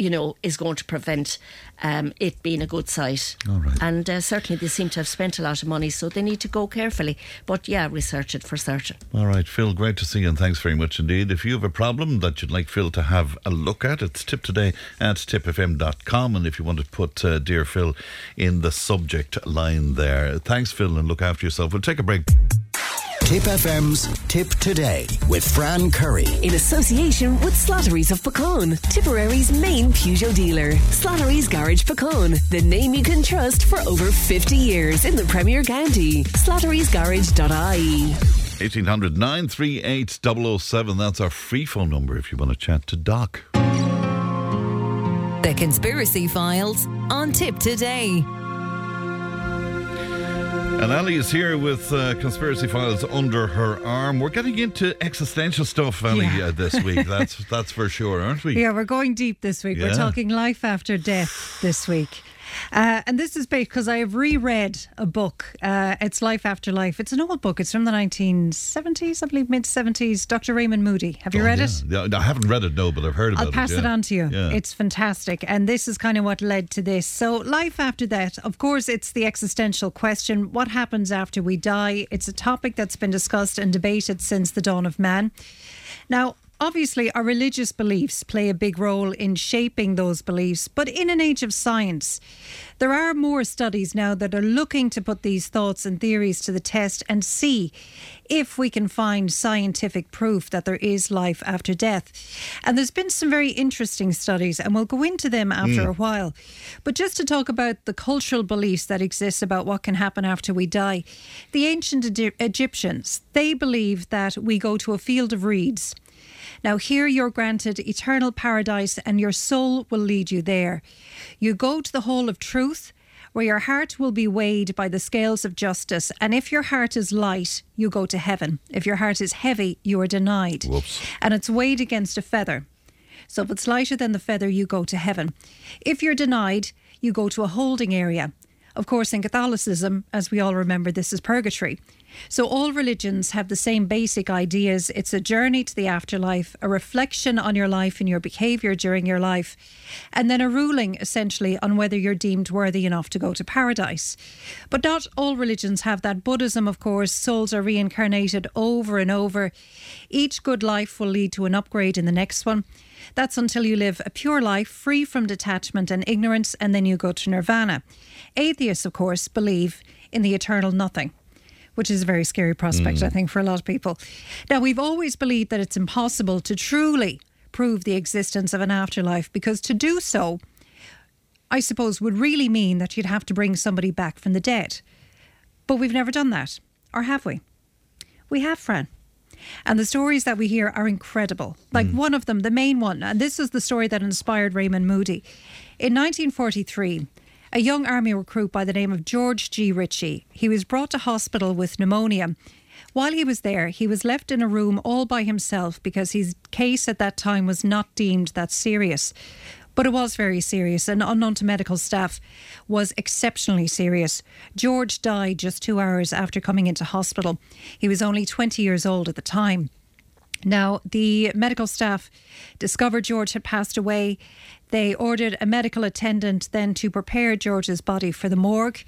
you know, is going to prevent um, it being a good site. And uh, certainly they seem to have spent a lot of money, so they need to go carefully. But yeah, research it for certain. All right, Phil, great to see you, and thanks very much indeed. If you have a problem that you'd like Phil to have a look at, it's tipp today at tippfm.com. And if you want to put uh, Dear Phil in the subject line there. Thanks, Phil, and look after yourself. We'll take a break. Tipp FM's Tipp Today with Fran Curry. In association with Slattery's of Puckane, Tipperary's main Peugeot dealer. Slattery's Garage Puckane, the name you can trust for over 50 years in the Premier County. Slattery'sGarage.ie. 1800 938 007. That's our free phone number if you want to chat to Doc. The Conspiracy Files on Tipp Today. And Ali is here with uh, conspiracy files under her arm. We're getting into existential stuff, Ali, yeah. uh, this week. That's that's for sure, aren't we? Yeah, we're going deep this week. Yeah. We're talking life after death this week. Uh, and this is because I have reread a book. Uh, it's Life After Life. It's an old book. It's from the 1970s, I believe, mid 70s. Dr. Raymond Moody. Have you oh, read yeah. it? Yeah, I haven't read it, no, but I've heard about it. I'll pass it, it on to you. It's fantastic. And this is kind of what led to this. So, life after that, of course, it's the existential question what happens after we die? It's a topic that's been discussed and debated since the dawn of man. Now, Obviously, our religious beliefs play a big role in shaping those beliefs, but in an age of science, there are more studies now that are looking to put these thoughts and theories to the test and see if we can find scientific proof that there is life after death. And there's been some very interesting studies, and we'll go into them after mm. a while. But just to talk about the cultural beliefs that exist about what can happen after we die, the ancient Egyptians, they believed that we go to a field of reeds now, here you're granted eternal paradise, and your soul will lead you there. You go to the hall of truth, where your heart will be weighed by the scales of justice. And if your heart is light, you go to heaven. If your heart is heavy, you are denied. Whoops. And it's weighed against a feather. So if it's lighter than the feather, you go to heaven. If you're denied, you go to a holding area. Of course, in Catholicism, as we all remember, this is purgatory. So all religions have the same basic ideas. It's a journey to the afterlife, a reflection on your life and your behavior during your life, and then a ruling essentially on whether you're deemed worthy enough to go to paradise. But not all religions have that. Buddhism, of course, souls are reincarnated over and over. Each good life will lead to an upgrade in the next one. That's until you live a pure life free from detachment and ignorance, and then you go to nirvana. Atheists, of course, believe in the eternal nothing which is a very scary prospect, mm. I think, for a lot of people. Now, we've always believed that it's impossible to truly prove the existence of an afterlife because to do so, I suppose, would really mean that you'd have to bring somebody back from the dead. But we've never done that, or have we? We have, Fran. And the stories that we hear are incredible. Like mm. one of them, the main one, and this is the story that inspired Raymond Moody. In 1943, a young army recruit by the name of George G. Ritchie. He was brought to hospital with pneumonia. While he was there, he was left in a room all by himself because his case at that time was not deemed that serious. But it was very serious, and unknown to medical staff, was exceptionally serious. George died just two hours after coming into hospital. He was only 20 years old at the time. Now, the medical staff discovered George had passed away. They ordered a medical attendant then to prepare George's body for the morgue.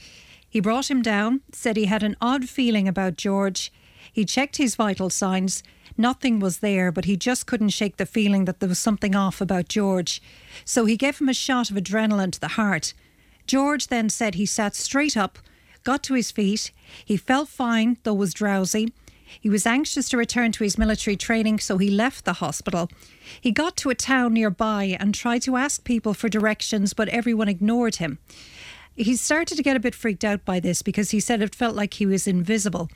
He brought him down, said he had an odd feeling about George. He checked his vital signs. Nothing was there, but he just couldn't shake the feeling that there was something off about George. So he gave him a shot of adrenaline to the heart. George then said he sat straight up, got to his feet. He felt fine, though was drowsy. He was anxious to return to his military training, so he left the hospital. He got to a town nearby and tried to ask people for directions, but everyone ignored him. He started to get a bit freaked out by this because he said it felt like he was invisible.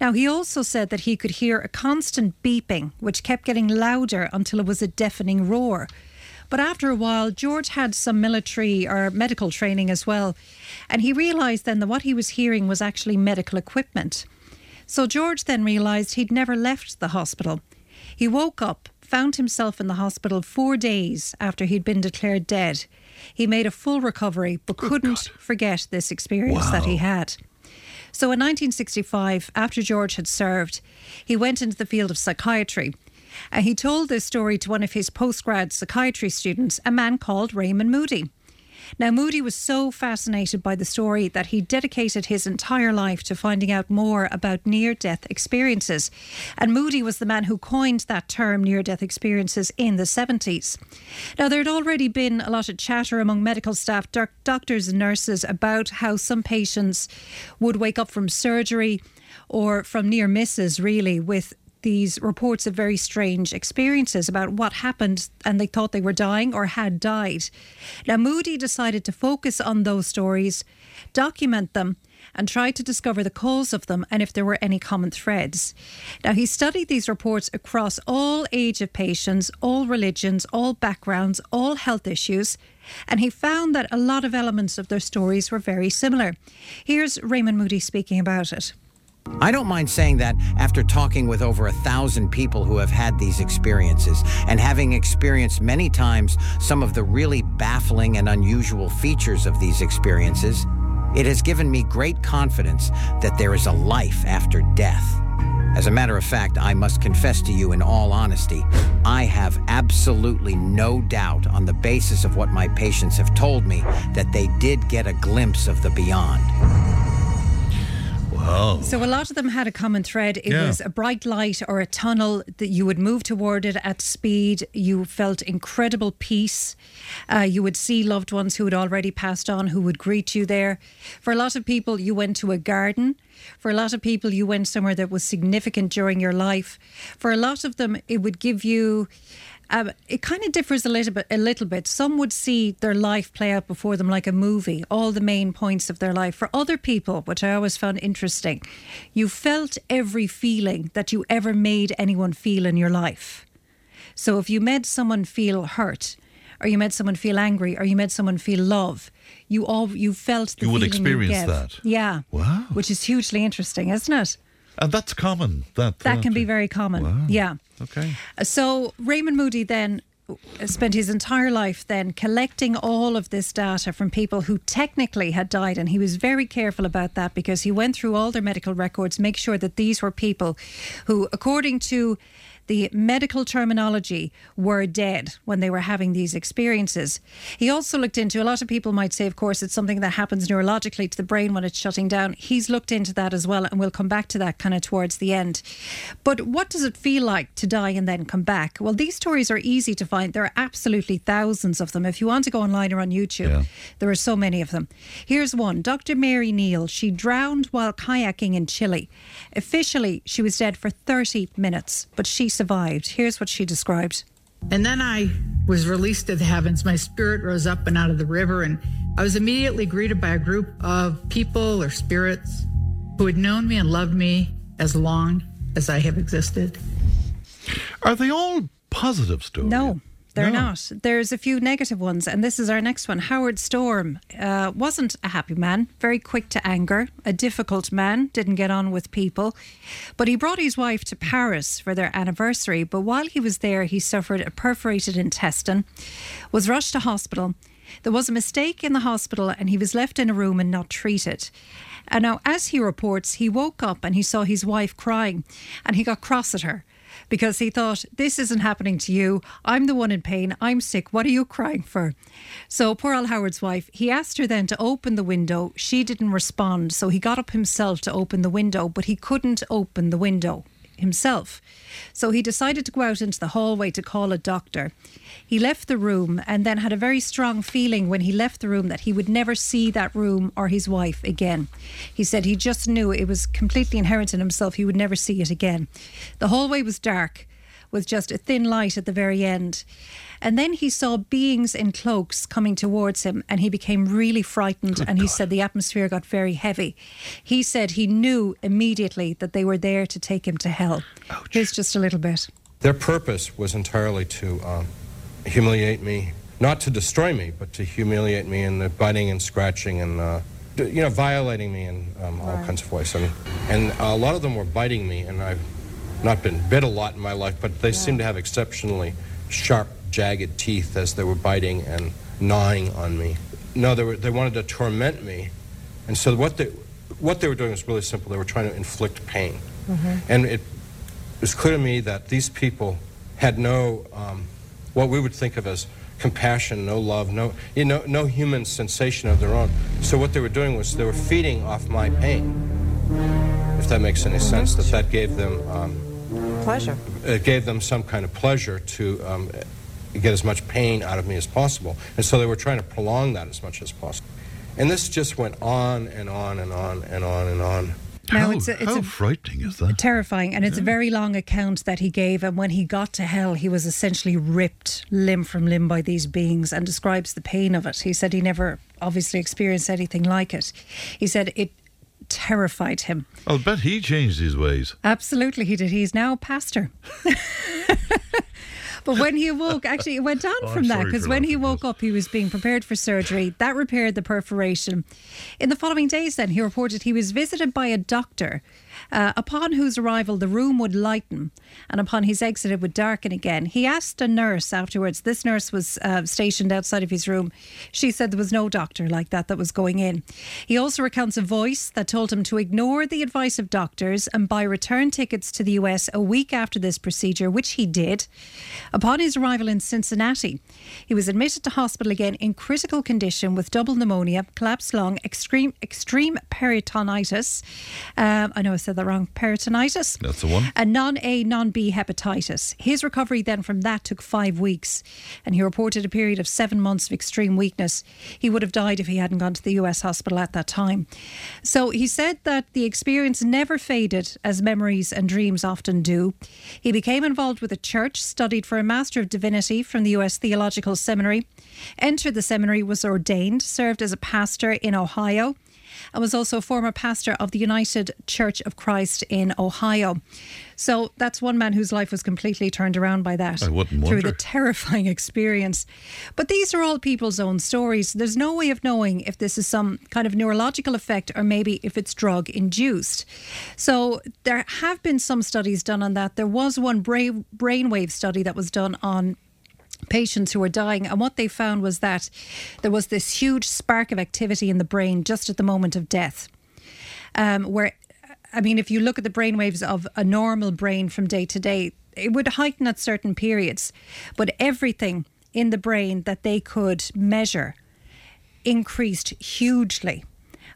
Now, he also said that he could hear a constant beeping, which kept getting louder until it was a deafening roar. But after a while, George had some military or medical training as well, and he realised then that what he was hearing was actually medical equipment. So George then realised he'd never left the hospital. He woke up, found himself in the hospital four days after he'd been declared dead. He made a full recovery, but Good couldn't God. forget this experience wow. that he had. So in 1965, after George had served, he went into the field of psychiatry. And he told this story to one of his postgrad psychiatry students, a man called Raymond Moody. Now, Moody was so fascinated by the story that he dedicated his entire life to finding out more about near death experiences. And Moody was the man who coined that term, near death experiences, in the 70s. Now, there had already been a lot of chatter among medical staff, doc- doctors, and nurses about how some patients would wake up from surgery or from near misses, really, with these reports of very strange experiences about what happened and they thought they were dying or had died. Now, Moody decided to focus on those stories, document them, and try to discover the cause of them and if there were any common threads. Now, he studied these reports across all age of patients, all religions, all backgrounds, all health issues, and he found that a lot of elements of their stories were very similar. Here's Raymond Moody speaking about it. I don't mind saying that after talking with over a thousand people who have had these experiences and having experienced many times some of the really baffling and unusual features of these experiences, it has given me great confidence that there is a life after death. As a matter of fact, I must confess to you in all honesty, I have absolutely no doubt on the basis of what my patients have told me that they did get a glimpse of the beyond. Wow. So a lot of them had a common thread. It yeah. was a bright light or a tunnel that you would move toward it at speed. You felt incredible peace. Uh, you would see loved ones who had already passed on who would greet you there. For a lot of people, you went to a garden. For a lot of people, you went somewhere that was significant during your life. For a lot of them, it would give you um, it kind of differs a little bit. A little bit. Some would see their life play out before them like a movie, all the main points of their life. For other people, which I always found interesting, you felt every feeling that you ever made anyone feel in your life. So if you made someone feel hurt, or you made someone feel angry, or you made someone feel love, you all you felt the you would experience you that. Yeah. Wow. Which is hugely interesting, isn't it? And that's common. That that, that can be very common. Wow. Yeah. Okay. Uh, so Raymond Moody then uh, spent his entire life then collecting all of this data from people who technically had died and he was very careful about that because he went through all their medical records make sure that these were people who according to the medical terminology were dead when they were having these experiences. He also looked into a lot of people might say, of course, it's something that happens neurologically to the brain when it's shutting down. He's looked into that as well, and we'll come back to that kind of towards the end. But what does it feel like to die and then come back? Well, these stories are easy to find. There are absolutely thousands of them. If you want to go online or on YouTube, yeah. there are so many of them. Here's one Dr. Mary Neal. She drowned while kayaking in Chile. Officially, she was dead for 30 minutes, but she survived. Here's what she described. And then I was released to the heavens. My spirit rose up and out of the river, and I was immediately greeted by a group of people or spirits who had known me and loved me as long as I have existed. Are they all positive stories? No. They're No. not. There's a few negative ones, and this is our next one. Howard Storm uh, wasn't a happy man, very quick to anger, a difficult man, didn't get on with people. But he brought his wife to Paris for their anniversary. But while he was there, he suffered a perforated intestine, was rushed to hospital. There was a mistake in the hospital, and he was left in a room and not treated. And now, as he reports, he woke up and he saw his wife crying, and he got cross at her because he thought, This isn't happening to you. I'm the one in pain. I'm sick. What are you crying for? So, poor Al Howard's wife, he asked her then to open the window. She didn't respond. So, he got up himself to open the window, but he couldn't open the window himself. So he decided to go out into the hallway to call a doctor. He left the room and then had a very strong feeling when he left the room that he would never see that room or his wife again. He said he just knew it was completely inherent in himself, he would never see it again. The hallway was dark with just a thin light at the very end. And then he saw beings in cloaks coming towards him and he became really frightened and he said the atmosphere got very heavy. He said he knew immediately that they were there to take him to hell. Here's just a little bit. Their purpose was entirely to um, humiliate me, not to destroy me, but to humiliate me in the biting and scratching and, uh, you know, violating me in um, all kinds of ways. And, and a lot of them were biting me, and I've not been bit a lot in my life, but they seem to have exceptionally sharp, jagged teeth as they were biting and gnawing on me. No, they, were, they wanted to torment me. And so what they, what they were doing was really simple. They were trying to inflict pain. And it was clear to me that these people had no, um, what we would think of as compassion, no love, no, you know, no human sensation of their own. So what they were doing was they were feeding off my pain, if that makes any sense, that that gave them, um, Pleasure. it gave them some kind of pleasure to um, get as much pain out of me as possible. And so they were trying to prolong that as much as possible. And this just went on and on and on and on and on. Now, how it's a- it's how a- frightening is that? Terrifying, and it's a very long account that he gave. And when he got to hell, he was essentially ripped limb from limb by these beings and describes the pain of it. He said he never obviously experienced anything like it. He said it terrified him. I'll bet he changed his ways. Absolutely, he did. He's now a pastor. but when he awoke, actually, it went on Oh, I'm from that because when he woke up, he was being prepared for surgery. That repaired the perforation. In the following days, then, he reported he was visited by a doctor. Uh, upon whose arrival, the room would lighten, and upon his exit, it would darken again. He asked a nurse afterwards. This nurse was uh, stationed outside of his room. She said there was no doctor like that that was going in. He also recounts a voice that told him to ignore the advice of doctors and buy return tickets to the US a week after this procedure, which he did. Upon his arrival in Cincinnati, he was admitted to hospital again in critical condition with double pneumonia, collapsed lung, extreme extreme peritonitis. Um, I know I said that wrong. Peritonitis. That's the one. A non A, non B hepatitis. His recovery then from that took five weeks, and he reported a period of seven months of extreme weakness. He would have died if he hadn't gone to the US hospital at that time. So he said that the experience never faded, as memories and dreams often do. He became involved with a church, studied for a Master of Divinity from the US Theological Seminary, entered the seminary, was ordained, served as a pastor in Ohio and was also a former pastor of the United Church of Christ in Ohio. So that's one man whose life was completely turned around by that I wouldn't through the terrifying experience. But these are all people's own stories. There's no way of knowing if this is some kind of neurological effect or maybe if it's drug induced. So there have been some studies done on that. There was one brain brainwave study that was done on patients who were dying. And what they found was that there was this huge spark of activity in the brain just at the moment of death. Um, where, I mean, if you look at the brain waves of a normal brain from day to day, it would heighten at certain periods. But everything in the brain that they could measure increased hugely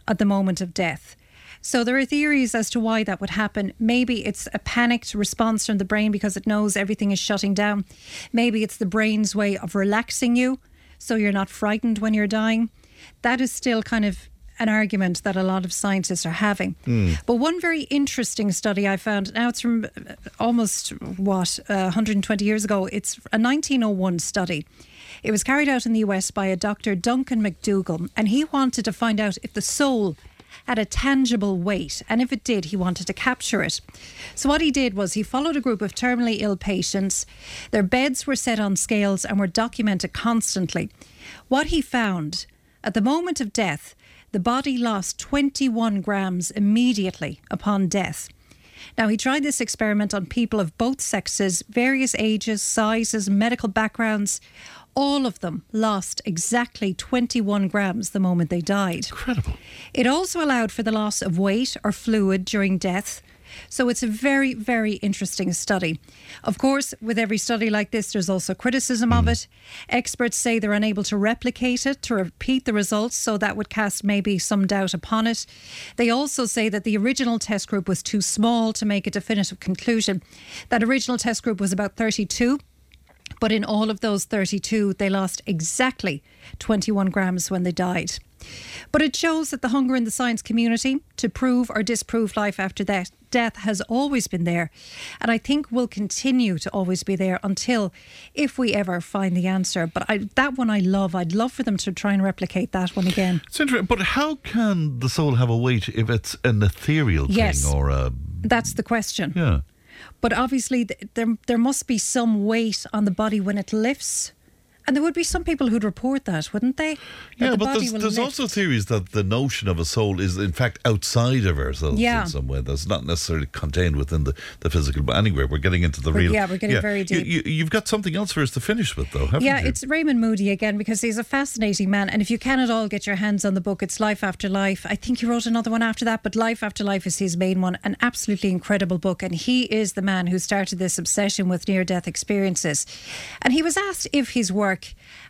at the moment of death. So there are theories as to why that would happen. Maybe it's a panicked response from the brain because it knows everything is shutting down. Maybe it's the brain's way of relaxing you so you're not frightened when you're dying. That is still kind of an argument that a lot of scientists are having. But one very interesting study I found, now it's from uh, almost, what, uh, 120 years ago, it's a 1901 study. It was carried out in the US by a Dr. Duncan MacDougall, and he wanted to find out if the soul had a tangible weight, and if it did, he wanted to capture it. So, what he did was he followed a group of terminally ill patients. Their beds were set on scales and were documented constantly. What he found at the moment of death, the body lost 21 grams immediately upon death. Now, he tried this experiment on people of both sexes, various ages, sizes, medical backgrounds. All of them lost exactly 21 grams the moment they died. Incredible. It also allowed for the loss of weight or fluid during death. So it's a very, very interesting study. Of course, with every study like this, there's also criticism of it. Experts say they're unable to replicate it, to repeat the results, so that would cast maybe some doubt upon it. They also say that the original test group was too small to make a definitive conclusion. That original test group was about 32. But in all of those 32, they lost exactly 21 grams when they died. But it shows that the hunger in the science community to prove or disprove life after death, death has always been there. And I think will continue to always be there until, if we ever find the answer. But I, that one I love. I'd love for them to try and replicate that one again. It's interesting, but how can the soul have a weight if it's an ethereal Yes. thing or a. That's the question. Yeah. But obviously, th- there there must be some weight on the body when it lifts, and there would be some people who'd report that, wouldn't they? That Yeah, the but there's, there's also theories that the notion of a soul is, in fact, outside of ourselves Yeah. in some way. That's not necessarily contained within the, the physical. But anyway, we're getting into the We're- real. yeah, we're getting very deep. You, you, have got something else for us to finish with, though, haven't you? yeah, you? it's Raymond Moody again because he's a fascinating man. And if you can at all get your hands on the book, it's Life After Life. I think he wrote another one after that, but Life After Life is his main one. An absolutely incredible book. And he is the man who started this obsession with near death experiences. And he was asked if his work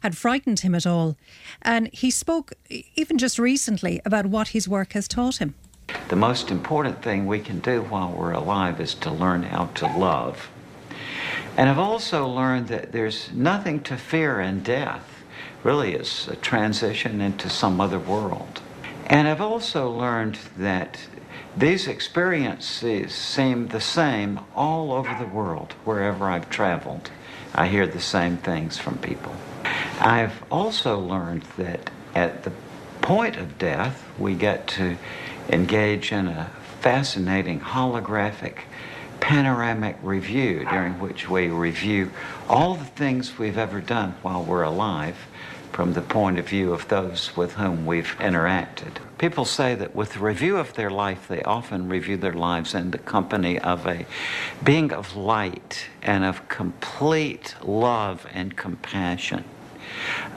had frightened him at all. And he spoke even just recently about what his work has taught him. The most important thing we can do while we're alive is to learn how to love. And I've also learned that there's nothing to fear in death. Really, it's a transition into some other world. And I've also learned that these experiences seem the same all over the world, wherever I've traveled. I hear the same things from people. I've also learned that at the point of death, we get to engage in a fascinating holographic panoramic review during which we review all the things we've ever done while we're alive from the point of view of those with whom we've interacted. People say that with the review of their life, they often review their lives in the company of a being of light and of complete love and compassion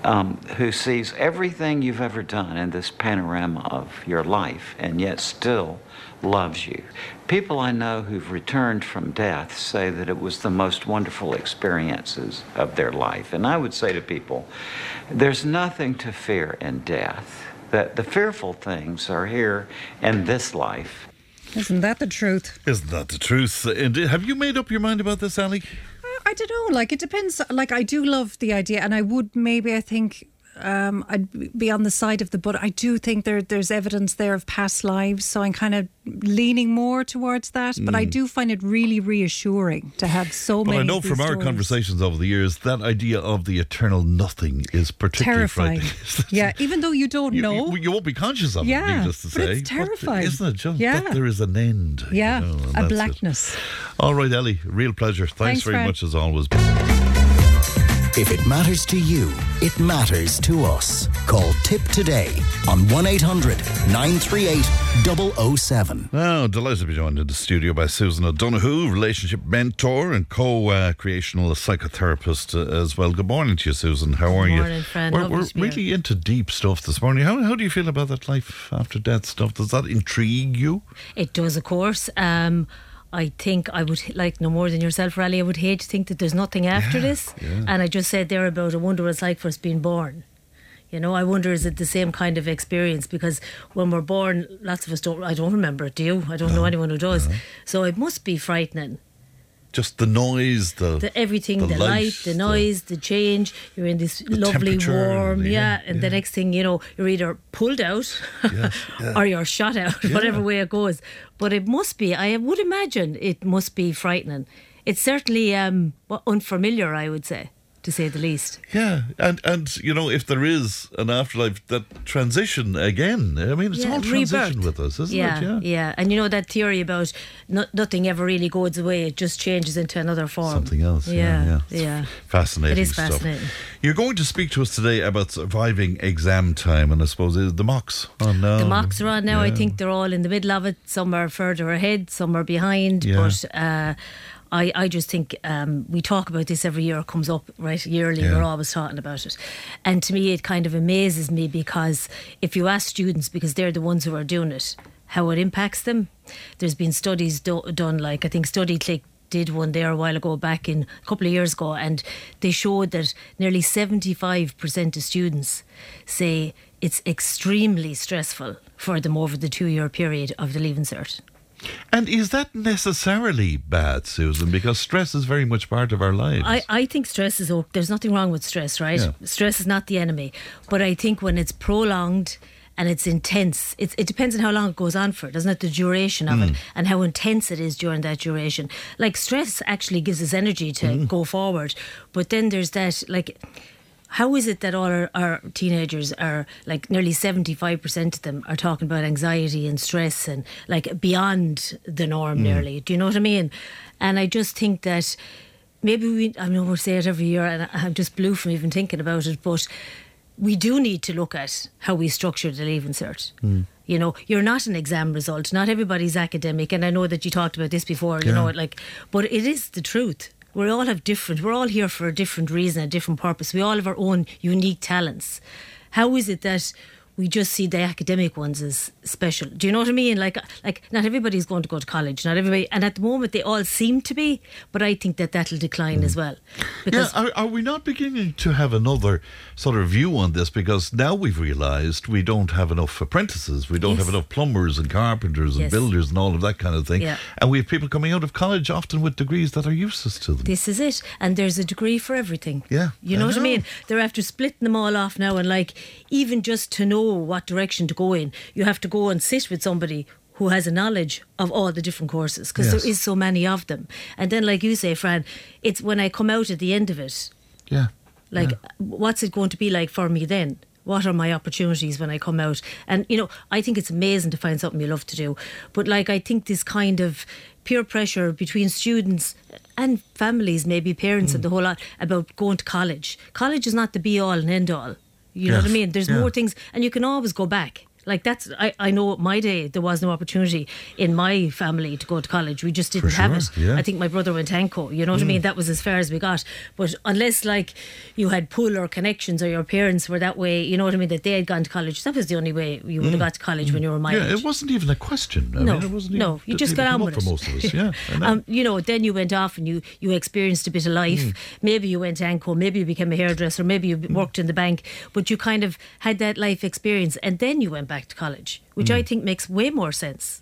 um, who sees everything you've ever done in this panorama of your life and yet still loves you. People I know who've returned from death say that it was the most wonderful experiences of their life. And I would say to people, there's nothing to fear in death. That the fearful things are here in this life. Isn't that the truth? Isn't that the truth? And uh, have you made up your mind about this, Ali? Uh, I don't know. Like it depends. Like I do love the idea, and I would maybe I think um, I'd be on the side of the. But I do think there there's evidence there of past lives, so I'm kind of leaning more towards that. But I Mm. do find it really reassuring to have so But many. I know from our conversations over the years that idea of the eternal nothing is particularly terrifying. frightening. yeah, even though you don't You, know. you, you won't be conscious of Yeah, it, needless to but say. it's terrifying. isn't it just Yeah. that there is an end? you yeah, know, a that's it. blackness. All right, Ellie, real pleasure. Thanks, Thanks, very much as always. If it matters to you, it matters to us. Call Tipp today on 1 800 938 007. Now, delighted to be joined in the studio by Susan O'Donoghue, relationship mentor and co-creational psychotherapist uh, as well. Good morning to you, Susan. How are you? morning, friend. We're, we're to here. really into deep stuff this morning. How, how do you feel about that life after death stuff? Does that intrigue you? It does, of course. Um, I think I would like no more than yourself, Rally. I would hate to think that there's nothing after this. yeah. And I just said there about I wonder what it's like for us being born. You know, I wonder is it the same kind of experience because when we're born, lots of us don't. I don't remember it. Do you? I don't know anyone who does. So it must be frightening. Just the noise, the, The everything, the the, light, the noise, the, change. You're in this lovely warm, yeah, yeah, And the next thing you know, you're either pulled out yeah. or you're shot out, Yeah. whatever way it goes. But it must be. I would imagine it must be frightening. It's certainly um, unfamiliar. I would say to say the least. Yeah, and and you know if there is an afterlife, that transition again. I mean, it's Yeah, all transition rebirth. with us, isn't yeah, it? yeah, yeah. And you know that theory about no, nothing ever really goes away; it just changes into another form. Something else. Yeah, yeah. It's yeah. Fascinating It is stuff. fascinating. You're going to speak to us today about surviving exam time, and I suppose uh, the mocks on now. The mocks are on now. I think they're all in the middle of it. Some are further ahead, some are behind. Yeah. But uh, I, I just think um, we talk about this every year. It comes up right yearly. Yeah. We're always talking about it, and to me, it kind of amazes me because if you ask students, because they're the ones who are doing it, how it impacts them. There's been studies do- done, like I think Studyclix did one there a while ago, back in a couple of years ago, and they showed that nearly 75% of students say it's extremely stressful for them over the two year period of the Leaving Cert. And is that necessarily bad, Susan? Because stress is very much part of our lives. I, I think stress is. There's nothing wrong with stress, right? Yeah. Stress is not the enemy. But I think when it's prolonged and it's intense, it's, it depends on how long it goes on for, doesn't it? The duration of it Mm. and how intense it is during that duration. Like stress actually gives us energy to Mm. go forward. But then there's that, like, how is it that all our, our teenagers are like nearly 75% of them are talking about anxiety and stress and like beyond the norm Mm. nearly? Do you know what I mean? And I just think that maybe we, I know we say it every year and I'm just blue from even thinking about it, but we do need to look at how we structure the leaving cert. You know, you're not an exam result. Not everybody's academic, and I know that you talked about this before. You Yeah. know, like, but it is the truth. We all have different. We're all here for a different reason, a different purpose. We all have our own unique talents. How is it that we just see the academic ones as special? Do you know what I mean? Like, like not everybody's going to go to college. Not everybody, and at the moment they all seem to be. But I think that that'll decline as well. yeah, are, are we not beginning to have another sort of view on this? Because now we've realised we don't have enough apprentices, we don't Yes. have enough plumbers and carpenters and Yes. builders and all of that kind of thing. Yeah. And we have people coming out of college often with degrees that are useless to them. This is it. And there's a degree for everything. Yeah, You I know what I mean? They're after splitting them all off now. And like, even just to know what direction to go in, you have to go and sit with somebody who has a knowledge of all the different courses because Yes. there is so many of them. And then, like you say, Fran, it's when I come out at the end of it, Yeah. like, what's it going to be like for me then? What are my opportunities when I come out? And, you know, I think it's amazing to find something you love to do. But, like, I think this kind of peer pressure between students and families, maybe parents Mm. and the whole lot, about going to college. College is not the be all and end all. You know what I mean? There's yeah. more things, and you can always go back. Like that's, I, I know my day there was no opportunity in my family to go to college. We just didn't have it. yeah. I think my brother went Anco. You know what I Mm. mean? That was as far as we got. But unless like you had pull or connections or your parents were that way, you know what I mean, that they had gone to college, that was the only way you would have Mm. got to college when you were my yeah, age. it wasn't even a question. I no, mean, it wasn't no, you just got on with for most of us. Yeah, um, you know, then you went off and you you experienced a bit of life. Mm. Maybe you went to Anco, maybe you became a hairdresser, maybe you worked in the bank, but you kind of had that life experience, and then you went back to college, which Mm. I think makes way more sense.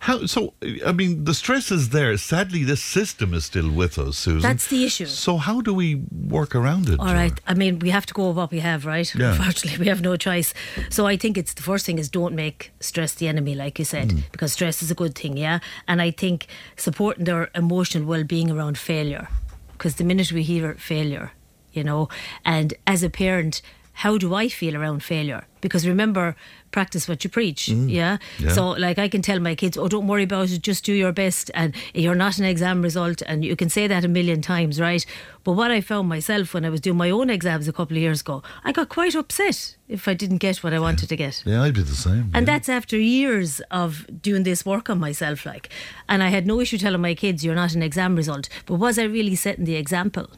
How so? I mean, the stress is there. Sadly, this system is still with us, Susan. That's the issue. So how do we work around it? All right. I mean, we have to go with what we have, right? Yeah. Unfortunately, we have no choice. So I think it's the first thing is don't make stress the enemy, like you said, Mm. because stress is a good thing, yeah. And I think supporting their emotional well-being around failure, because the minute we hear failure, you know, and as a parent. How do I feel around failure? Because remember, practice what you preach. Mm. Yeah? Yeah. So, like, I can tell my kids, oh, don't worry about it, just do your best. And you're not an exam result. And you can say that a million times, right? But what I found myself when I was doing my own exams a couple of years ago, I got quite upset if I didn't get what I wanted to get. Yeah, I'd be the same. And that's after years of doing this work on myself, like. And I had no issue telling my kids, you're not an exam result. But was I really setting the example?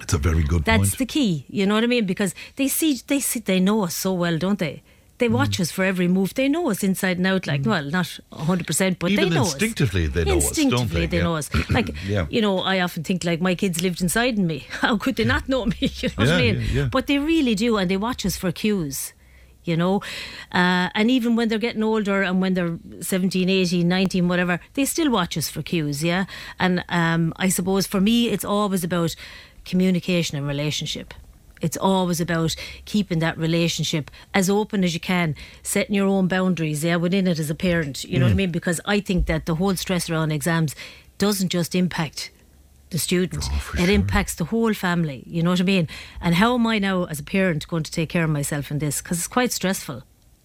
It's a very good That's point. the key. You know what I mean? Because they see, they see, they know us so well, don't they? They Mm. watch us for every move. They know us inside and out. Like, well, not hundred percent, but Even they know us. instinctively, us. they know us, don't Instinctively, they? Yeah. know us. Like, Yeah. you know, I often think like my kids lived inside in me. How could they not know me? You know what I Yeah, mean? yeah, yeah. But they really do, and they watch us for cues. You know, uh, and even when they're getting older and when they're 17, 18, 19, whatever, they still watch us for cues, yeah? And um, I suppose for me, it's always about communication and relationship. It's always about keeping that relationship as open as you can, setting your own boundaries, yeah, within it as a parent. You know what I Mm. mean? Because I think that the whole stress around exams doesn't just impact the student. Oh, it impacts the whole family. You know what I mean? And how am I now, as a parent, going to take care of myself in this? Because it's quite stressful.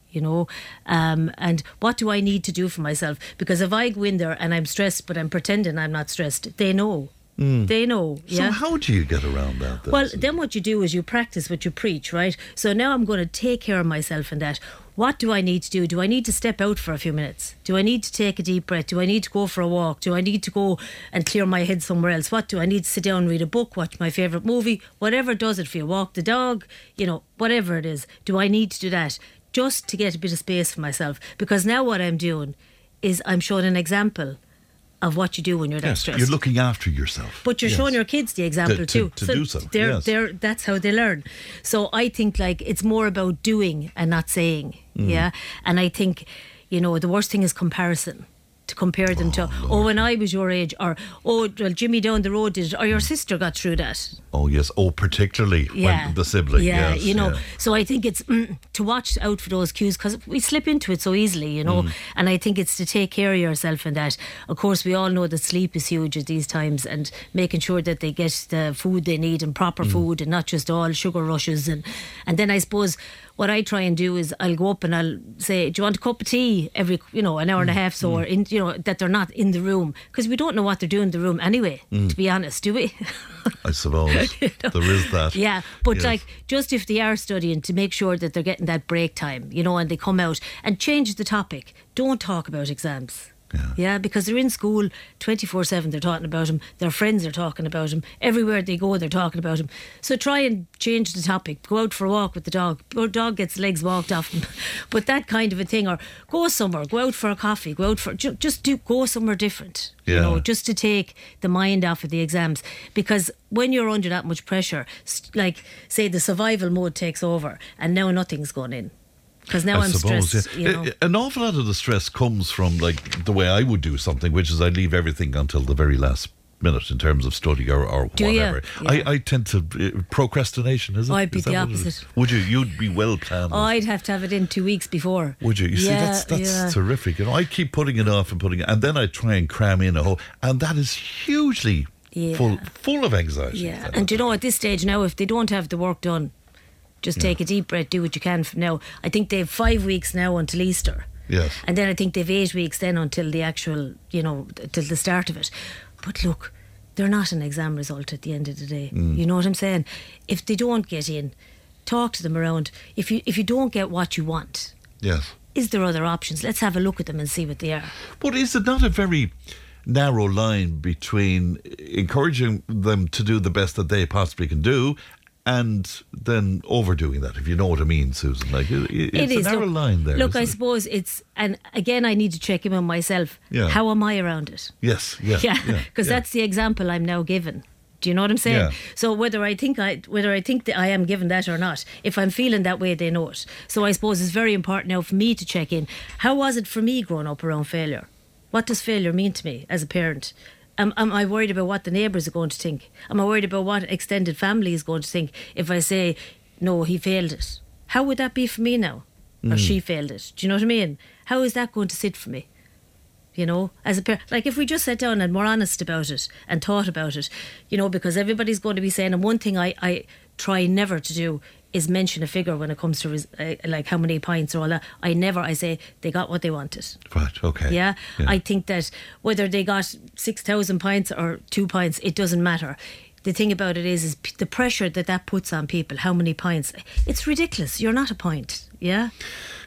You know, um, and what do I need to do for myself? Because if I go in there and I'm stressed, but I'm pretending I'm not stressed, they know. Mm. They know. Yeah? So how do you get around that? Then? Well, then what you do is you practice what you preach, right? So now I'm going to take care of myself in that. What do I need to do? Do I need to step out for a few minutes? Do I need to take a deep breath? Do I need to go for a walk? Do I need to go and clear my head somewhere else? What do I need to sit down, read a book, watch my favourite movie? Whatever does it for you, walk the dog, you know, whatever it is. Do I need to do that just to get a bit of space for myself? Because now what I'm doing is I'm showing an example of what you do when you're that yes, stressed. you're looking after yourself. But you're Yes. showing your kids the example To- to- too. to do so, They're, yes. they're, that's how they learn. So I think like it's more about doing and not saying. Mm. Yeah. And I think, you know, the worst thing is comparison. To compare them to, oh, when I was your age, or oh, well, Jimmy down the road did it, or your sister got through that. Oh yes. Oh, particularly Yeah, when the sibling. Yeah, yes, you know. yeah. So I think it's mm, to watch out for those cues because we slip into it so easily, you know. Mm. And I think it's to take care of yourself in that. Of course, we all know that sleep is huge at these times, and making sure that they get the food they need and proper Mm. food, and not just all sugar rushes. And and then I suppose what I try and do is I'll go up and I'll say, "Do you want a cup of tea?" Every you know an hour and Mm. a half, so or in you know that they're not in the room because we don't know what they're doing in the room anyway. Mm. To be honest, do we? I suppose there is that. Yeah, but Yes. like just if they are studying to make sure that they're getting that break time, you know, and they come out and change the topic. Don't talk about exams. Yeah, because they're in school 24 7, they're talking about them. Their friends are talking about them. Everywhere they go, they're talking about them. So try and change the topic. Go out for a walk with the dog. Your dog gets legs walked off him. but that kind of a thing. Or go somewhere, go out for a coffee, go out for, ju- just do, go somewhere different. Yeah. You know, just to take the mind off of the exams. Because when you're under that much pressure, like say the survival mode takes over and now nothing's going in. Because now I am stressed. yeah. You know. An awful lot of the stress comes from like the way I would do something, which is I leave everything until the very last minute in terms of study or, or whatever. Yeah. I, I tend to uh, procrastination. Is it? I'd be Is the what it is? opposite. Would you? You'd be well planned. I'd have to have it in two weeks before. Would you? You see, that's that's yeah. terrific. You know, I keep putting it off and putting it, and then I try and cram in a whole, and that is hugely Yeah. full full of anxiety. Yeah, and do you know at this stage now, if they don't have the work done, just take a deep breath, do what you can from now. I think they have five weeks now until Easter. Yes. And then I think they've eight weeks then until the actual, you know, till the start of it. But look, they're not an exam result at the end of the day. Mm. You know what I'm saying? If they don't get in, talk to them around. If you if you don't get what you want, Yes. is there other options? Let's have a look at them and see what they are. But is it not a very narrow line between encouraging them to do the best that they possibly can do and then overdoing that, if you know what I mean, Susan? Like, it, it's it is a narrow look, line there. Look, I it? suppose it's and again I need to check in on myself. Yeah. How am I around it? Yes, yeah. yeah, yeah, because yeah. that's the example I'm now given. Do you know what I'm saying? Yeah. So whether I think I whether I think that I am given that or not, if I'm feeling that way, they know it. So I suppose it's very important now for me to check in. How was it for me growing up around failure? What does failure mean to me as a parent? Am, am I worried about what the neighbours are going to think? Am I worried about what extended family is going to think if I say, no, he failed it? How would that be for me now? Or Mm. she failed it? Do you know what I mean? How is that going to sit for me? you know, as a parent. Like if we just sat down and were honest about it and thought about it, you know, because everybody's going to be saying, and one thing I, I try never to do is mention a figure when it comes to res- uh, like how many pints or all that. I never, I say they got what they wanted. Right, okay. Yeah? I think that whether they got 6,000 pints or two pints, it doesn't matter. The thing about it is, is p- the pressure that that puts on people. How many pints? It's ridiculous. You're not a pint. Yeah.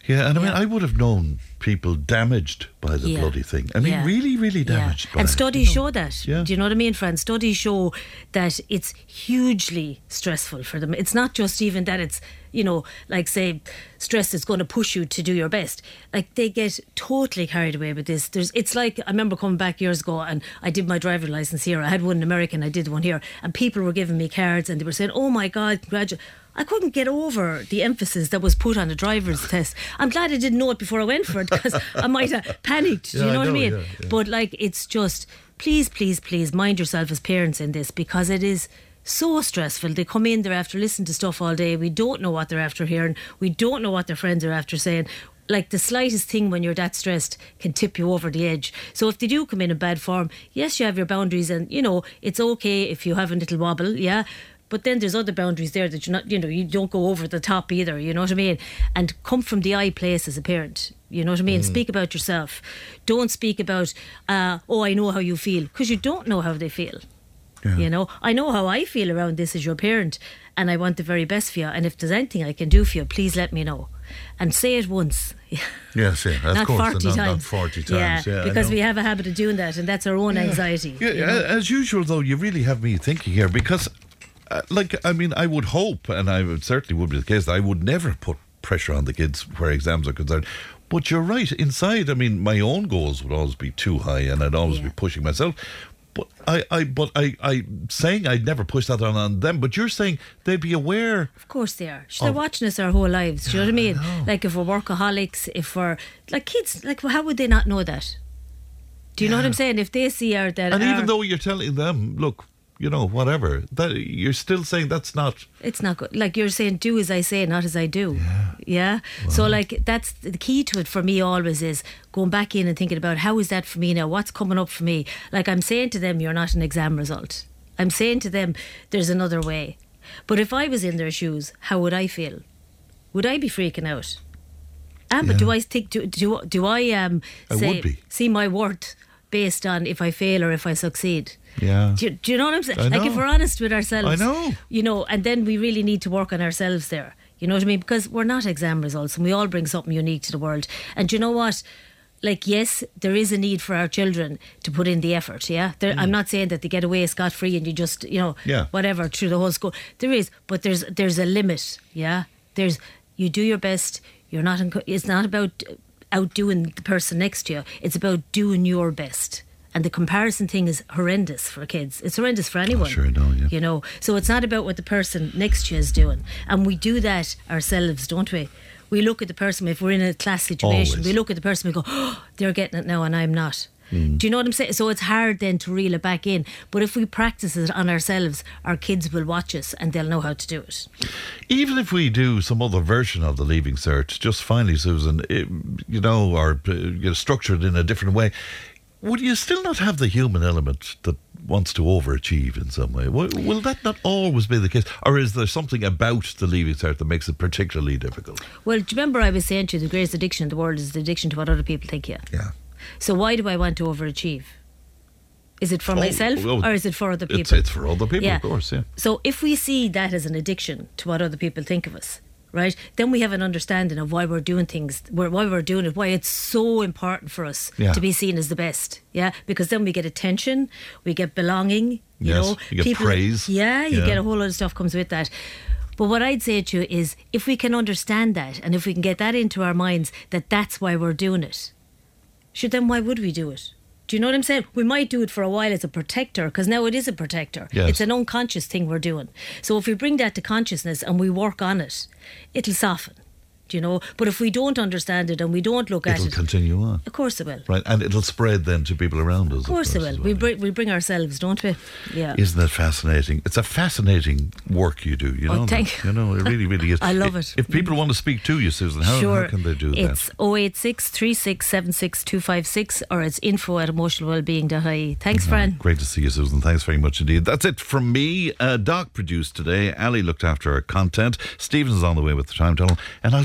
Yeah, and I mean, I would have known people damaged by the Yeah. bloody thing. I mean, Yeah. really, really damaged by And it. studies show that. Yeah. Do you know what I mean, friends? Studies show that it's hugely stressful for them. It's not just even that it's, you know, like say, stress is going to push you to do your best. Like they get totally carried away with this. There's, it's like I remember coming back years ago and I did my driver license here. I had one in America and I did one here, and people were giving me cards and they were saying, "Oh my God, congratulations." I couldn't get over the emphasis that was put on the driver's test. I'm glad I didn't know it before I went for it because I might have panicked. Do Yeah, you I know, what I mean? yeah, yeah. But like, it's just please, please, please mind yourself as parents in this because it is so stressful. They come in, they're after listening to stuff all day. We don't know what they're after hearing. We don't know what their friends are after saying. like the slightest thing when you're that stressed can tip you over the edge. So if they do come in in bad form, yes, you have your boundaries, and you know it's okay if you have a little wobble, yeah. But then there's other boundaries there that you're not, you know, you don't go over the top either. You know what I mean? And come from the I place as a parent. You know what I mean? Mm. Speak about yourself. Don't speak about, uh, oh, I know how you feel, because you don't know how they feel. You know, I know how I feel around this as your parent, and I want the very best for you. And if there's anything I can do for you, please let me know. And say it once. Yes, yeah, of not course. 40 not, times. not 40 times. Yeah, I because we have a habit of doing that, and that's our own anxiety. Yeah, you know? as usual, though, you really have me thinking here because, Uh, like, I mean, I would hope, and I would certainly would be the case, that I would never put pressure on the kids where exams are concerned. But you're right. Inside, I mean, my own goals would always be too high, and I'd always be pushing myself. But I, I, but I, I saying I'd never push that on, on them. But you're saying they'd be aware. Of course they are. They're watching us our whole lives. Do you know what I mean? Like if we're workaholics, if we're like kids, like how would they not know that? Do you know what I'm saying? If they see our that, And our- even though you're telling them, look, you know, whatever, that you're still saying that's not. it's not good. Like you're saying, do as I say, not as I do. Yeah. Yeah. So like that's the key to it for me. Always is going back in and thinking about how is that for me now? What's coming up for me? Like I'm saying to them, you're not an exam result. I'm saying to them, there's another way. But if I was in their shoes, how would I feel? Would I be freaking out? Ah, but do I think do do, do I um I would be. see my worth based on if I fail or if I succeed? Yeah. Do you, do you know what I'm saying? Like if we're honest with ourselves, I know. You know, and then we really need to work on ourselves there. You know what I mean? Because we're not exam results, and we all bring something unique to the world. And do you know what? Like yes, there is a need for our children to put in the effort. Yeah, there, I'm mm. not saying that they get away scot free and you just you know Yeah. whatever through the whole school. There is, but there's there's a limit. Yeah, there's you do your best. You're not. In, it's not about outdoing the person next to you. It's about doing your best. And the comparison thing is horrendous for kids. It's horrendous for anyone. sure, I know, yeah. You know, so it's not about what the person next to you is doing. And we do that ourselves, don't we? We look at the person, if we're in a class situation, Always. we look at the person, we go, oh, they're getting it now and I'm not. Hmm. Do you know what I'm saying? So it's hard then to reel it back in. But if we practice it on ourselves, our kids will watch us and they'll know how to do it. Even if we do some other version of the leaving cert, just finally, Susan, it, you know, or uh, you know, structured in a different way, would you still not have the human element that wants to overachieve in some way? Will, will that not always be the case? Or is there something about the leaving cert that makes it particularly difficult? Well, do you remember I was saying to you the greatest addiction in the world is the addiction to what other people think you? Yeah. So why do I want to overachieve? Is it for Oh, myself well, or is it for other people? It's, it's for other people, of course, yeah. So if we see that as an addiction to what other people think of us, right, then we have an understanding of why we're doing things, why why we're doing it, why it's so important for us Yeah. to be seen as the best. Yeah, because then we get attention, we get belonging. You Yes, know, you get praise. Yeah, you Yeah. get a whole lot of stuff comes with that. But what I'd say to you is, if we can understand that, and if we can get that into our minds, that that's why we're doing it, Should then why would we do it? Do you know what I'm saying? We might do it for a while as a protector, because now it is a protector. Yes. It's an unconscious thing we're doing. So if we bring that to consciousness and we work on it, it'll soften. Do you know? But if we don't understand it and we don't look at it, it'll continue on. of course it will. Right, and it'll spread then to people around us. Of course it will. We bring, we bring ourselves, don't we? Yeah. Isn't that fascinating? It's a fascinating work you do. You Oh, know, thank that? you know, it really, really is. I love it. If people want to speak to you, Susan, how, sure. how can they do it's that? 086 3676256 or it's info at emotionalwellbeing.ie. Thanks, Fran. Great to see you, Susan. Thanks very much indeed. That's it from me. Uh, Doc produced today. Ali looked after our content. Stephen's on the way with the time tunnel, and I'll